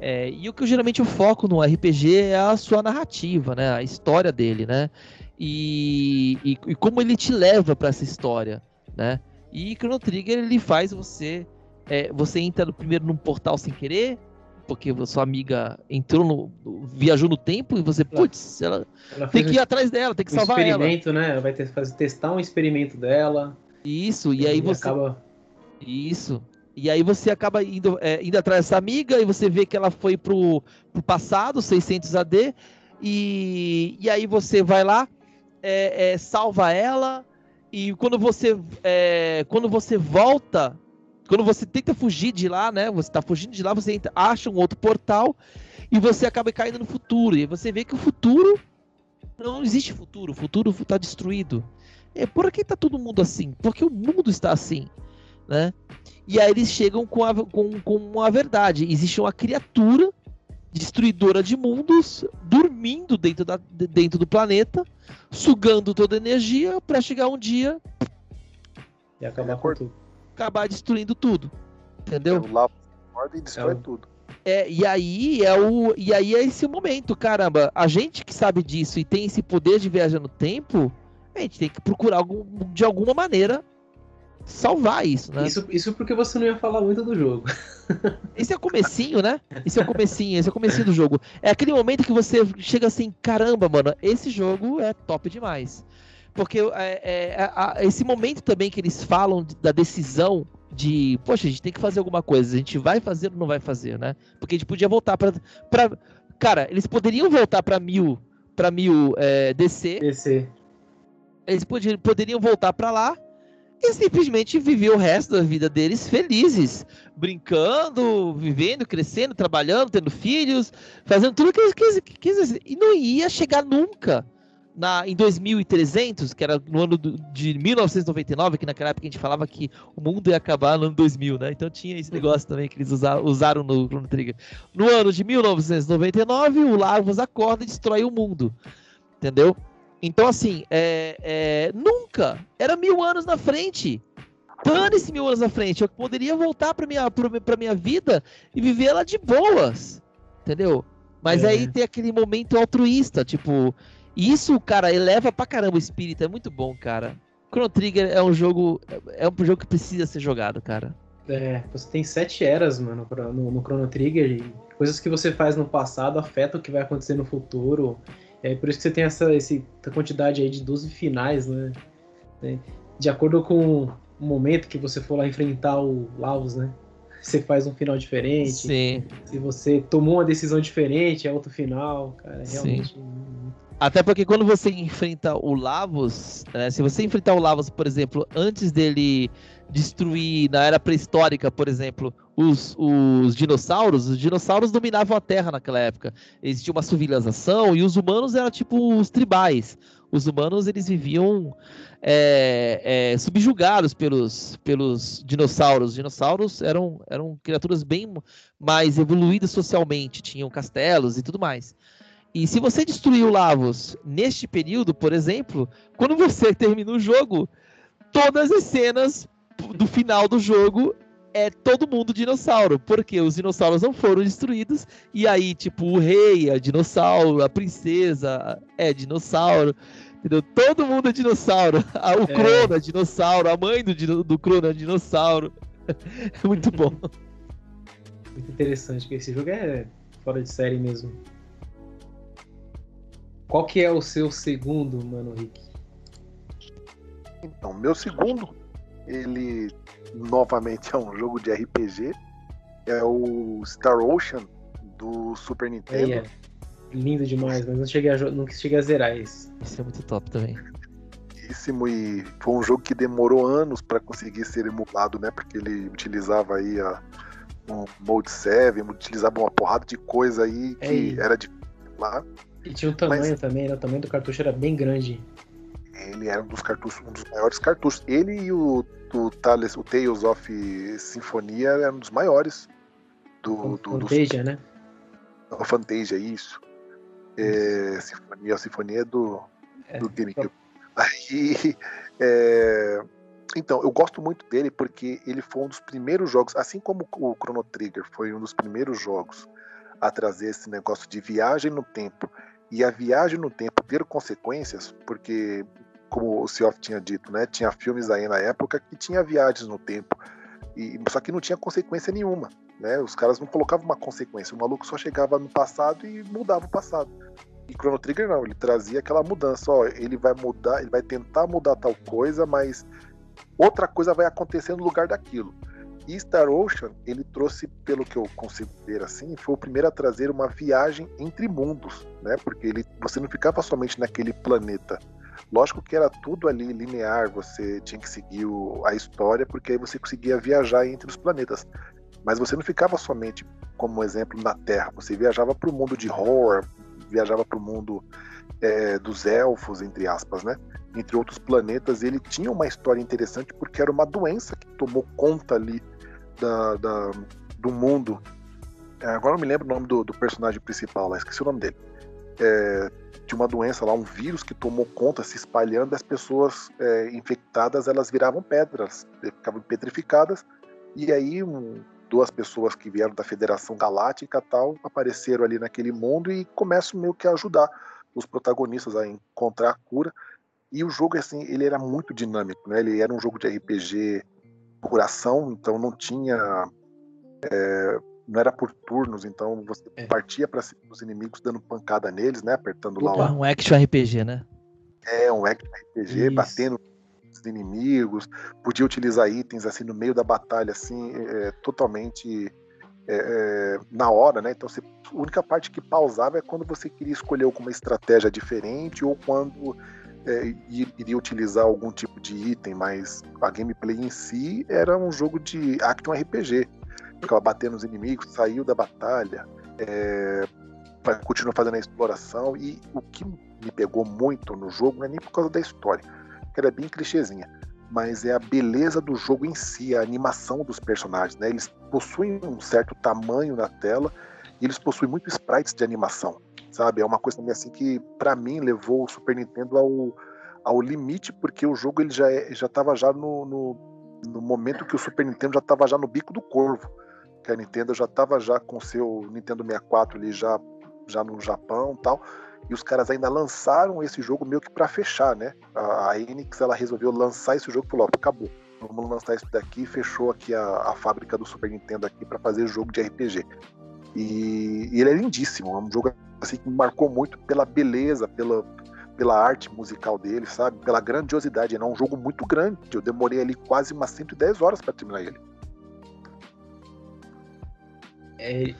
É, e o que eu geralmente eu foco no RPG é a sua narrativa, né? A história dele, né? E, e, e como ele te leva para essa história, né? E Chrono Trigger ele faz você é, você entra no, primeiro num portal sem querer, porque sua amiga entrou no viajou no tempo e você, putz, ela, ela tem que ir atrás dela, tem que um salvar ela. experimento, né? Ela vai ter fazer testar um experimento dela. Isso, e, e aí você acaba Isso. E aí você acaba indo, é, indo atrás dessa amiga e você vê que ela foi pro, pro passado, 600 AD, e, e aí você vai lá, é, é, salva ela, e quando você, é, quando você volta, quando você tenta fugir de lá, né, você tá fugindo de lá, você entra, acha um outro portal, e você acaba caindo no futuro, e você vê que o futuro, não existe futuro, o futuro está destruído. É, por que tá todo mundo assim? Porque o mundo está assim, né? E aí eles chegam com a, com, com a verdade. Existe uma criatura destruidora de mundos dormindo dentro, da, dentro do planeta, sugando toda a energia para chegar um dia e acabar com tudo. Acabar destruindo tudo. Entendeu? É, lava e destrói é. tudo. É, e aí é o e aí é esse momento, caramba. A gente que sabe disso e tem esse poder de viajar no tempo, a gente tem que procurar algum, de alguma maneira salvar isso, né? Isso, isso porque você não ia falar muito do jogo. Esse é o comecinho, né? Esse é o comecinho, esse é o comecinho do jogo. É aquele momento que você chega assim, caramba, mano, esse jogo é top demais. Porque é, é, é, esse momento também que eles falam da decisão de, poxa, a gente tem que fazer alguma coisa, a gente vai fazer ou não vai fazer, né? Porque a gente podia voltar pra. pra cara, eles poderiam voltar pra mil, pra mil é, DC. DC. Eles poderiam, poderiam voltar pra lá e simplesmente viver o resto da vida deles felizes, brincando, vivendo, crescendo, trabalhando, tendo filhos, fazendo tudo que eles quisessem. E não ia chegar nunca na, em 2300, que era no ano de 1999, que naquela época a gente falava que o mundo ia acabar no ano 2000, né? Então tinha esse negócio também que eles usaram, usaram no Chrono Trigger. No ano de 1999, o Larvas acorda e destrói o mundo. Entendeu? Então, assim, é, é, nunca. Era mil anos na frente. Dane-se mil anos na frente. Eu poderia voltar pra minha, pra, pra minha vida e viver ela de boas. Entendeu? Mas é. aí tem aquele momento altruísta, tipo. Isso, cara, eleva pra caramba o espírito. É muito bom, cara. Chrono Trigger é um jogo. É um jogo que precisa ser jogado, cara. É, você tem sete eras, mano, no, no Chrono Trigger. E coisas que você faz no passado afetam o que vai acontecer no futuro. É por isso que você tem essa, essa quantidade aí de 12 finais, né? É, de acordo com o momento que você for lá enfrentar o Lavos, né? Você faz um final diferente. Sim. Se você tomou uma decisão diferente, é outro final, cara. É realmente. Sim. Até porque quando você enfrenta o Lavos, né, se você enfrentar o Lavos, por exemplo, antes dele destruir na era pré-histórica, por exemplo, os, os dinossauros. Os dinossauros dominavam a Terra naquela época. Existia uma civilização e os humanos eram tipo os tribais. Os humanos eles viviam é, é, subjugados pelos, pelos dinossauros. Os dinossauros eram, eram criaturas bem mais evoluídas socialmente, tinham castelos e tudo mais. E se você destruiu Lavos neste período, por exemplo, quando você termina o jogo, todas as cenas do final do jogo é todo mundo dinossauro, porque os dinossauros não foram destruídos, e aí, tipo, o rei é dinossauro, a princesa é dinossauro, entendeu? Todo mundo é dinossauro. O é. Crono é dinossauro, a mãe do, do Crono é dinossauro. É muito bom. Muito interessante, porque esse jogo é fora de série mesmo. Qual que é o seu segundo, mano, Rick? Então, meu segundo, ele novamente é um jogo de RPG. É o Star Ocean do Super Nintendo. É, é. Lindo demais, mas não cheguei a, não cheguei a zerar esse. Isso é muito top também. E foi um jogo que demorou anos para conseguir ser emulado, né? Porque ele utilizava aí a, um Mode 7, utilizava uma porrada de coisa aí que é, era de lá. E tinha o tamanho Mas, também, né? O tamanho do cartucho era bem grande. Ele era um dos cartuchos, um dos maiores cartuchos. Ele e o, o, Tales, o Tales of Sinfonia eram um dos maiores do. Do Fantasia, do, né? O Fantasia, isso. É, Sinfonia, a Sinfonia é do, é, do GameCube. Aí. É, então, eu gosto muito dele porque ele foi um dos primeiros jogos, assim como o Chrono Trigger foi um dos primeiros jogos a trazer esse negócio de viagem no tempo e a viagem no tempo ter consequências, porque como o Sioff tinha dito, né, tinha filmes aí na época que tinha viagens no tempo e só que não tinha consequência nenhuma, né? Os caras não colocavam uma consequência, o maluco só chegava no passado e mudava o passado. E Chrono Trigger não, ele trazia aquela mudança, ó, ele vai mudar, ele vai tentar mudar tal coisa, mas outra coisa vai acontecer no lugar daquilo. E Star Ocean, ele trouxe, pelo que eu consigo ver assim, foi o primeiro a trazer uma viagem entre mundos, né? Porque ele, você não ficava somente naquele planeta. Lógico que era tudo ali linear, você tinha que seguir a história, porque aí você conseguia viajar entre os planetas. Mas você não ficava somente, como exemplo, na Terra. Você viajava para o mundo de horror, viajava para o mundo é, dos elfos, entre aspas, né? Entre outros planetas. Ele tinha uma história interessante porque era uma doença que tomou conta ali da, da do mundo. É, agora não me lembro o nome do, do personagem principal lá, esqueci o nome dele. É, de uma doença lá, um vírus que tomou conta, se espalhando, as pessoas é, infectadas elas viravam pedras, ficavam petrificadas, e aí um, duas pessoas que vieram da Federação Galáctica tal apareceram ali naquele mundo e começam meio que a ajudar os protagonistas a encontrar a cura. E o jogo assim, ele era muito dinâmico, né? Ele era um jogo de RPG coração, então não tinha. É, não era por turnos, então você é. partia para os inimigos dando pancada neles, né? Apertando Opa, lá. Um action RPG, né? É, um action RPG, Isso. batendo os inimigos, podia utilizar itens assim no meio da batalha, assim, é, totalmente é, é na hora, né? Então você, a única parte que pausava é quando você queria escolher alguma estratégia diferente ou quando é, iria utilizar algum tipo de item, mas a gameplay em si era um jogo de action RPG. Ficava batendo nos inimigos, saiu da batalha, é, continua fazendo a exploração. E o que me pegou muito no jogo não é nem por causa da história, que era bem clichêzinha, mas é a beleza do jogo em si, a animação dos personagens. Né? Eles possuem um certo tamanho na tela e eles possuem muitos sprites de animação sabe? É uma coisa também assim que para mim levou o Super Nintendo ao, ao limite, porque o jogo ele já é, já estava já no, no, no, momento que o Super Nintendo já estava já no bico do corvo, que a Nintendo já estava já com seu Nintendo 64 ali já já no Japão, tal. E os caras ainda lançaram esse jogo meio que para fechar, né? A, a Enix ela resolveu lançar esse jogo e falou: acabou, vamos lançar isso daqui. Fechou aqui a, a fábrica do Super Nintendo aqui para fazer jogo de RPG. E, e, ele é lindíssimo, é um jogo assim, que me marcou muito pela beleza, pela, pela arte musical dele, sabe? Pela grandiosidade. É um jogo muito grande. Eu demorei ali quase umas 110 horas para terminar ele. É,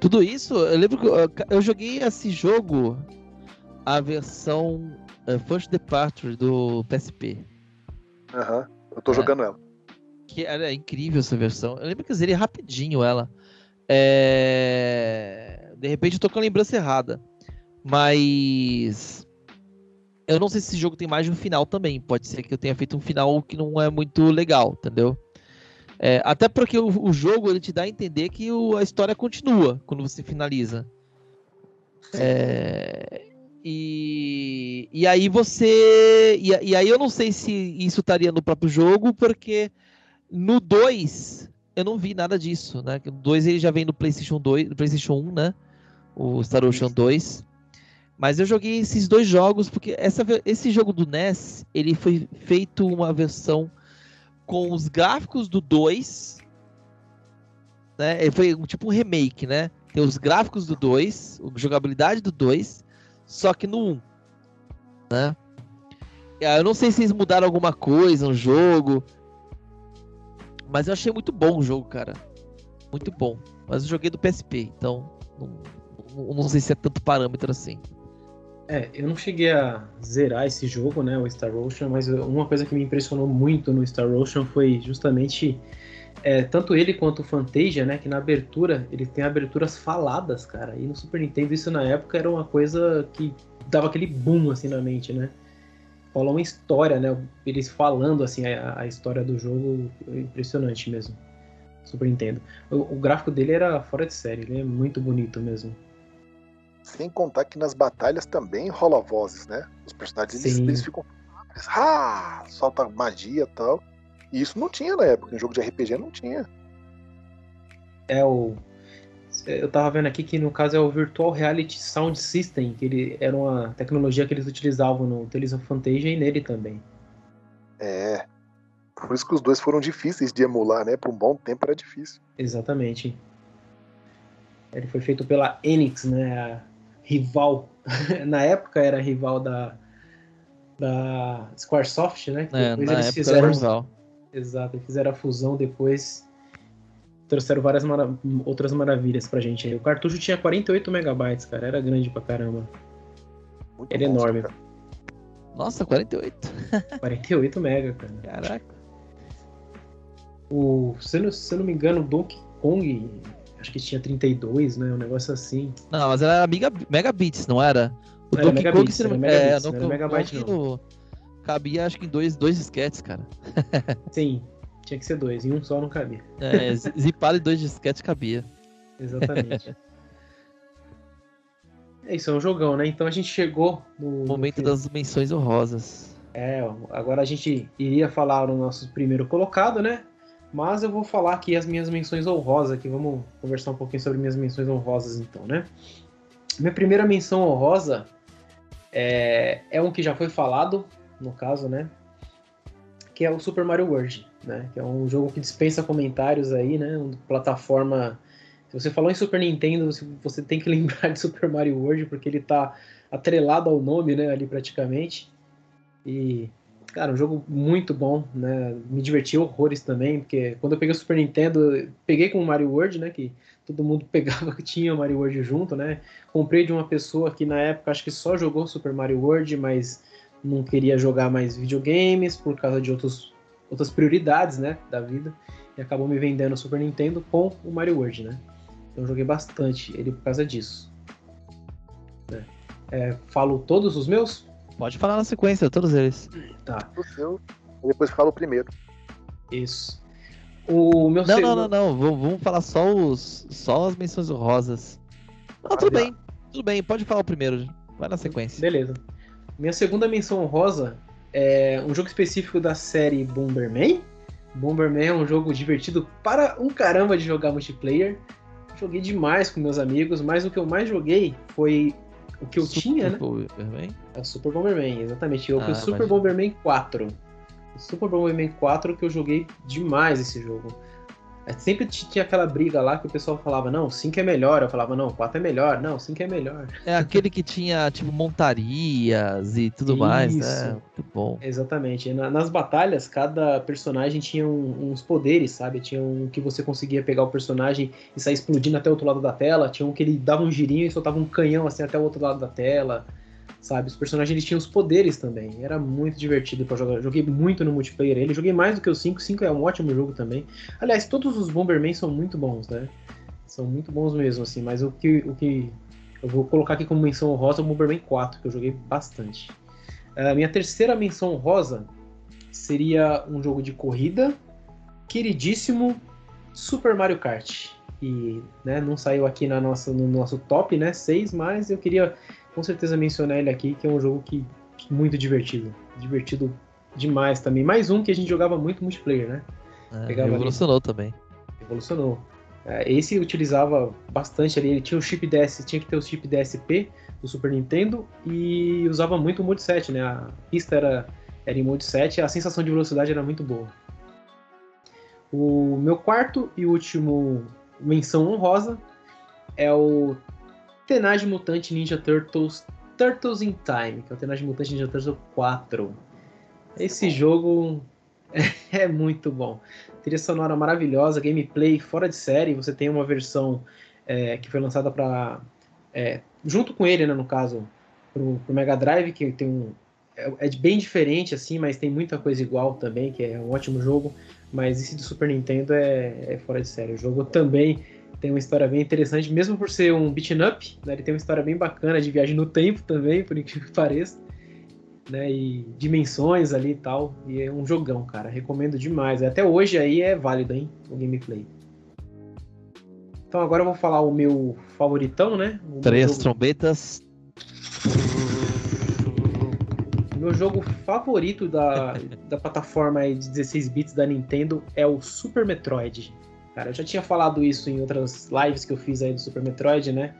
tudo isso, eu lembro que eu joguei esse jogo, a versão uh, First Departure do PSP. Aham, uhum, eu tô é. jogando ela. Que era incrível essa versão. Eu lembro que eu zerei rapidinho ela. É... De repente eu tô com a lembrança errada. Mas. Eu não sei se esse jogo tem mais de um final também. Pode ser que eu tenha feito um final que não é muito legal, entendeu? É, até porque o, o, jogo ele te dá a entender que o, a história continua quando você finaliza. É, e, e aí você. E, e, aí eu não sei se isso estaria no próprio jogo, porque no 2 eu não vi nada disso, né? O 2 ele já vem no PlayStation 2, no PlayStation 1, né? O Star Ocean 2. Mas eu joguei esses dois jogos porque essa, esse jogo do NES, ele foi feito uma versão com os gráficos do 2, né? Foi tipo um remake, né? Tem os gráficos do 2, a jogabilidade do 2, só que no 1, né? Eu não sei se eles mudaram alguma coisa no jogo, mas eu achei muito bom o jogo, cara. Muito bom. Mas eu joguei do PSP, então não, não sei se é tanto parâmetro assim. É, eu não cheguei a zerar esse jogo, né, o Star Ocean, mas uma coisa que me impressionou muito no Star Ocean foi justamente é, tanto ele quanto o Fantasia, né, que na abertura ele tem aberturas faladas, cara. E no Super Nintendo isso na época era uma coisa que dava aquele boom assim na mente, né? Falou uma história, né? Eles falando assim a, a história do jogo, impressionante mesmo. Super Nintendo. O, o gráfico dele era fora de série, ele é muito bonito mesmo. Sem contar que nas batalhas também rola vozes, né? Os personagens eles, eles, ficam. Ah! Solta magia e tal. E isso não tinha na época. Em jogo de RPG não tinha. É o. Eu tava vendo aqui que no caso é o Virtual Reality Sound System, que ele era uma tecnologia que eles utilizavam no Tales of Fantasia e nele também. É. Por isso que os dois foram difíceis de emular, né? Por um bom tempo era difícil. Exatamente. Ele foi feito pela Enix, né? Rival, na época era rival da, da Squaresoft, né? Que é, depois eles fizeram. Rival. Exato, fizeram a fusão depois. Trouxeram várias mara... outras maravilhas pra gente aí. O cartucho tinha 48 megabytes, cara. Era grande pra caramba. Muito era bom, enorme. Cara. Nossa, 48. 48 mega, cara. Caraca. O, se, eu, se eu não me engano, o Donkey Kong acho que tinha 32, né? Um negócio assim. Não, mas era mega, megabits, não era? O não, Donkey Kong, se não, é, não, não megabyte não. Cabia acho que em dois, dois disquetes, cara. Sim, tinha que ser dois, em um só não cabia. É, zipado em dois disquetes cabia. Exatamente. é isso, é um jogão, né? Então a gente chegou no. Momento no das menções honrosas. É, agora a gente iria falar no nosso primeiro colocado, né? Mas eu vou falar aqui as minhas menções honrosas, aqui vamos conversar um pouquinho sobre minhas menções honrosas então, né? Minha primeira menção honrosa é, é um que já foi falado, no caso, né? Que é o Super Mario World, né? Que é um jogo que dispensa comentários aí, né? Uma plataforma. Se você falou em Super Nintendo, você tem que lembrar de Super Mario World, porque ele tá atrelado ao nome, né? Ali praticamente. E Cara, um jogo muito bom, né? Me diverti horrores também, porque quando eu peguei o Super Nintendo, peguei com o Mario World, né? Que todo mundo pegava tinha o Mario World junto, né? Comprei de uma pessoa que na época acho que só jogou Super Mario World, mas não queria jogar mais videogames por causa de outros, outras prioridades, né? Da vida. E acabou me vendendo o Super Nintendo com o Mario World, né? Então joguei bastante ele por causa disso. É, é falo todos os meus? Pode falar na sequência, todos eles. Tá. O seu, depois fala o primeiro. Isso. O meu Não, segundo... não, não, não. Vamos falar só os. Só as menções rosas. Não, tudo bem. Tudo bem, pode falar o primeiro. Vai na sequência. Beleza. Minha segunda menção rosa é um jogo específico da série Bomberman. Bomberman é um jogo divertido para um caramba de jogar multiplayer. Joguei demais com meus amigos, mas o que eu mais joguei foi o que eu Super tinha, né? Bomberman? É o Super Bomberman, exatamente. Eu ah, o Super Bomberman 4. O Super Bomberman 4 que eu joguei demais esse jogo. É, sempre tinha aquela briga lá que o pessoal falava, não, 5 é melhor. Eu falava, não, 4 é melhor. Não, 5 é melhor. É aquele que tinha, tipo, montarias e tudo Isso. mais, né? Muito bom. Exatamente. nas batalhas, cada personagem tinha um, uns poderes, sabe? Tinha um que você conseguia pegar o personagem e sair explodindo até o outro lado da tela. Tinha um que ele dava um girinho e soltava um canhão, assim, até o outro lado da tela. Sabe? Os personagens eles tinham os poderes também. Era muito divertido para jogar. Joguei muito no multiplayer ele. Joguei mais do que o 5. 5 é um ótimo jogo também. Aliás, todos os Bomberman são muito bons, né? São muito bons mesmo, assim. Mas o que, o que eu vou colocar aqui como menção honrosa é o Bomberman 4, que eu joguei bastante. A minha terceira menção honrosa seria um jogo de corrida queridíssimo Super Mario Kart. E né, não saiu aqui na nossa, no nosso top, né? 6, mas eu queria com certeza mencionar ele aqui, que é um jogo que muito divertido. Divertido demais também. Mais um que a gente jogava muito multiplayer, né? É, revolucionou ali. também. Revolucionou. É, esse utilizava bastante ali, ele tinha o chip DS, tinha que ter o chip DSP do Super Nintendo e usava muito o Mode 7, né? A pista era, era em Mode 7 a sensação de velocidade era muito boa. O meu quarto e último menção honrosa é o Tenage Mutante Ninja Turtles Turtles in Time, que é o Tenage Mutante Ninja Turtles 4. Esse jogo é muito bom. Trilha sonora maravilhosa, gameplay fora de série. Você tem uma versão é, que foi lançada para. É, junto com ele, né, no caso, pro, pro Mega Drive, que tem um. É, é, bem diferente, assim, mas tem muita coisa igual também, que é um ótimo jogo. Mas esse do Super Nintendo é, é fora de série. O jogo também tem uma história bem interessante, mesmo por ser um beat'em up, né, ele tem uma história bem bacana de viagem no tempo também, por incrível que pareça, né, e dimensões ali e tal, e é um jogão, cara, recomendo demais, até hoje aí é válido, hein, o gameplay. Então agora eu vou falar o meu favoritão, né? O Três trombetas. Meu jogo favorito da, da plataforma de 16 bits da Nintendo é o Super Metroid. Cara, eu já tinha falado isso em outras lives que eu fiz aí do Super Metroid, né?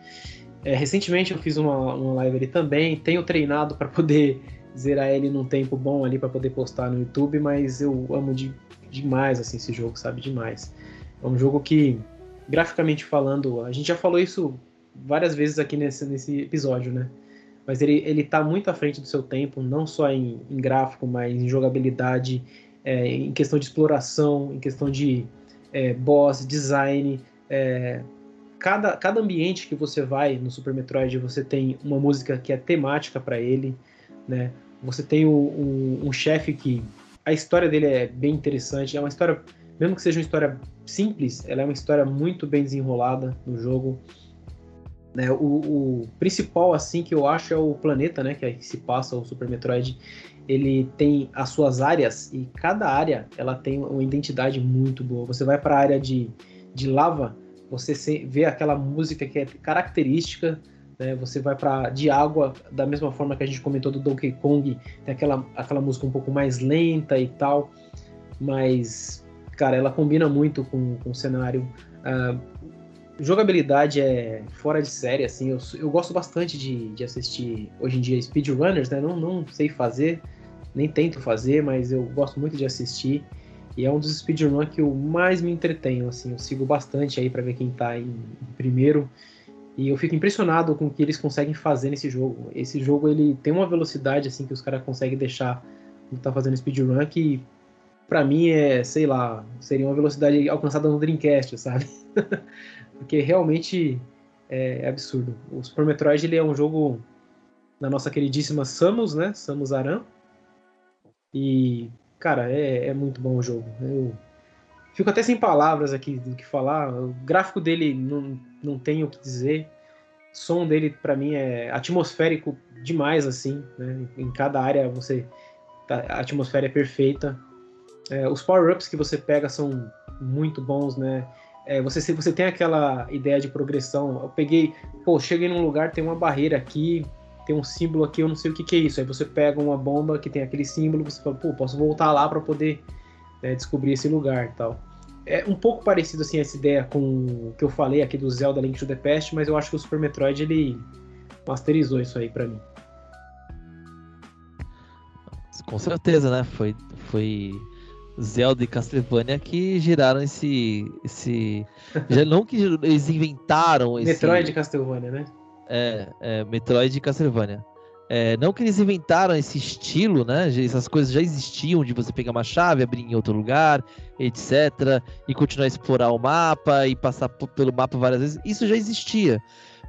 É, recentemente eu fiz uma, uma live ali também. Tenho treinado para poder zerar ele num tempo bom ali para poder postar no YouTube, mas eu amo de, demais assim esse jogo, sabe? Demais. É um jogo que, graficamente falando, a gente já falou isso várias vezes aqui nesse, nesse episódio, né? Mas ele, ele tá muito à frente do seu tempo, não só em, em gráfico, mas em jogabilidade, é, em questão de exploração, em questão de é, boss, design. É, cada, cada ambiente que você vai no Super Metroid, você tem uma música que é temática para ele, né? Você tem um, um chefe que a história dele é bem interessante, é uma história, mesmo que seja uma história simples, ela é uma história muito bem desenrolada no jogo. Né, o, o, principal assim que eu acho é o planeta, né, que se passa o Super Metroid ele tem as suas áreas e cada área ela tem uma identidade muito boa. Você vai para a área de, de lava, você vê aquela música que é característica, né? Você vai para de água, da mesma forma que a gente comentou do Donkey Kong, tem aquela, aquela música um pouco mais lenta e tal, mas cara, ela combina muito com, com o cenário. Uh, jogabilidade é fora de série, assim, eu, eu gosto bastante de, de assistir hoje em dia speedrunners, né? Não, não sei fazer, nem tento fazer, mas eu gosto muito de assistir. E é um dos speedruns que eu mais me entretenho, assim, eu sigo bastante aí para ver quem tá em primeiro. E eu fico impressionado com o que eles conseguem fazer nesse jogo. Esse jogo ele tem uma velocidade assim que os caras conseguem deixar quando tá fazendo speedrun que para mim é, sei lá, seria uma velocidade alcançada no Dreamcast, sabe? Porque realmente é, absurdo. O Super Metroid ele é um jogo da nossa queridíssima Samus, né? Samus Aran. E, cara, é, é muito bom o jogo. Eu fico até sem palavras aqui do que falar. O gráfico dele não, não tem o que dizer. O som dele, para mim, é atmosférico demais, assim. Né? Em cada área você. Tá, a atmosfera é perfeita. É, os power-ups que você pega são muito bons, né? É, você, você tem aquela ideia de progressão. Eu peguei, pô, cheguei num lugar, tem uma barreira aqui, tem um símbolo aqui, eu não sei o que, que é isso. Aí você pega uma bomba que tem aquele símbolo, você fala, pô, posso voltar lá para poder né, descobrir esse lugar e tal. É um pouco parecido assim essa ideia com o que eu falei aqui do Zelda Link to the Past, mas eu acho que o Super Metroid ele masterizou isso aí para mim. Com certeza, né? Foi, foi Zelda e Castlevania que geraram esse. esse não que eles inventaram esse. Metroid e Castlevania, né? É, é, Metroid e Castlevania. É, não que eles inventaram esse estilo, né? Essas coisas já existiam de você pegar uma chave, abrir em outro lugar, etc. E continuar a explorar o mapa e passar pelo mapa várias vezes. Isso já existia.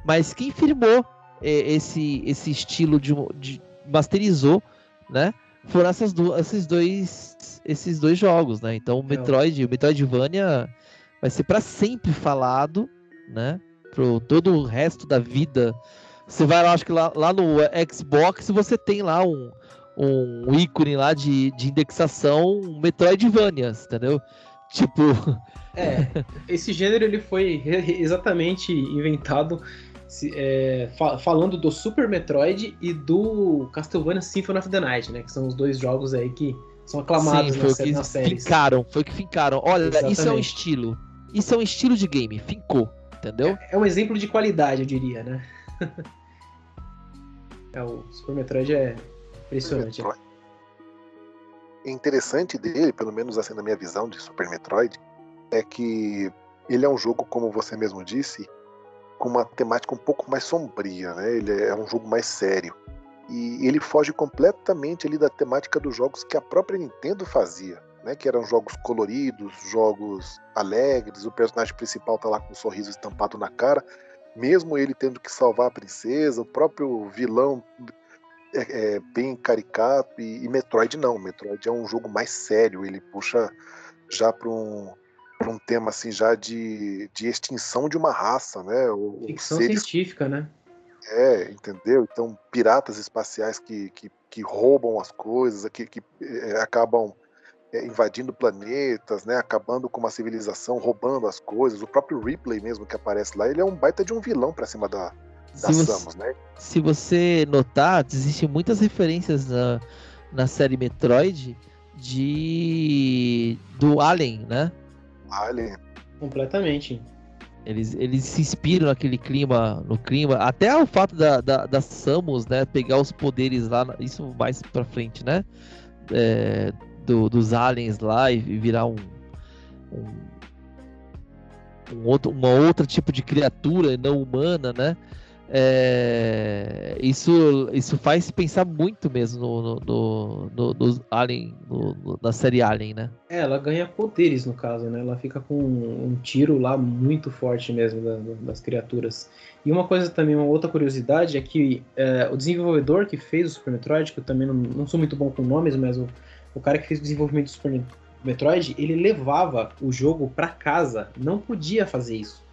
Mas quem firmou é, esse, esse estilo de, de masterizou, né? Foram essas do, esses dois esses dois jogos, né? Então o Metroid, o Metroidvania vai ser para sempre falado, né? Pro todo o resto da vida. Você vai lá, acho que lá, lá no Xbox você tem lá um, um ícone lá de, de indexação Metroidvania, entendeu? Tipo. É, esse gênero ele foi exatamente inventado é, fa falando do Super Metroid e do Castlevania Symphony of the Night, né? Que são os dois jogos aí que são aclamados Sim, foi nas, que nas séries. Fincaram, foi que fincaram. Olha, Exatamente. isso é um estilo. Isso é um estilo de game, fincou, entendeu? É, é um exemplo de qualidade, eu diria, né? é, o Super Metroid é impressionante. Metroid. O interessante dele, pelo menos assim na minha visão de Super Metroid, é que ele é um jogo, como você mesmo disse, com uma temática um pouco mais sombria, né? Ele é um jogo mais sério. E ele foge completamente ali da temática dos jogos que a própria Nintendo fazia, né? Que eram jogos coloridos, jogos alegres, o personagem principal tá lá com um sorriso estampado na cara, mesmo ele tendo que salvar a princesa, o próprio vilão é, é bem caricato e, e Metroid não. Metroid é um jogo mais sério, ele puxa já para um um tema assim já de, de extinção de uma raça, né? O, Ficção seres... científica, né? É, entendeu? Então, piratas espaciais que, que, que roubam as coisas, que, que é, acabam invadindo planetas, né? Acabando com uma civilização, roubando as coisas. O próprio Ripley mesmo que aparece lá, ele é um baita de um vilão para cima da, da se Samus, você, né? Se você notar, existem muitas referências na, na série Metroid de do Alien, né? Alien. Completamente. Eles, eles se inspiram naquele clima, no clima. Até o fato da, da, da Samus, né, pegar os poderes lá, isso mais pra frente, né? É, do, dos aliens lá e virar um, um, um outro, uma outra tipo de criatura não humana, né? É, isso, isso faz pensar muito mesmo no, no, no, no Alien, na série Alien, né? É, ela ganha poderes no caso, né? Ela fica com um, tiro lá muito forte mesmo da, das criaturas. E uma coisa também, uma outra curiosidade é que é, o desenvolvedor que fez o Super Metroid, que eu também não, não sou muito bom com nomes, mas o cara que fez o desenvolvimento do Super Metroid, ele levava o jogo para casa, não podia fazer isso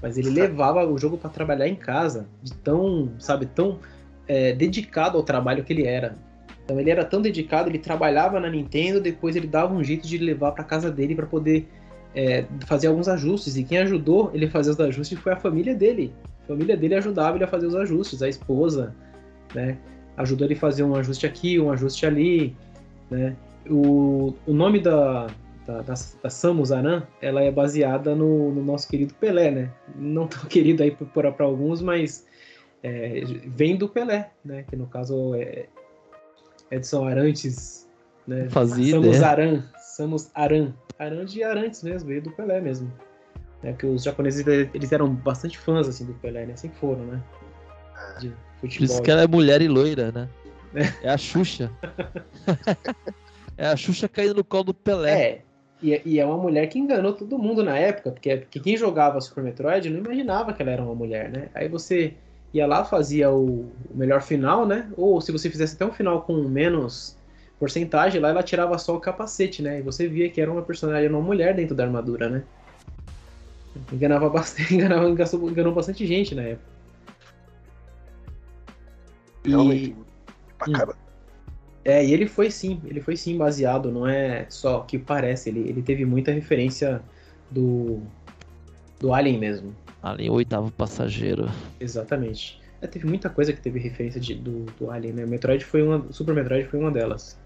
mas ele levava o jogo para trabalhar em casa, de tão, sabe, tão é, dedicado ao trabalho que ele era. Então ele era tão dedicado, ele trabalhava na Nintendo, depois ele dava um jeito de levar para casa dele para poder é, fazer alguns ajustes. E quem ajudou ele a fazer os ajustes foi a família dele. A família dele ajudava ele a fazer os ajustes, a esposa, né? Ajudou ele a fazer um ajuste aqui, um ajuste ali, né? O, o nome da, da, da, da Samus Aran, ela é baseada no, no, nosso querido Pelé, né? Não tão querido aí para alguns, mas é, vem do Pelé, né? Que no caso é Edson Arantes, né? Fazia Samus. Aran, Samus Aran, Aran de Arantes mesmo, veio do Pelé mesmo. É que os japoneses eles eram bastante fãs assim do Pelé, né? Sempre foram, né? De futebol. Por isso que ela é mulher e loira, né? É, é a Xuxa. é a Xuxa caindo no colo do Pelé. É, e, e, é uma mulher que enganou todo mundo na época, porque, porque quem jogava Super Metroid não imaginava que ela era uma mulher, né? Aí você ia lá, fazia o, o melhor final, né? Ou se você fizesse até um final com menos porcentagem, lá ela tirava só o capacete, né? E você via que era uma personagem, uma mulher dentro da armadura, né? Enganava bastante, enganava, enganou, enganou bastante gente na época. Realmente, e... Hum. É, e ele foi sim, ele foi sim baseado, não é só que parece, ele, ele teve muita referência do, do Alien mesmo. Alien, o oitavo passageiro. Exatamente. É, teve muita coisa que teve referência de, do, do Alien, né? Metroid foi uma. Super Metroid foi uma delas.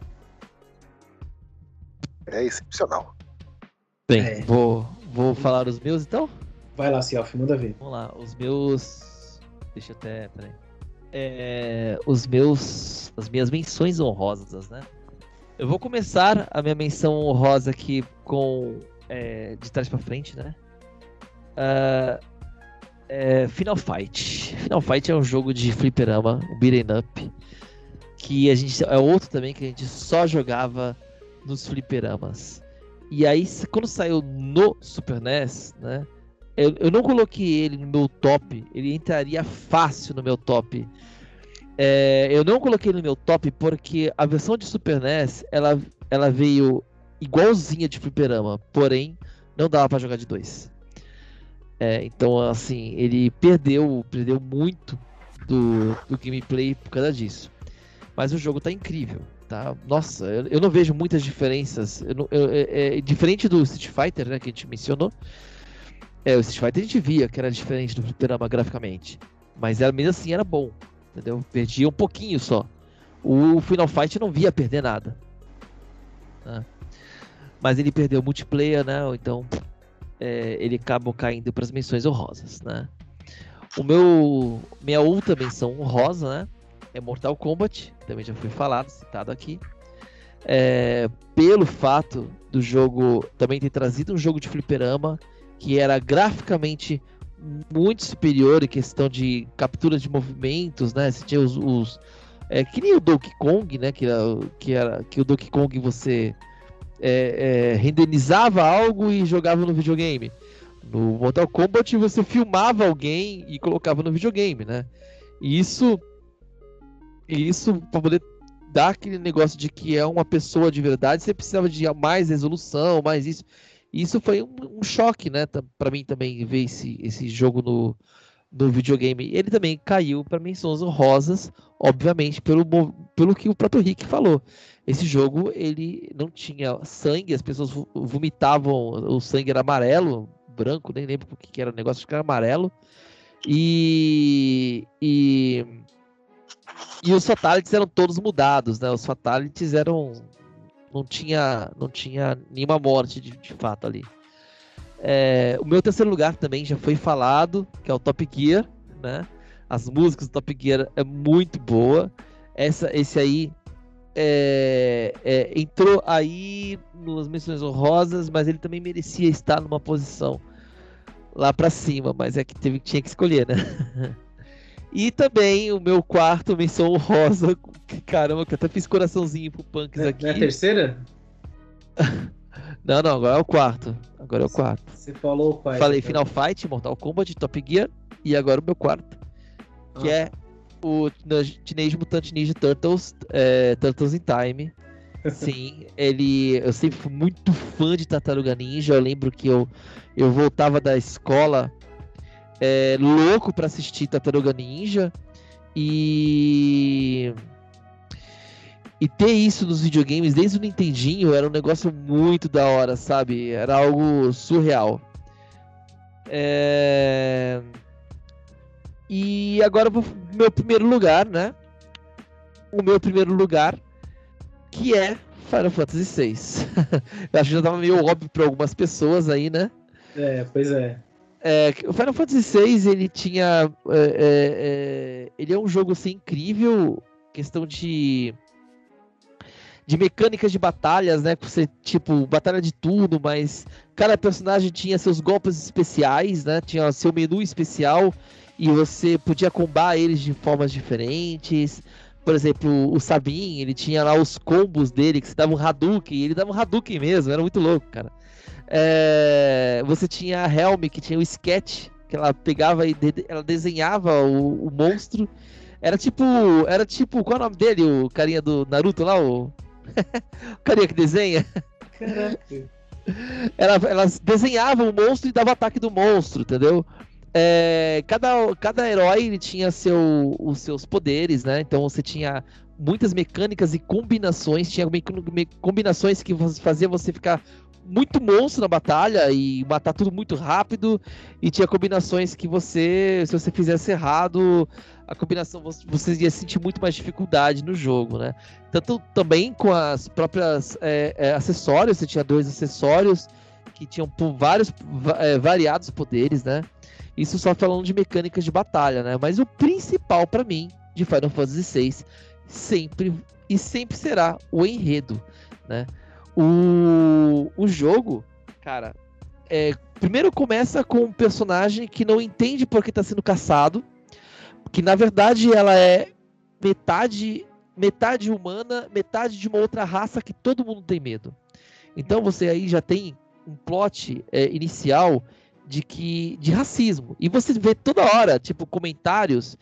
É excepcional. Bem, é. vou, vou falar os meus então? Vai lá, Cialf, manda ver. Vamos lá, os meus. Deixa eu até. Peraí é, os meus, as minhas menções honrosas, né? Eu vou começar a minha menção honrosa aqui com é, de trás para frente, né? Uh, é, Final Fight. Final Fight é um jogo de fliperama, um beat'em up, que a gente é outro também que a gente só jogava nos fliperamas. E aí, quando saiu no Super NES, né? Eu, eu não coloquei ele no meu top, ele entraria fácil no meu top. É, eu não coloquei ele no meu top porque a versão de Super NES ela, ela veio igualzinha de fliperama, porém não dava para jogar de dois. É, então, assim, ele perdeu, perdeu muito do, do gameplay por causa disso. Mas o jogo tá incrível, tá? Nossa, eu, eu não vejo muitas diferenças. Eu, eu, é, é, diferente do Street Fighter, né, que a gente mencionou. É, o Street Fighter a gente via que era diferente do fliperama graficamente. Mas era, mesmo assim era bom, entendeu? Perdia um pouquinho só. O Final Fight não via perder nada. Né? Mas ele perdeu o multiplayer, né? Então é, ele acabou caindo para as menções honrosas, né? O meu minha outra menção honrosa, né? É Mortal Kombat, também já foi falado, citado aqui. É, pelo fato do jogo também ter trazido um jogo de fliperama que era graficamente muito superior em questão de captura de movimentos, né? Você tinha os, os é, que nem o Donkey Kong, né? Que era, que era que o Donkey Kong você é, é, renderizava algo e jogava no videogame. No Mortal Kombat você filmava alguém e colocava no videogame, né? E isso, isso para poder dar aquele negócio de que é uma pessoa de verdade, você precisava de mais resolução, mais isso. Isso foi um, um choque, né? Para mim também ver esse, esse jogo no, no videogame. Ele também caiu para menções honrosas, obviamente, pelo, pelo que o próprio Rick falou esse jogo ele não tinha sangue, as pessoas vomitavam, o sangue era amarelo, branco, nem lembro o que era o negócio, acho que era amarelo. E, e, e os fatalities eram todos mudados, né? Os fatalities eram não tinha não tinha nenhuma morte de, de fato ali. É, o meu terceiro lugar também já foi falado, que é o Top Gear, né? As músicas do Top Gear é muito boa. Essa, esse aí é, é, entrou aí nas menções honrosas, mas ele também merecia estar numa posição lá para cima, mas é que teve, tinha que escolher, né? e também o meu quarto menção honrosa, caramba, que eu até fiz coraçãozinho pro Punks é, aqui. É a terceira? não, não, agora é o quarto. Agora é o quarto. Você falou qual? Falei então. Final Fight, Mortal Kombat, Top Gear e agora o meu quarto, que ah. é o Teenage Mutant Ninja Turtles, é, Turtles in Time. Sim, ele. Eu sempre fui muito fã de Tartaruga Ninja. Eu lembro que eu, eu voltava da escola é, louco para assistir Tartaruga Ninja. E. E ter isso nos videogames desde o Nintendinho era um negócio muito da hora, sabe? Era algo surreal. É... E agora vou meu primeiro lugar, né? O meu primeiro lugar, que é Final Fantasy VI. Acho que já tava meio óbvio para algumas pessoas aí, né? É, pois é. É o Final Fantasy VI, ele tinha. É, é, é, ele é um jogo assim, incrível, questão de de mecânicas de batalhas, né? Você, tipo, batalha de turno, mas cada personagem tinha seus golpes especiais, né? Tinha seu menu especial e você podia combar eles de formas diferentes. Por exemplo, o Sabin, ele tinha lá os combos dele, que se dava um Hadouken, ele dava um Hadouken mesmo, era muito louco, cara. É... Você tinha a Helm, que tinha o sketch, que ela pegava e de... ela desenhava o... o, monstro. Era tipo. Era tipo. Qual é o nome dele? O carinha do Naruto lá? O, o carinha que desenha. Caraca. Ela, ela desenhava o monstro e dava ataque do monstro, entendeu? é, cada, cada herói ele tinha seu, os seus poderes, né? Então você tinha muitas mecânicas e combinações, tinha combinações que fazia você ficar muito monstro na batalha e matar tudo muito rápido, e tinha combinações que você, se você fizesse errado, a combinação você ia sentir muito mais dificuldade no jogo, né? Tanto também com as próprias é, é, acessórios, você tinha dois acessórios que tinham vários é, variados poderes, né? Isso só falando de mecânicas de batalha, né? Mas o principal para mim de Final Fantasy VI sempre e sempre será o enredo, né? O, o jogo, cara, é, primeiro começa com um personagem que não entende por que está sendo caçado, que na verdade ela é metade metade humana, metade de uma outra raça que todo mundo tem medo. Então você aí já tem um plot é, inicial de que de racismo. E você vê toda hora, tipo, comentários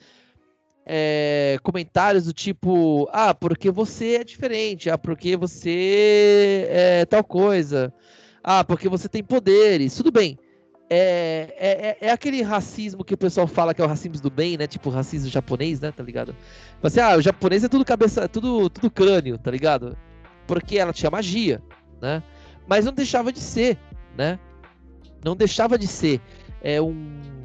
é, comentários do tipo, ah, porque você é diferente, ah, porque você é tal coisa, ah, porque você tem poderes, tudo bem. É, é, é, é aquele racismo que o pessoal fala que é o racismo do bem, né? Tipo racismo japonês, né? Tá ligado? Assim, ah, o japonês é tudo cabeça, tudo, tudo crânio, tá ligado? Porque ela tinha magia, né? Mas não deixava de ser, né? Não deixava de ser é um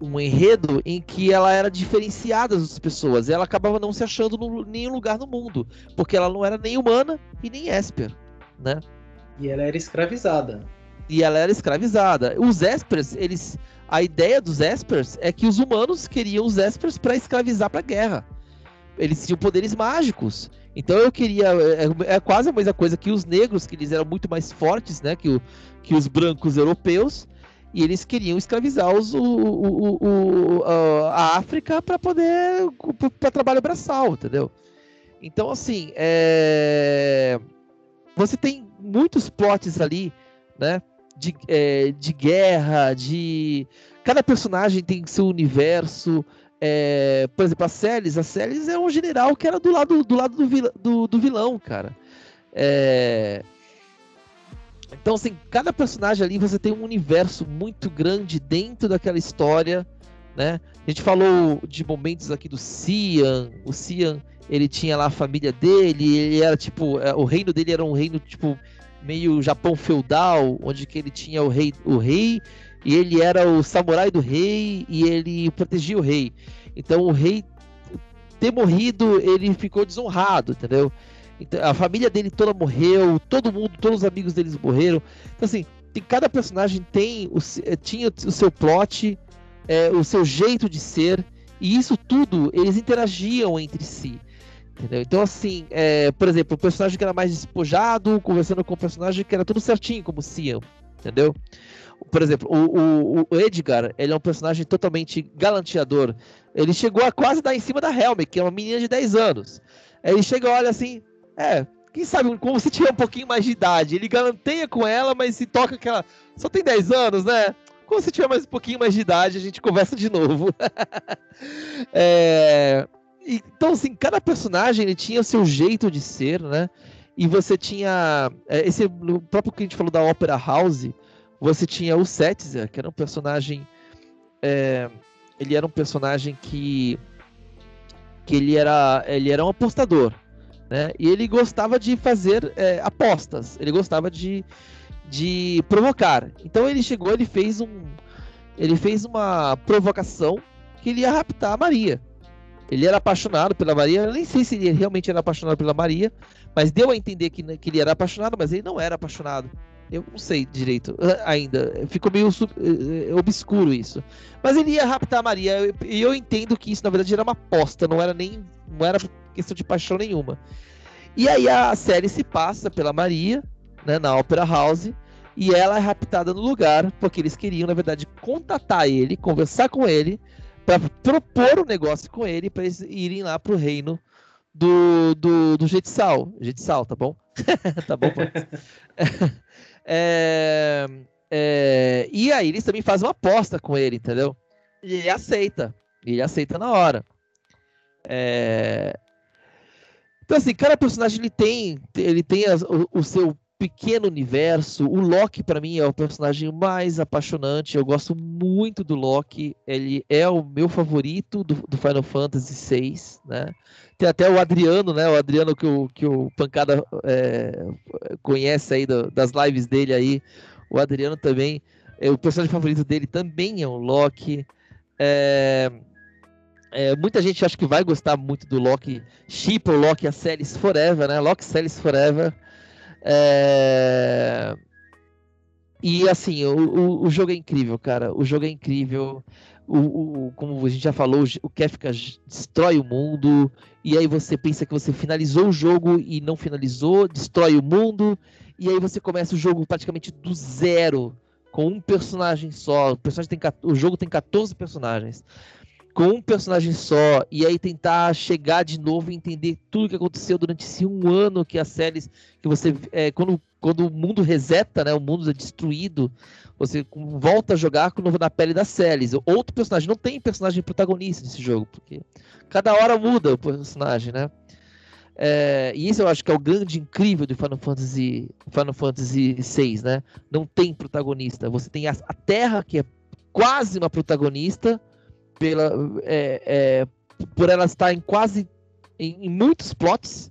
um enredo em que ela era diferenciada das pessoas. Ela acabava não se achando em nenhum lugar no mundo, porque ela não era nem humana e nem Esper, né? E ela era escravizada. E ela era escravizada. Os Espers, eles a ideia dos Espers é que os humanos queriam os Espers para escravizar para guerra. Eles tinham poderes mágicos. Então eu queria é, é, quase a mesma coisa que os negros, que eles eram muito mais fortes, né, que, o, que os brancos europeus e eles queriam escravizar os, o, o, o, a África para poder para trabalho braçal, entendeu? Então assim, é... você tem muitos plots ali, né? De, é, de guerra, de cada personagem tem seu universo. É... por exemplo, a Celis, a Celis é um general que era do lado do lado do, vil, do, do vilão, cara. É... Então, assim, cada personagem ali você tem um universo muito grande dentro daquela história, né? A gente falou de momentos aqui do Cian, o Cian, ele tinha lá a família dele, ele era tipo, é, o reino dele era um reino tipo meio Japão feudal, onde que ele tinha o rei, o rei e ele era o samurai do rei e ele protegia o rei. Então o rei ter morrido, ele ficou desonrado, entendeu? Então, a família dele toda morreu, todo mundo, todos os amigos deles morreram. Então, assim, tem, cada personagem tem o, eh, tinha o seu plot, é, o seu jeito de ser, e isso tudo eles interagiam entre si. Entendeu? Então, assim, é, por exemplo, o personagem que era mais despojado, conversando com o personagem que era tudo certinho, como Cian, entendeu? Por exemplo, o, o, o, Edgar, ele é um personagem totalmente galanteador. Ele chegou a quase dar em cima da Helm, que é uma menina de 10 anos. Ele chega olha assim, é, quem sabe como se tiver um pouquinho mais de idade. Ele galanteia com ela, mas se toca que ela só tem 10 anos, né? Como se tiver mais um pouquinho mais de idade, a gente conversa de novo. é... Então, assim, cada personagem ele tinha o seu jeito de ser, né? E você tinha. É, esse no próprio que a gente falou da Opera House, você tinha o Setzer, que era um personagem. É, ele era um personagem que. que ele era, ele era um apostador. Né? E ele gostava de fazer é, apostas, ele gostava de, de provocar. Então ele chegou, ele fez um, ele fez uma provocação que ele ia raptar a Maria. Ele era apaixonado pela Maria, eu nem sei se ele realmente era apaixonado pela Maria, mas deu a entender que, que ele era apaixonado, mas ele não era apaixonado. Eu não sei direito ainda. Ficou meio sub, eh, eh, obscuro isso. Mas ele ia raptar a Maria. E eu entendo que isso, na verdade, era uma aposta. Não era nem. Não era questão de paixão nenhuma. E aí a série se passa pela Maria, né, na Opera House, e ela é raptada no lugar, porque eles queriam, na verdade, contatar ele, conversar com ele, para propor um negócio com ele, para eles irem lá pro reino do, do, do Jetsal. Jetsal, tá bom? tá bom? é, é, e aí eles também fazem uma aposta com ele, entendeu? E ele aceita. Ele aceita na hora. É, então, assim, cada personagem ele tem, ele tem as, o, o, seu pequeno universo. O Loki, para mim, é o personagem mais apaixonante. Eu gosto muito do Loki. Ele é o meu favorito do, do Final Fantasy VI, né? Tem até o Adriano, né? O Adriano que o, que o Pancada é, conhece aí do, das lives dele aí. O Adriano também. É, o personagem favorito dele também é o Loki. É, é, muita gente acha que vai gostar muito do Loki Ship ou Loki a Celis Forever, né? Loki Celis Forever. É... E assim, o, o, o, jogo é incrível, cara. O jogo é incrível. O, o, como a gente já falou, o Kefka destrói o mundo. E aí você pensa que você finalizou o jogo e não finalizou, destrói o mundo. E aí você começa o jogo praticamente do zero, com um personagem só. O, personagem tem, o jogo tem 14 personagens. Com um personagem só e aí tentar chegar de novo e entender tudo que aconteceu durante esse um ano que as séries que você é, quando quando o mundo reseta, né, o mundo é destruído, você volta a jogar com novo na pele das séries. Outro personagem não tem personagem protagonista nesse jogo, porque cada hora muda o personagem, né? É, e isso eu acho que é o grande incrível do Final Fantasy Final Fantasy VI, né? Não tem protagonista. Você tem a, a Terra que é quase uma protagonista pela é, é, por ela estar em quase em, em muitos plots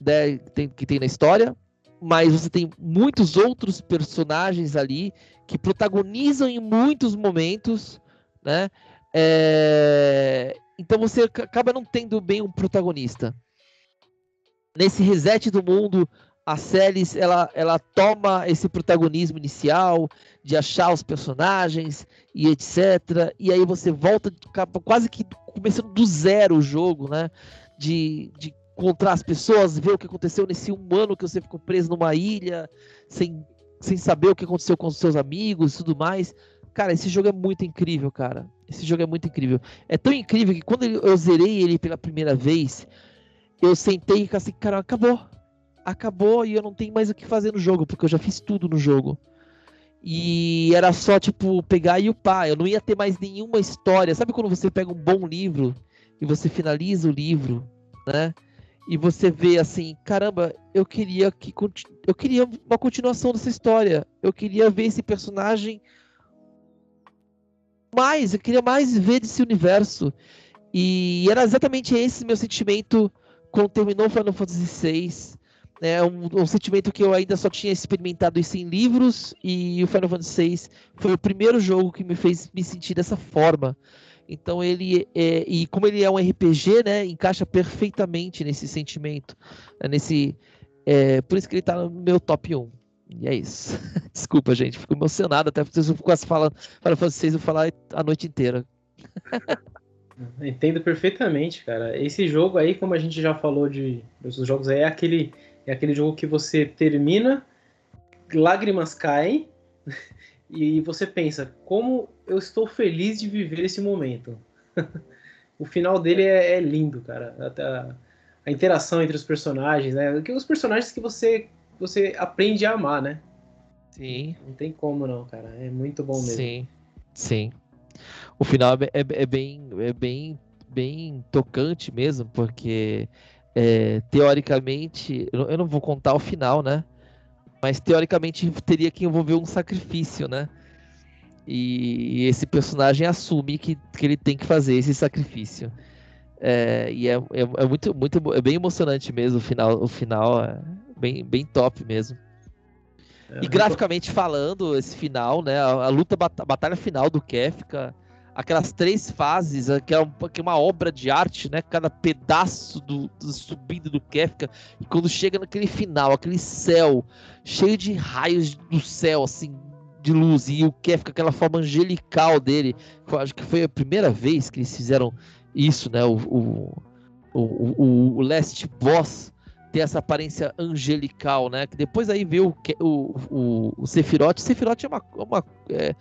né, tem, que tem na história mas você tem muitos outros personagens ali que protagonizam em muitos momentos, né? É... Então você acaba não tendo bem um protagonista. Nesse reset do mundo, a série ela, ela toma esse protagonismo inicial de achar os personagens e etc. E aí você volta quase que começando do zero o jogo, né? De, de encontrar as pessoas, ver o que aconteceu nesse um ano que você ficou preso numa ilha, sem, sem saber o que aconteceu com os seus amigos e tudo mais. Cara, esse jogo é muito incrível, cara. Esse jogo é muito incrível. É tão incrível que quando eu zerei ele pela primeira vez, eu sentei e fiquei assim, cara, acabou. Acabou e eu não tenho mais o que fazer no jogo, porque eu já fiz tudo no jogo. E era só, tipo, pegar e upar. Eu não ia ter mais nenhuma história. Sabe quando você pega um bom livro e você finaliza o livro, né? e você vê assim, caramba, eu queria que eu queria uma continuação dessa história. Eu queria ver esse personagem mais, eu queria mais ver desse universo. E era exatamente esse meu sentimento quando terminou Final Fantasy VI. É um, um, sentimento que eu ainda só tinha experimentado isso em livros e o Final Fantasy VI foi o primeiro jogo que me fez me sentir dessa forma. Então ele é, e como ele é um RPG, né, encaixa perfeitamente nesse sentimento, né, nesse é, por isso que ele tá no meu top 1. E é isso. Desculpa, gente, fico emocionado até porque eu quase falando para vocês eu falar a noite inteira. Entendo perfeitamente, cara. Esse jogo aí, como a gente já falou de outros jogos, aí, é aquele é aquele jogo que você termina, lágrimas caem e você pensa, como eu estou feliz de viver esse momento. o final dele é, é lindo, cara. A, a, interação entre os personagens, né? Os personagens que você, você aprende a amar, né? Sim. Não tem como não, cara. É muito bom mesmo. Sim, sim. O final é, é, é bem, é bem, bem tocante mesmo, porque é, teoricamente, eu não vou contar o final, né? mas teoricamente teria que envolver um sacrifício, né? E esse personagem assume que, que ele tem que fazer esse sacrifício. É, e é, é, é, muito, muito, é bem emocionante mesmo o final, o final é bem, bem top mesmo. É, e graficamente falando, esse final, né, a, a luta, a batalha final do Kefka, aquelas três fases, é, que é, uma, que é uma obra de arte, né? Cada pedaço do, do subindo do Kefka, e quando chega naquele final, aquele céu cheio de raios do céu, assim, de luz, e o Kefka, aquela forma angelical dele, acho que foi a primeira vez que eles fizeram isso, né? O, o, o, o Last Boss ter essa aparência angelical, né? Que depois aí vê o, o, o, o Sephiroth. Sephiroth é uma, uma é,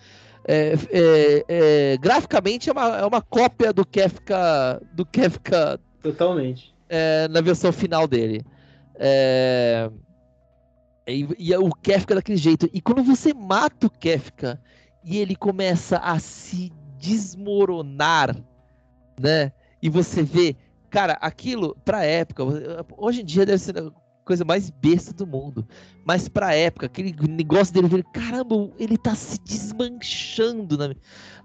é, é, é, graficamente é uma, é uma cópia do Kefka. Do Kefka. Totalmente. É, na versão final dele. É, e, e, o Kefka daquele jeito. E quando você mata o Kefka e ele começa a se desmoronar, né? E você vê, cara, aquilo pra época, hoje em dia deve ser coisa mais besta do mundo. Mas pra época, aquele negócio dele, caramba, ele tá se desmanchando na,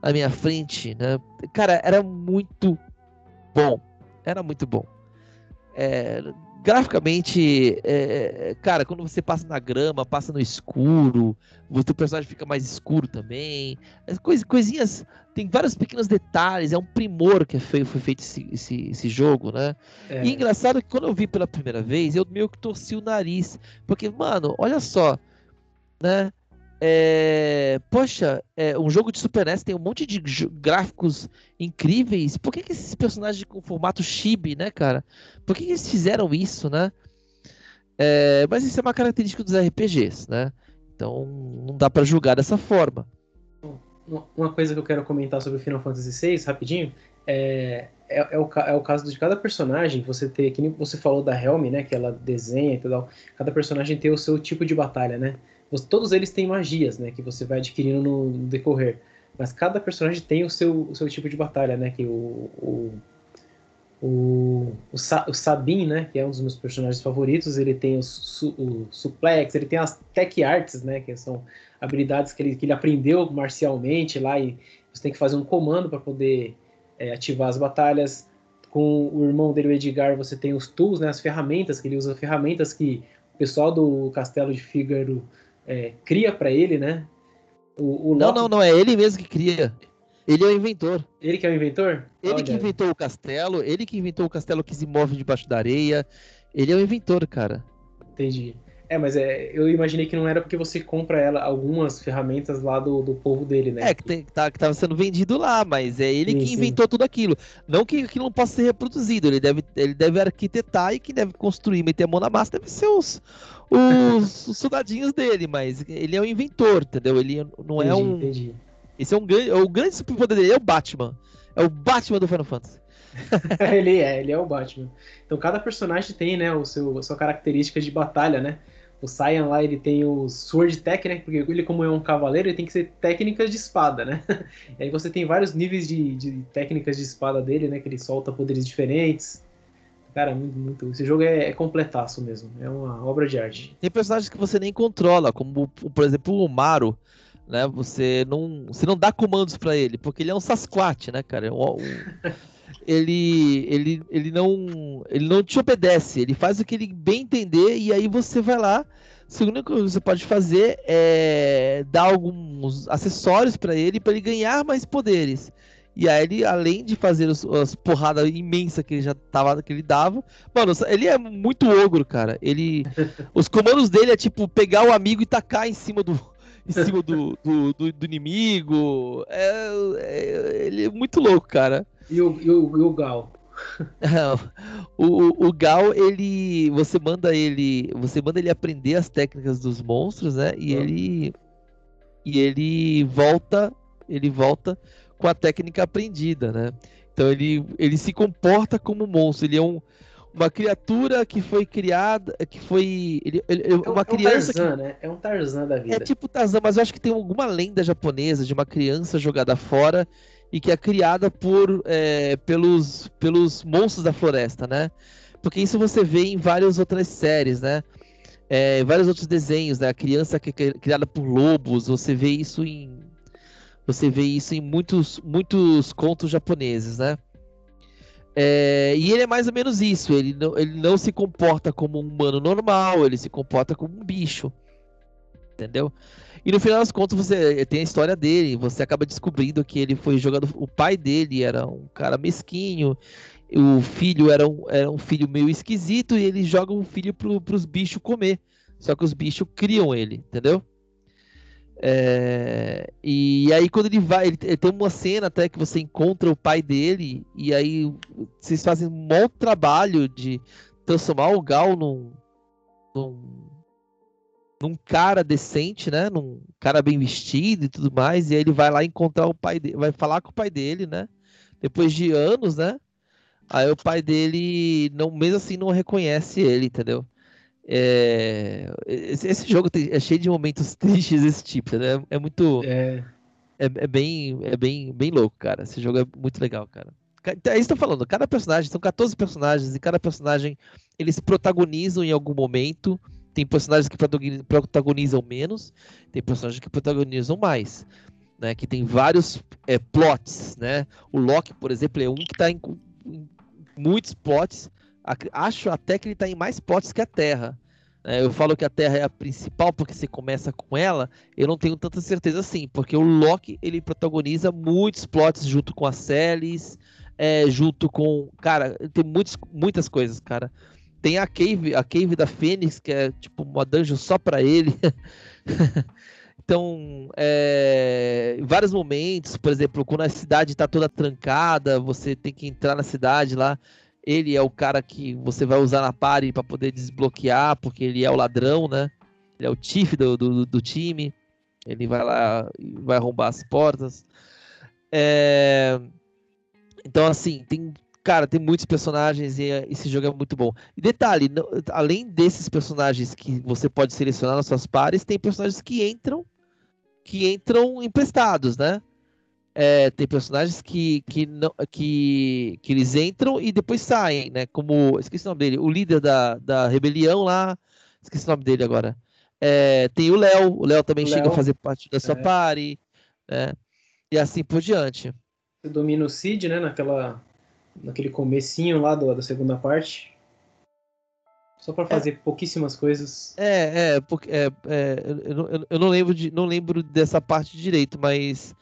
na minha frente, né? Cara, era muito bom. Era muito bom. É, graficamente, é, cara, quando você passa na grama, passa no escuro, o teu personagem fica mais escuro também. Cois, coisinhas tem vários pequenos detalhes, é um primor que foi, foi feito esse, esse, esse, jogo, né? É. E engraçado que quando eu vi pela primeira vez, eu meio que torci o nariz, porque, mano, olha só, né? É, poxa, é, um jogo de Super NES tem um monte de gráficos incríveis. Por que, que esses personagens com formato chibi, né, cara? Por que, que eles fizeram isso, né? É, mas isso é uma característica dos RPGs, né? Então não dá para julgar dessa forma. uma coisa que eu quero comentar sobre o Final Fantasy VI, rapidinho, é, é, é, o, é o caso de cada personagem, você ter, que nem você falou da Helm, né, que ela desenha e tal, cada personagem tem o seu tipo de batalha, né? Todos eles têm magias, né, que você vai adquirindo no, no decorrer. Mas cada personagem tem o seu, o seu tipo de batalha, né? Que o, o, o, o, Sa, o Sabin, né? Que é um dos meus personagens favoritos, ele tem o, su, o suplex, ele tem as tech arts, né? Que são habilidades que ele, que ele aprendeu marcialmente lá e você tem que fazer um comando para poder é, ativar as batalhas. Com o irmão dele, o Edgar, você tem os tools, né? As ferramentas que ele usa, ferramentas que o pessoal do Castelo de Fígaro é, cria para ele, né? O, o não, não, não, é ele mesmo que cria. Ele é o inventor. Ele que é o inventor? Ele Olha. que inventou o castelo, ele que inventou o castelo que se move debaixo da areia. Ele é o inventor, cara. Entendi. É, mas é, eu imaginei que não era porque você compra ela algumas ferramentas lá do, do povo dele, né? É, que, tem, tá, que tava sendo vendido lá, mas é ele sim, que inventou sim. tudo aquilo. Não que aquilo não possa ser reproduzido, ele deve, ele deve arquitetar e que deve construir, meter a mão na massa, deve ser os, os, os soldadinhos dele, mas ele é o inventor, entendeu? Ele não é um. Entendi. Esse é um grande. O grande superpoder dele é o Batman. É o Batman do Final Fantasy. ele é, ele é o Batman. Então cada personagem tem, né, o seu, a sua característica de batalha, né? O Saiyan lá, ele tem o Sword Tech, né? Porque ele, como é um cavaleiro, ele tem que ser técnicas de espada, né? E aí você tem vários níveis de, de técnicas de espada dele, né? Que ele solta poderes diferentes. Cara, muito, muito. Esse jogo é, é, completaço mesmo. É uma obra de arte. Tem personagens que você nem controla, como por exemplo o Maru. Né? Você não, você não dá comandos para ele, porque ele é um Sasquatch, né, cara? Um, um... ele, ele, ele não, ele não te obedece. Ele faz o que ele bem entender e aí você vai lá. O único que você pode fazer é dar alguns acessórios para ele para ele ganhar mais poderes. E aí ele, além de fazer os, as porradas imensas que ele já tava, que ele dava, mano, ele é muito ogro, cara. Ele. os comandos dele é tipo pegar o amigo e tacar em cima do. Em cima do, do, do, do inimigo. É, é, ele é muito louco, cara. E o, e o, e o Gal? o, o Gal, ele. Você manda ele. Você manda ele aprender as técnicas dos monstros, né? E ele. E ele volta. Ele volta com a técnica aprendida, né? Então ele, ele se comporta como monstro, ele é um, uma criatura que foi criada, que foi ele, ele, é uma é criança um Tarzan, que, né? É um Tarzan da vida. É tipo Tarzan, mas eu acho que tem alguma lenda japonesa de uma criança jogada fora e que é criada por é, pelos pelos monstros da floresta, né? Porque isso você vê em várias outras séries, né? É, vários outros desenhos, né? A criança que é criada por lobos, você vê isso em você vê isso em muitos, muitos contos japoneses, né? É, e ele é mais ou menos isso. Ele não, ele não se comporta como um humano normal, ele se comporta como um bicho. Entendeu? E no final das contas, você tem a história dele. Você acaba descobrindo que ele foi jogado. O pai dele era um cara mesquinho. O filho era um, era um filho meio esquisito. E ele joga um filho para os bichos comer. Só que os bichos criam ele, entendeu? É, e aí quando ele vai, ele, tem uma cena até que você encontra o pai dele, e aí vocês fazem um bom trabalho de transformar o Gal num, num, num, cara decente, né? Num cara bem vestido e tudo mais, e aí ele vai lá encontrar o pai dele, vai falar com o pai dele, né? Depois de anos, né? Aí o pai dele, não, mesmo assim, não reconhece ele, entendeu? É, esse, esse, jogo é cheio de momentos tristes desse tipo, né? É muito. É. É, é, bem, é bem, bem louco, cara. Esse jogo é muito legal, cara. É isso que eu falando. Cada personagem, são 14 personagens, e cada personagem eles protagonizam em algum momento. Tem personagens que protagonizam menos, tem personagens que protagonizam mais. Né, que tem vários é, plots, né? O Loki, por exemplo, é um que está em, em muitos plots acho até que ele está em mais potes que a Terra. É, eu falo que a Terra é a principal porque você começa com ela. Eu não tenho tanta certeza assim, porque o Loki ele protagoniza muitos plots junto com a Celis, é, junto com, cara, tem muitos, muitas coisas, cara. Tem a cave, a cave da Fênix que é tipo uma dungeon só para ele. Então, é, em vários momentos, por exemplo, quando a cidade está toda trancada, você tem que entrar na cidade lá. Ele é o cara que você vai usar na party para poder desbloquear, porque ele é o ladrão, né? Ele é o chief do, do, do time. Ele vai lá e vai arrombar as portas. É... Então, assim, tem. Cara, tem muitos personagens e é, esse jogo é muito bom. E detalhe, não, além desses personagens que você pode selecionar nas suas pares, tem personagens que entram que entram emprestados, né? É, tem personagens que, que, não, que, que eles entram e depois saem, né? Como. Esqueci o nome dele. O líder da, da rebelião lá. Esqueci o nome dele agora. É, tem o Léo. O Léo também o chega Léo, a fazer parte da sua é. party. Né? E assim por diante. Você domina o Cid, né? Naquela, naquele comecinho lá do, da segunda parte. Só para fazer é, pouquíssimas coisas. É, é, porque é, é eu, eu, eu, não lembro de, não lembro dessa parte direito, mas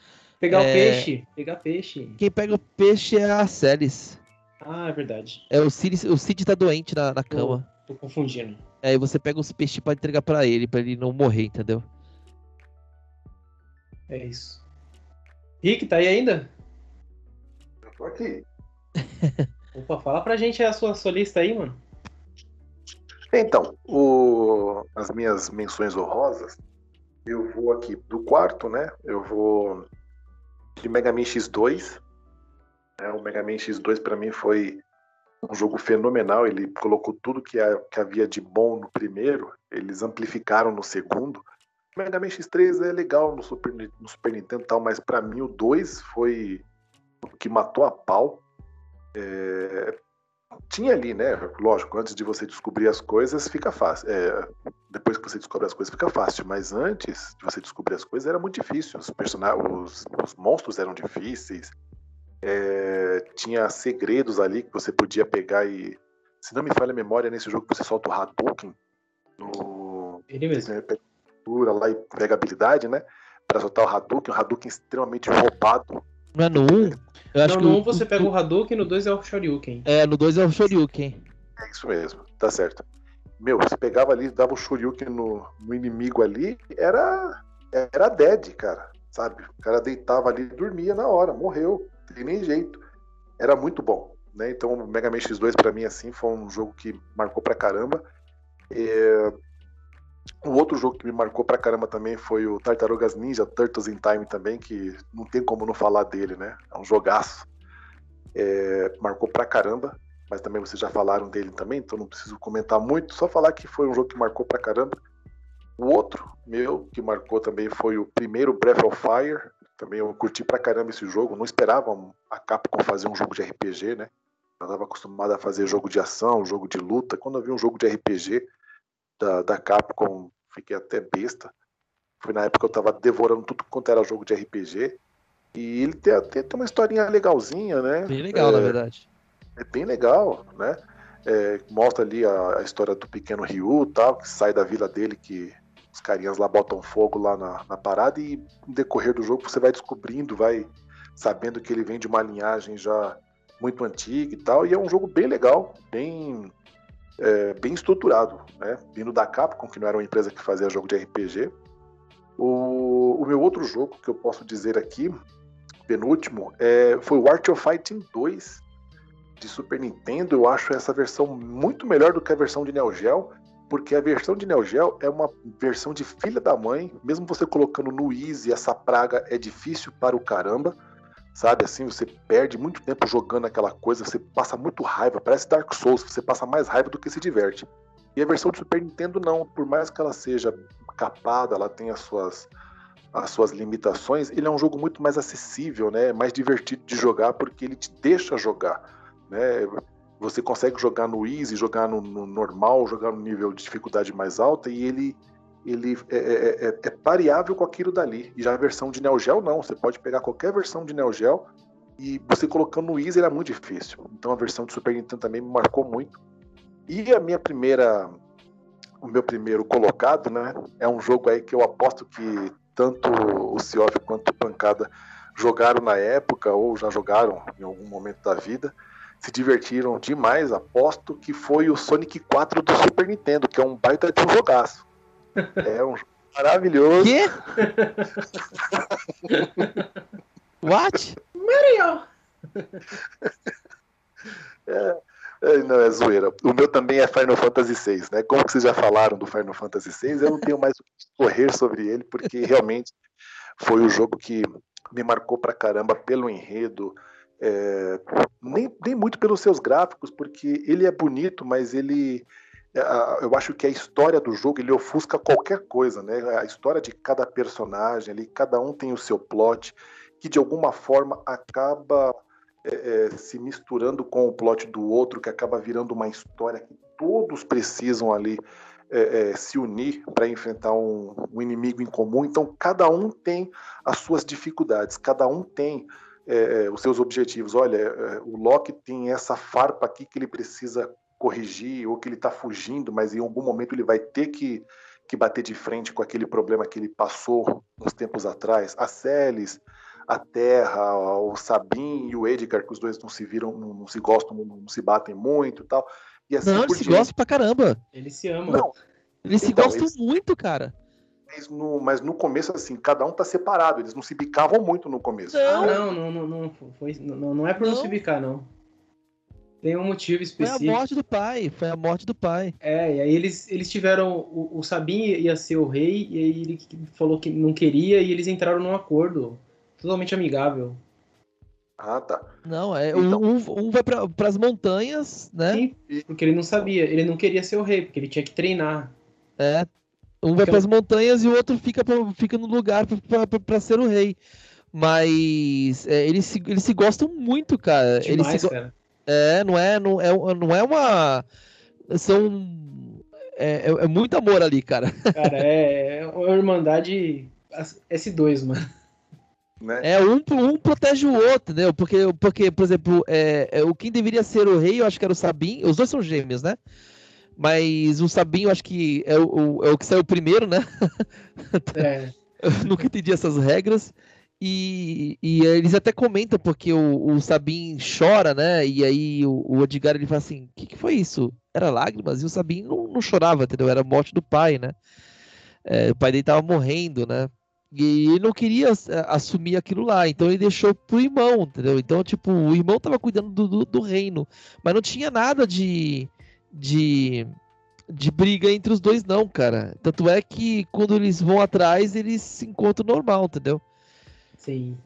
Pegar é... o peixe. Pegar peixe. Quem pega o peixe é a Celis. Ah, é verdade. É o Cid, o Cid tá doente na, na cama. Tô, tô confundindo. Aí você pega os peixes para entregar para ele, para ele não morrer, entendeu? É isso. Rick, tá aí ainda? Eu tô aqui. Opa, fala pra gente a sua, sua lista aí, mano. Então, o... as minhas menções honrosas, eu vou aqui do quarto, né? Eu vou de Mega Man X2. É, o Mega Man X2 para mim foi um jogo fenomenal. Ele colocou tudo que, que havia de bom no primeiro, eles amplificaram no segundo. O Mega Man X3 é legal no Super, no Super Nintendo tal, mas para mim o 2 foi o que matou a pau. É, tinha ali, né? Lógico, antes de você descobrir as coisas, fica fácil. É, depois que você descobre as coisas, fica fácil. Mas antes de você descobrir as coisas, era muito difícil. Os personagens, os, os monstros eram difíceis. É, tinha segredos ali que você podia pegar e. Se não me falha a memória, nesse jogo você solta o Hadouken no. Ele mesmo. Lá e pega habilidade, né? Para soltar o Hadouken, o Hadouken extremamente roubado. Não é no 1? Eu acho não, no 1 você pega o Hadouken, no 2 é o Shoryuken. É, no 2 é o Shoryuken. É isso mesmo, tá certo. Meu, você pegava ali, dava o Shoryuken no, no inimigo ali, era, era dead, cara, sabe? O cara deitava ali e dormia na hora, morreu, não tem nem jeito. Era muito bom, né? Então o Mega Man X2 para mim, assim, foi um jogo que marcou pra caramba. É... Um outro jogo que me marcou pra caramba também foi o Tartarugas Ninja Turtles in Time também, que não tem como não falar dele, né? É um jogaço. É, marcou pra caramba, mas também vocês já falaram dele também, então não preciso comentar muito, só falar que foi um jogo que marcou pra caramba. O outro meu que marcou também foi o primeiro Breath of Fire. Também eu curti pra caramba esse jogo. Não esperava a Capcom fazer um jogo de RPG, né? Eu estava acostumado a fazer jogo de ação, jogo de luta. Quando eu vi um jogo de RPG, da, da Capcom, fiquei até besta. Foi na época que eu tava devorando tudo quanto era jogo de RPG. E ele tem, tem, tem uma historinha legalzinha, né? Bem legal, é, na verdade. É bem legal, né? É, mostra ali a, a, história do pequeno Ryu tal, que sai da vila dele, que os carinhas lá botam fogo lá na, na parada, e no decorrer do jogo você vai descobrindo, vai sabendo que ele vem de uma linhagem já muito antiga e tal, e é um jogo bem legal, bem é, bem estruturado, né? Vindo da Capcom, que não era uma empresa que fazia jogo de RPG. O, o meu outro jogo que eu posso dizer aqui, penúltimo, é, foi o Art of Fighting 2 de Super Nintendo. Eu acho essa versão muito melhor do que a versão de Neo Geo, porque a versão de Neo Geo é uma versão de filha da mãe. Mesmo você colocando no Easy, essa praga é difícil para o caramba sabe? Assim, você perde muito tempo jogando aquela coisa, você passa muito raiva, parece Dark Souls, você passa mais raiva do que se diverte. E a versão do Super Nintendo não, por mais que ela seja capada, ela tenha as suas, as suas limitações, ele é um jogo muito mais acessível, né? Mais divertido de jogar porque ele te deixa jogar, né? Você consegue jogar no easy, jogar no, no normal, jogar no nível de dificuldade mais alta e ele ele é, é, é, é, variável com aquilo dali. E já a versão de Neo Geo, não. Você pode pegar qualquer versão de Neo Geo e você colocando no Easy era muito difícil. Então a versão de Super Nintendo também me marcou muito. E a minha primeira, o meu primeiro colocado, né, é um jogo aí que eu aposto que tanto o Cioff quanto o Pancada jogaram na época ou já jogaram em algum momento da vida. Se divertiram demais, aposto que foi o Sonic 4 do Super Nintendo, que é um baita de um jogaço. É um maravilhoso. Quê? What? Mario! É, É, não, é zoeira. O meu também é Final Fantasy VI, né? Como que vocês já falaram do Final Fantasy VI, eu não tenho mais o que correr sobre ele, porque realmente foi o jogo que me marcou pra caramba pelo enredo, é, nem, nem muito pelos seus gráficos, porque ele é bonito, mas ele eu acho que a história do jogo ele ofusca qualquer coisa, né? A história de cada personagem ali, cada um tem o seu plot, que de alguma forma acaba é, é, se misturando com o plot do outro, que acaba virando uma história que todos precisam ali é, é se unir para enfrentar um, um, inimigo em comum. Então, cada um tem as suas dificuldades, cada um tem é, os seus objetivos. Olha, o Loki tem essa farpa aqui que ele precisa corrigir ou que ele está fugindo, mas em algum momento ele vai ter que, que bater de frente com aquele problema que ele passou uns tempos atrás. A Celis, a Terra, o Sabin e o Edgar, que os dois não se viram, não, não se gostam, não, não, se batem muito e tal. E assim não, eles se gostam pra caramba. Eles se amam. Não. Eles se então, gostam eles... muito, cara. Mas no, mas no começo, assim, cada um tá separado. Eles não se bicavam muito no começo. Não, não, não, não, não, foi, não, não é por não. não se bicar, não. Tem um motivo específico. Foi a morte do pai, foi a morte do pai. É, e aí eles, eles tiveram. O, o Sabin ia ser o rei, e aí ele falou que não queria, e eles entraram num acordo totalmente amigável. Ah, tá. Não, é então... um, um vai para as montanhas, né? Sim, porque ele não sabia, ele não queria ser o rei, porque ele tinha que treinar. É. Um vai para as montanhas e o outro fica, pra, fica no lugar para ser o rei. Mas é, eles, se, eles se gostam muito, cara. Demais, eles se, cara. É, não é, não é, não é uma. São. É, é, é muito amor ali, cara. Cara, é, é uma Irmandade S2, mano. Né? É, um, um protege o outro, entendeu? Porque, porque por exemplo, é, é, o quem deveria ser o rei, eu acho que era o Sabin. Os dois são gêmeos, né? Mas o Sabin, eu acho que é o, é o que saiu primeiro, né? É. eu nunca entendi essas regras. E, e eles até comentam porque o, o Sabin chora, né? E aí o, o Edgar ele fala assim: o que, que foi isso? Era lágrimas? E o Sabin não, não chorava, entendeu? Era a morte do pai, né? É, o pai dele tava morrendo, né? E ele não queria é, assumir aquilo lá, então ele deixou pro irmão, entendeu? Então, tipo, o irmão tava cuidando do, do, do reino, mas não tinha nada de, de, de briga entre os dois, não, cara. Tanto é que quando eles vão atrás, eles se encontram normal, entendeu? Sim.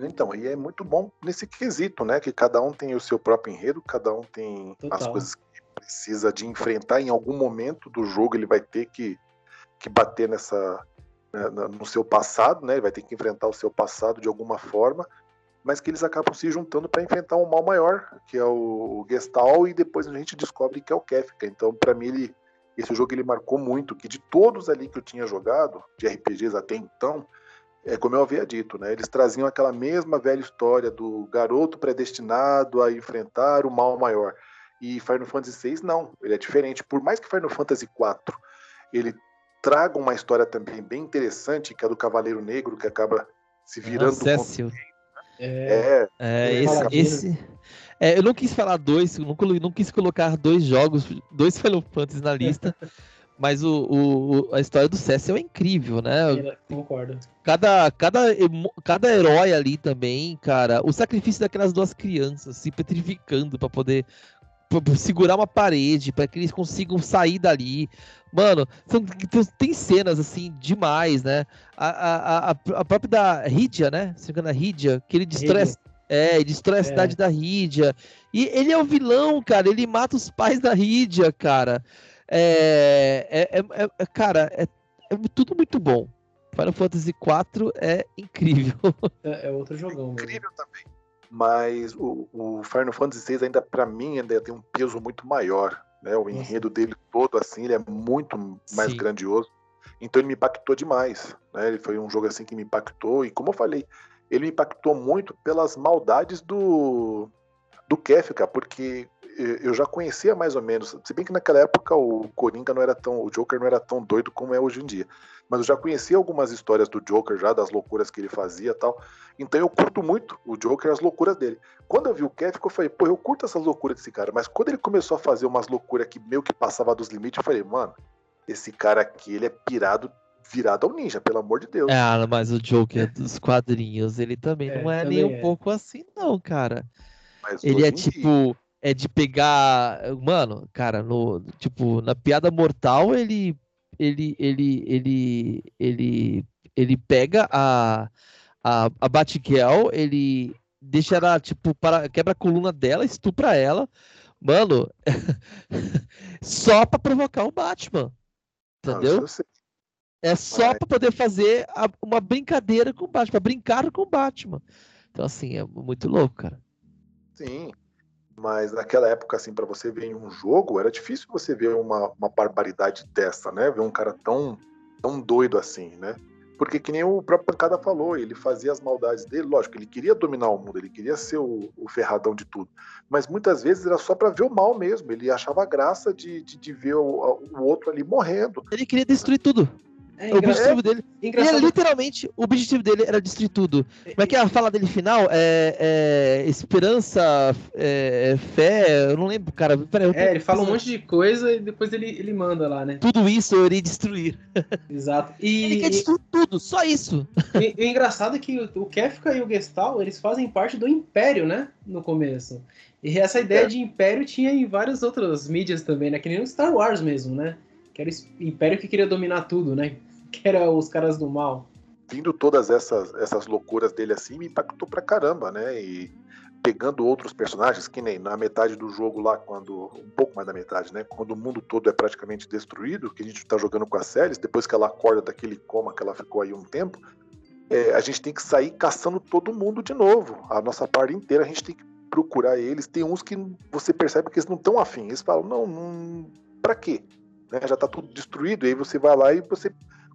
Então, e é muito bom nesse quesito, né? Que cada um tem o seu próprio enredo, cada um tem Total. as coisas que precisa de enfrentar em algum momento do jogo, ele vai ter que, que bater nessa né, no seu passado, né? Ele vai ter que enfrentar o seu passado de alguma forma, mas que eles acabam se juntando para enfrentar um mal maior, que é o Gestal, e depois a gente descobre que é o Kefka. Então, para mim, ele, esse jogo ele marcou muito, que de todos ali que eu tinha jogado, de RPGs até então, é como eu havia dito, né? Eles traziam aquela mesma velha história do garoto predestinado a enfrentar o mal maior. E Final Fantasy VI não, ele é diferente. Por mais que Final Fantasy IV ele traga uma história também bem interessante, que é do Cavaleiro Negro, que acaba se virando Nossa, contra... é, é, é, esse, esse... É, eu não quis falar dois, não, não quis colocar dois jogos, dois Final Fantasy na lista. Mas o, o, a história do Cecil é incrível, né? Concordo. Cada, cada, cada herói ali também, cara. O sacrifício daquelas duas crianças se petrificando para poder segurar uma parede, para que eles consigam sair dali. Mano, são, tem cenas assim demais, né? A, a, a, a própria da Rídia, né? Se engana, Rídia, que ele destrói. É, ele destrói a é. cidade da Rídia. E ele é o vilão, cara. Ele mata os pais da Rídia, cara. É, é, é, é cara, é, é, tudo muito bom. Final Fantasy IV é incrível. É, é outro jogão. Incrível mesmo. também. Mas o, o Final Fantasy VI ainda, para mim, ainda tem um peso muito maior. Né? O enredo dele todo, assim, ele é muito mais Sim. grandioso. Então ele me impactou demais. Né? Ele foi um jogo assim que me impactou. E como eu falei, ele me impactou muito pelas maldades do, do Kefka, porque eu já conhecia mais ou menos, se bem que naquela época o Coringa não era tão, o Joker não era tão doido como é hoje em dia, mas eu já conhecia algumas histórias do Joker já, das loucuras que ele fazia tal, então eu curto muito o Joker e as loucuras dele. Quando eu vi o Kevin, eu falei, pô, eu curto essas loucuras desse cara, mas quando ele começou a fazer umas loucuras que meio que passava dos limites, eu falei, mano, esse cara aqui, ele é pirado virado ao ninja, pelo amor de Deus. É, mas o Joker dos quadrinhos, ele também é, não é também nem um é. pouco assim, não, cara. Mas ele é tipo. Dia é de pegar. Mano, cara, no, tipo, na piada mortal, ele. Ele. Ele. Ele. Ele, ele pega a. A, a Batgirl, ele deixa ela, tipo, para, quebra a coluna dela, estupra ela. Mano, só pra provocar o Batman. Entendeu? é só Mas... pra poder fazer a, uma brincadeira com o Batman, pra brincar com o Batman. Então, assim, é muito louco, cara. Sim, mas naquela época, assim, para você ver em um jogo, era difícil você ver uma, uma barbaridade dessa, né? Ver um cara tão, tão doido assim, né? Porque que nem o próprio Pancada falou, ele fazia as maldades dele, lógico, ele queria dominar o mundo, ele queria ser o, o ferradão de tudo. Mas muitas vezes era só para ver o mal mesmo, ele achava graça de, de, de ver o, o outro ali morrendo. Ele queria destruir tudo. É, o objetivo é, dele. Engraçado. Ele, literalmente, o objetivo dele era destruir tudo. Como é que é a fala dele final? É, é esperança, é, fé, eu não lembro, cara. Peraí, é, ele fala um monte de coisa e depois ele, ele manda lá, né? Tudo isso eu irei destruir. Exato. E, ele quer destruir e, tudo, só isso. E, e o engraçado é que o Kefka e o Gestal, eles fazem parte do Império, né? No começo. E essa ideia é. de Império tinha em várias outras mídias também, né? Que nem no Star Wars mesmo, né? que era o império que queria dominar tudo, né? Que era os caras do mal. Vindo todas essas, essas loucuras dele assim, me impactou pra caramba, né? E pegando outros personagens, que nem na metade do jogo lá, quando. Um pouco mais da metade, né? Quando o mundo todo é praticamente destruído, que a gente tá jogando com a Celis, depois que ela acorda daquele coma que ela ficou aí um tempo, é, a gente tem que sair caçando todo mundo de novo. A nossa parte inteira a gente tem que procurar eles. Tem uns que você percebe que eles não estão afim. Eles falam, não, não. Pra quê? né? Já está tudo destruído, e aí você vai lá e você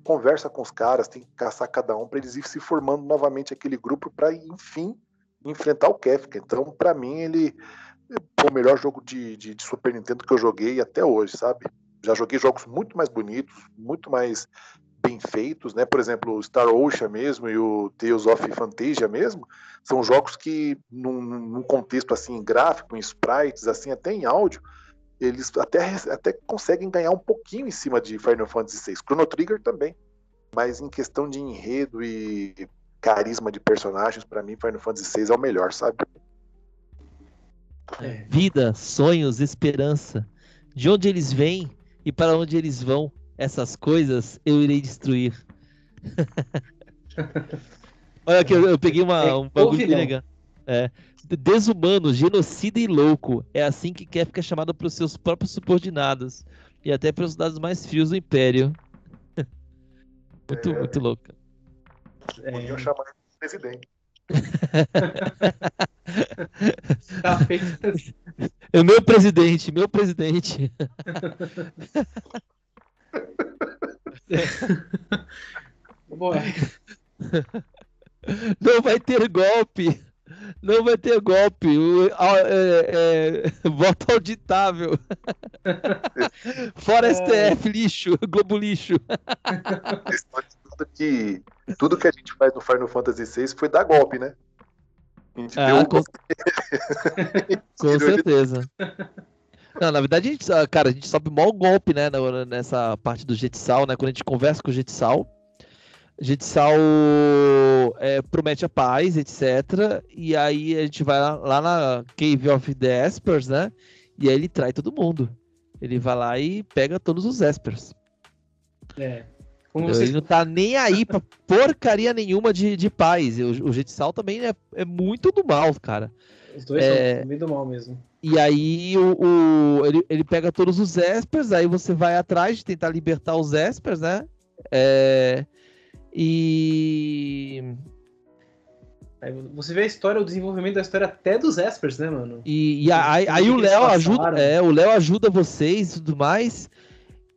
conversa com os caras, tem que caçar cada um para eles ir se formando novamente aquele grupo para enfim enfrentar o Kefka. Então, para mim, ele foi o melhor jogo de, de, de, Super Nintendo que eu joguei até hoje, sabe? Já joguei jogos muito mais bonitos, muito mais bem feitos, né? Por exemplo, o Star Ocean mesmo e o Tales of Fantasia mesmo, são jogos que num, num contexto assim gráfico, em sprites, assim até em áudio, eles até, até conseguem ganhar um pouquinho em cima de Final Fantasy VI. Chrono Trigger também. Mas em questão de enredo e carisma de personagens, para mim Final Fantasy VI é o melhor, sabe? É. Vida, sonhos, esperança. De onde eles vêm e para onde eles vão, essas coisas eu irei destruir. Olha aqui, eu, eu peguei uma, é, um bagulho legal. É desumano, genocida e louco. É assim que quer ficar chamado pelos seus próprios subordinados e até pelos dados mais frios do Império. muito, é... muito louco. Podiam é... chamar de presidente. é meu presidente, meu presidente. Não vai ter golpe. Não vai ter golpe. O, é, é, voto auditável. Fora STF, lixo. Globo lixo. tudo que, tudo que a gente faz no Final Fantasy VI foi dar golpe, né? ah, com... com certeza. Não, na verdade, a gente, cara, a gente sobe mal golpe, né, nessa parte do Jetsal, né? Quando a gente conversa com o Jetsal, Jitsal é, promete a paz, etc. E aí a gente vai lá, lá, na Cave of the Espers, né? E aí ele trai todo mundo. Ele vai lá e pega todos os Espers. É. Você... Ele não tá nem aí pra porcaria nenhuma de, de paz. O, o Jitsal também é, é muito do mal, cara. Os dois é... são do mal mesmo. E aí o, o, ele, ele pega todos os Espers, aí você vai atrás de tentar libertar os Espers, né? É... E. Você vê a história, o desenvolvimento da história até dos Espers, né, mano? E, e aí, aí o Léo ajuda. É, o Léo ajuda vocês e tudo mais.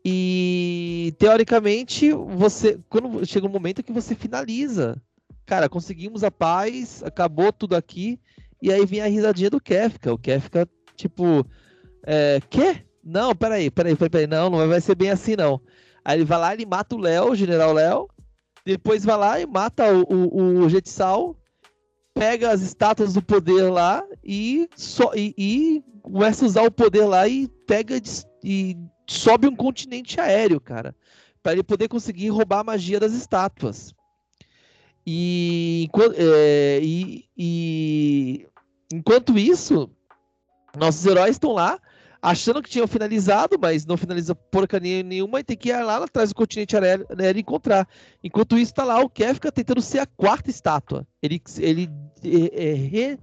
E teoricamente, você. Quando chega um momento que você finaliza. Cara, conseguimos a paz, acabou tudo aqui. E aí vem a risadinha do Kefka. O Kefka, tipo. É, quê? Não, peraí, peraí, peraí, peraí. Não, não vai ser bem assim, não. Aí ele vai lá, ele mata o Léo, o General Léo. Depois vai lá e mata o, o, o Jetsal, pega as estátuas do poder lá e, so, e, e começa a usar o poder lá e pega e sobe um continente aéreo, cara. para ele poder conseguir roubar a magia das estátuas. E, é, e, e enquanto isso, Nossos heróis estão lá, achando que tinham finalizado, mas não finaliza porcaria nenhuma e tem que ir lá atrás do continente aéreo e encontrar. Enquanto isso, tá lá o Kefka tentando ser a quarta estátua. Ele, ele é, é,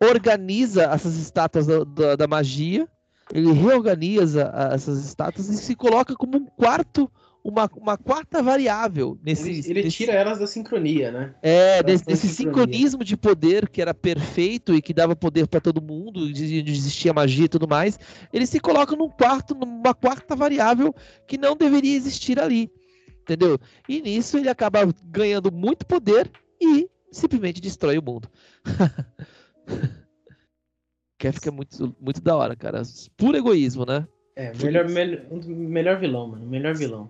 reorganiza essas estátuas da, da, da magia, ele reorganiza essas estátuas e se coloca como um quarto uma, uma quarta variável nesse ele, ele tira elas da sincronia, né? É, desse, desse sincronismo de poder que era perfeito e que dava poder para todo mundo, existia magia e tudo mais. Ele se coloca num quarto, numa quarta variável que não deveria existir ali. Entendeu? E nisso ele acaba ganhando muito poder e simplesmente destrói o mundo. Kefka é muito, muito da hora, cara. Puro egoísmo, né? É, melhor, melhor, melhor vilão, mano. Melhor vilão.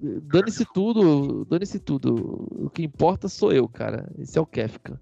Dane-se tudo, dane-se tudo. O que importa sou eu, cara. Esse é o Kefka.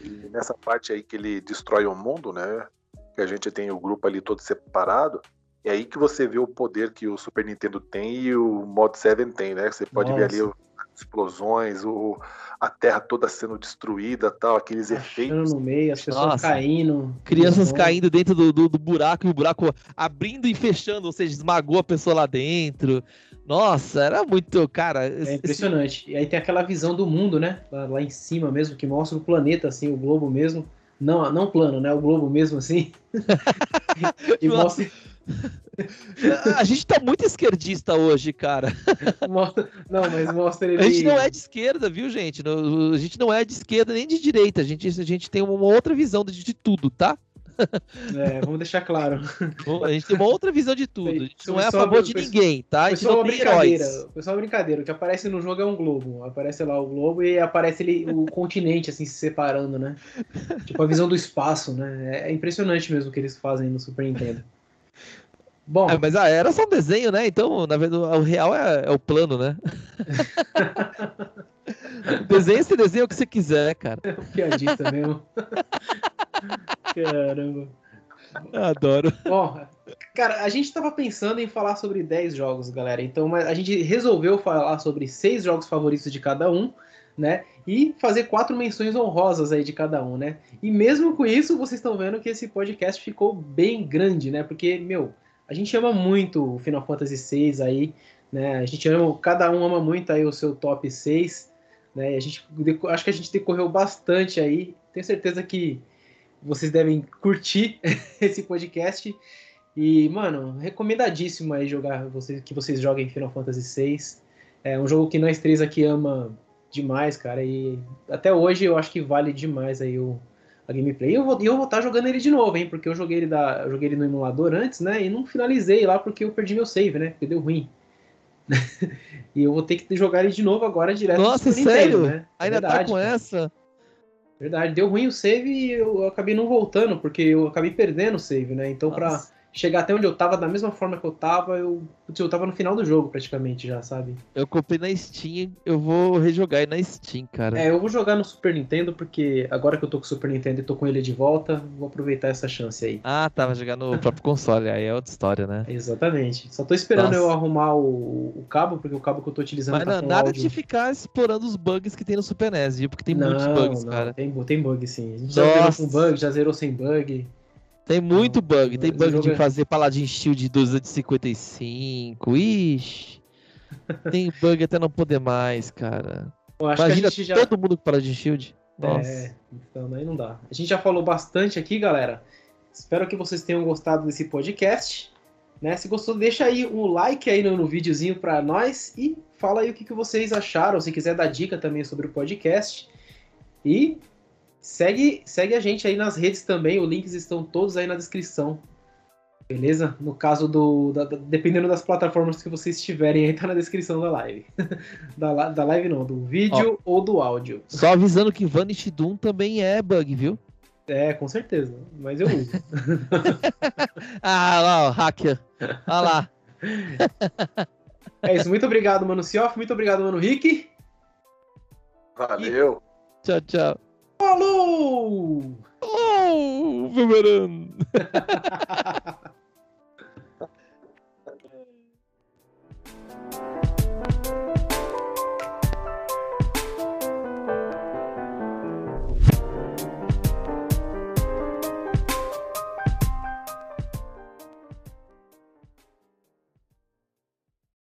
E nessa parte aí que ele destrói o mundo, né? Que a gente tem o grupo ali todo separado. É aí que você vê o poder que o Super Nintendo tem e o Mod 7 tem, né? Você pode Nossa. ver ali as explosões, o, a terra toda sendo destruída, tal, aqueles Achando efeitos. no meio, as pessoas Nossa. caindo. Crianças caindo dentro do, do, do, buraco e o buraco abrindo e fechando, ou seja, esmagou a pessoa lá dentro. Nossa, era muito, cara. É impressionante. Esse... E aí tem aquela visão do mundo, né? Lá, lá, em cima mesmo, que mostra o planeta, assim, o globo mesmo. Não, não plano, né? O globo mesmo, assim. e mostra. A gente tá muito esquerdista hoje, cara. Não, mas mostra ele. A gente não é de esquerda, viu, gente? A gente não é de esquerda nem de direita. A gente, a gente tem uma outra visão de, de tudo, tá? É, vamos deixar claro. A gente tem uma outra visão de tudo. A gente não é a favor de ninguém, tá? A gente não tem brincadeira. Heróis. Pessoal, brincadeira. O que aparece no jogo é um globo. Aparece lá o globo e aparece ele, o continente assim se separando, né? Tipo a visão do espaço, né? É impressionante mesmo o que eles fazem no Super Nintendo. Bom. É, mas a era só um desenho, né? Então, na verdade, o real é, é o plano, né? desenho você desenha o que você quiser, cara. É piadista mesmo. Caramba. Adoro. Bom, cara, a gente tava pensando em falar sobre 10 jogos, galera. Então, a gente resolveu falar sobre seis jogos favoritos de cada um, né? E fazer quatro menções honrosas aí de cada um, né? E mesmo com isso, vocês estão vendo que esse podcast ficou bem grande, né? Porque, meu, a gente ama muito o Final Fantasy VI aí, né? A gente ama, cada um ama muito aí o seu top 6, né? A gente, acho que a gente decorreu bastante aí. Tenho certeza que vocês devem curtir esse podcast. E, mano, recomendadíssimo aí jogar, vocês, que vocês joguem Final Fantasy VI. É um jogo que nós três aqui ama demais, cara. E até hoje eu acho que vale demais aí o, a gameplay. E eu vou, eu vou estar tá jogando ele de novo, hein? Porque eu joguei ele, da, eu joguei ele no emulador antes, né? E não finalizei lá porque eu perdi meu save, né? Porque deu ruim. e eu vou ter que jogar ele de novo agora direto Nossa, sério? Nintendo, né? Ainda tá Verdade, tá com cara. essa? Verdade, deu ruim o save e eu acabei não voltando, porque eu acabei perdendo o save, né? Então, Nossa. Chegar até onde eu tava, da mesma forma que eu tava, eu, eu tava no final do jogo praticamente já, sabe? Eu comprei na Steam, eu vou rejogar aí na Steam, cara. É, eu vou jogar no Super Nintendo, porque agora que eu tô com o Super Nintendo e tô com ele de volta, vou aproveitar essa chance aí. Ah, tava tá, jogando no próprio console, aí é outra história, né? Exatamente. Só tô esperando Nossa. eu arrumar o, o, cabo, porque o cabo que eu tô utilizando Mas tá não, nada áudio. de ficar explorando os bugs que tem no Super NES, viu? Porque tem não, muitos bugs, não, cara. Tem, tem bug sim. A gente já zerou com bug, já zerou sem bug. Tem muito bug. Tem bug de é- fazer Paladin Shield 255. Ixi. Tem bug até não poder mais, cara. Imagina já... todo mundo com Paladin Shield. Nossa. É, então aí não dá. A gente já falou bastante aqui, galera. Espero que vocês tenham gostado desse podcast. Né? Se gostou, deixa aí um like aí no, no videozinho para nós e fala aí o que, que vocês acharam. Se quiser dar dica também sobre o podcast. E Segue, segue a gente aí nas redes também, os links estão todos aí na descrição. Beleza? No caso do. Da, dependendo das plataformas que vocês estiverem aí, tá na descrição da live. da, da live não, do vídeo Ó, ou do áudio. Só avisando que Vanish Doom também é bug, viu? É, com certeza. Mas eu uso. ah, lá, ó, hacker. Olha lá. é isso. Muito obrigado, mano Cioff. Muito obrigado, mano Rick. Valeu. E... Tchau, tchau. Falou! Oh, Boomerang!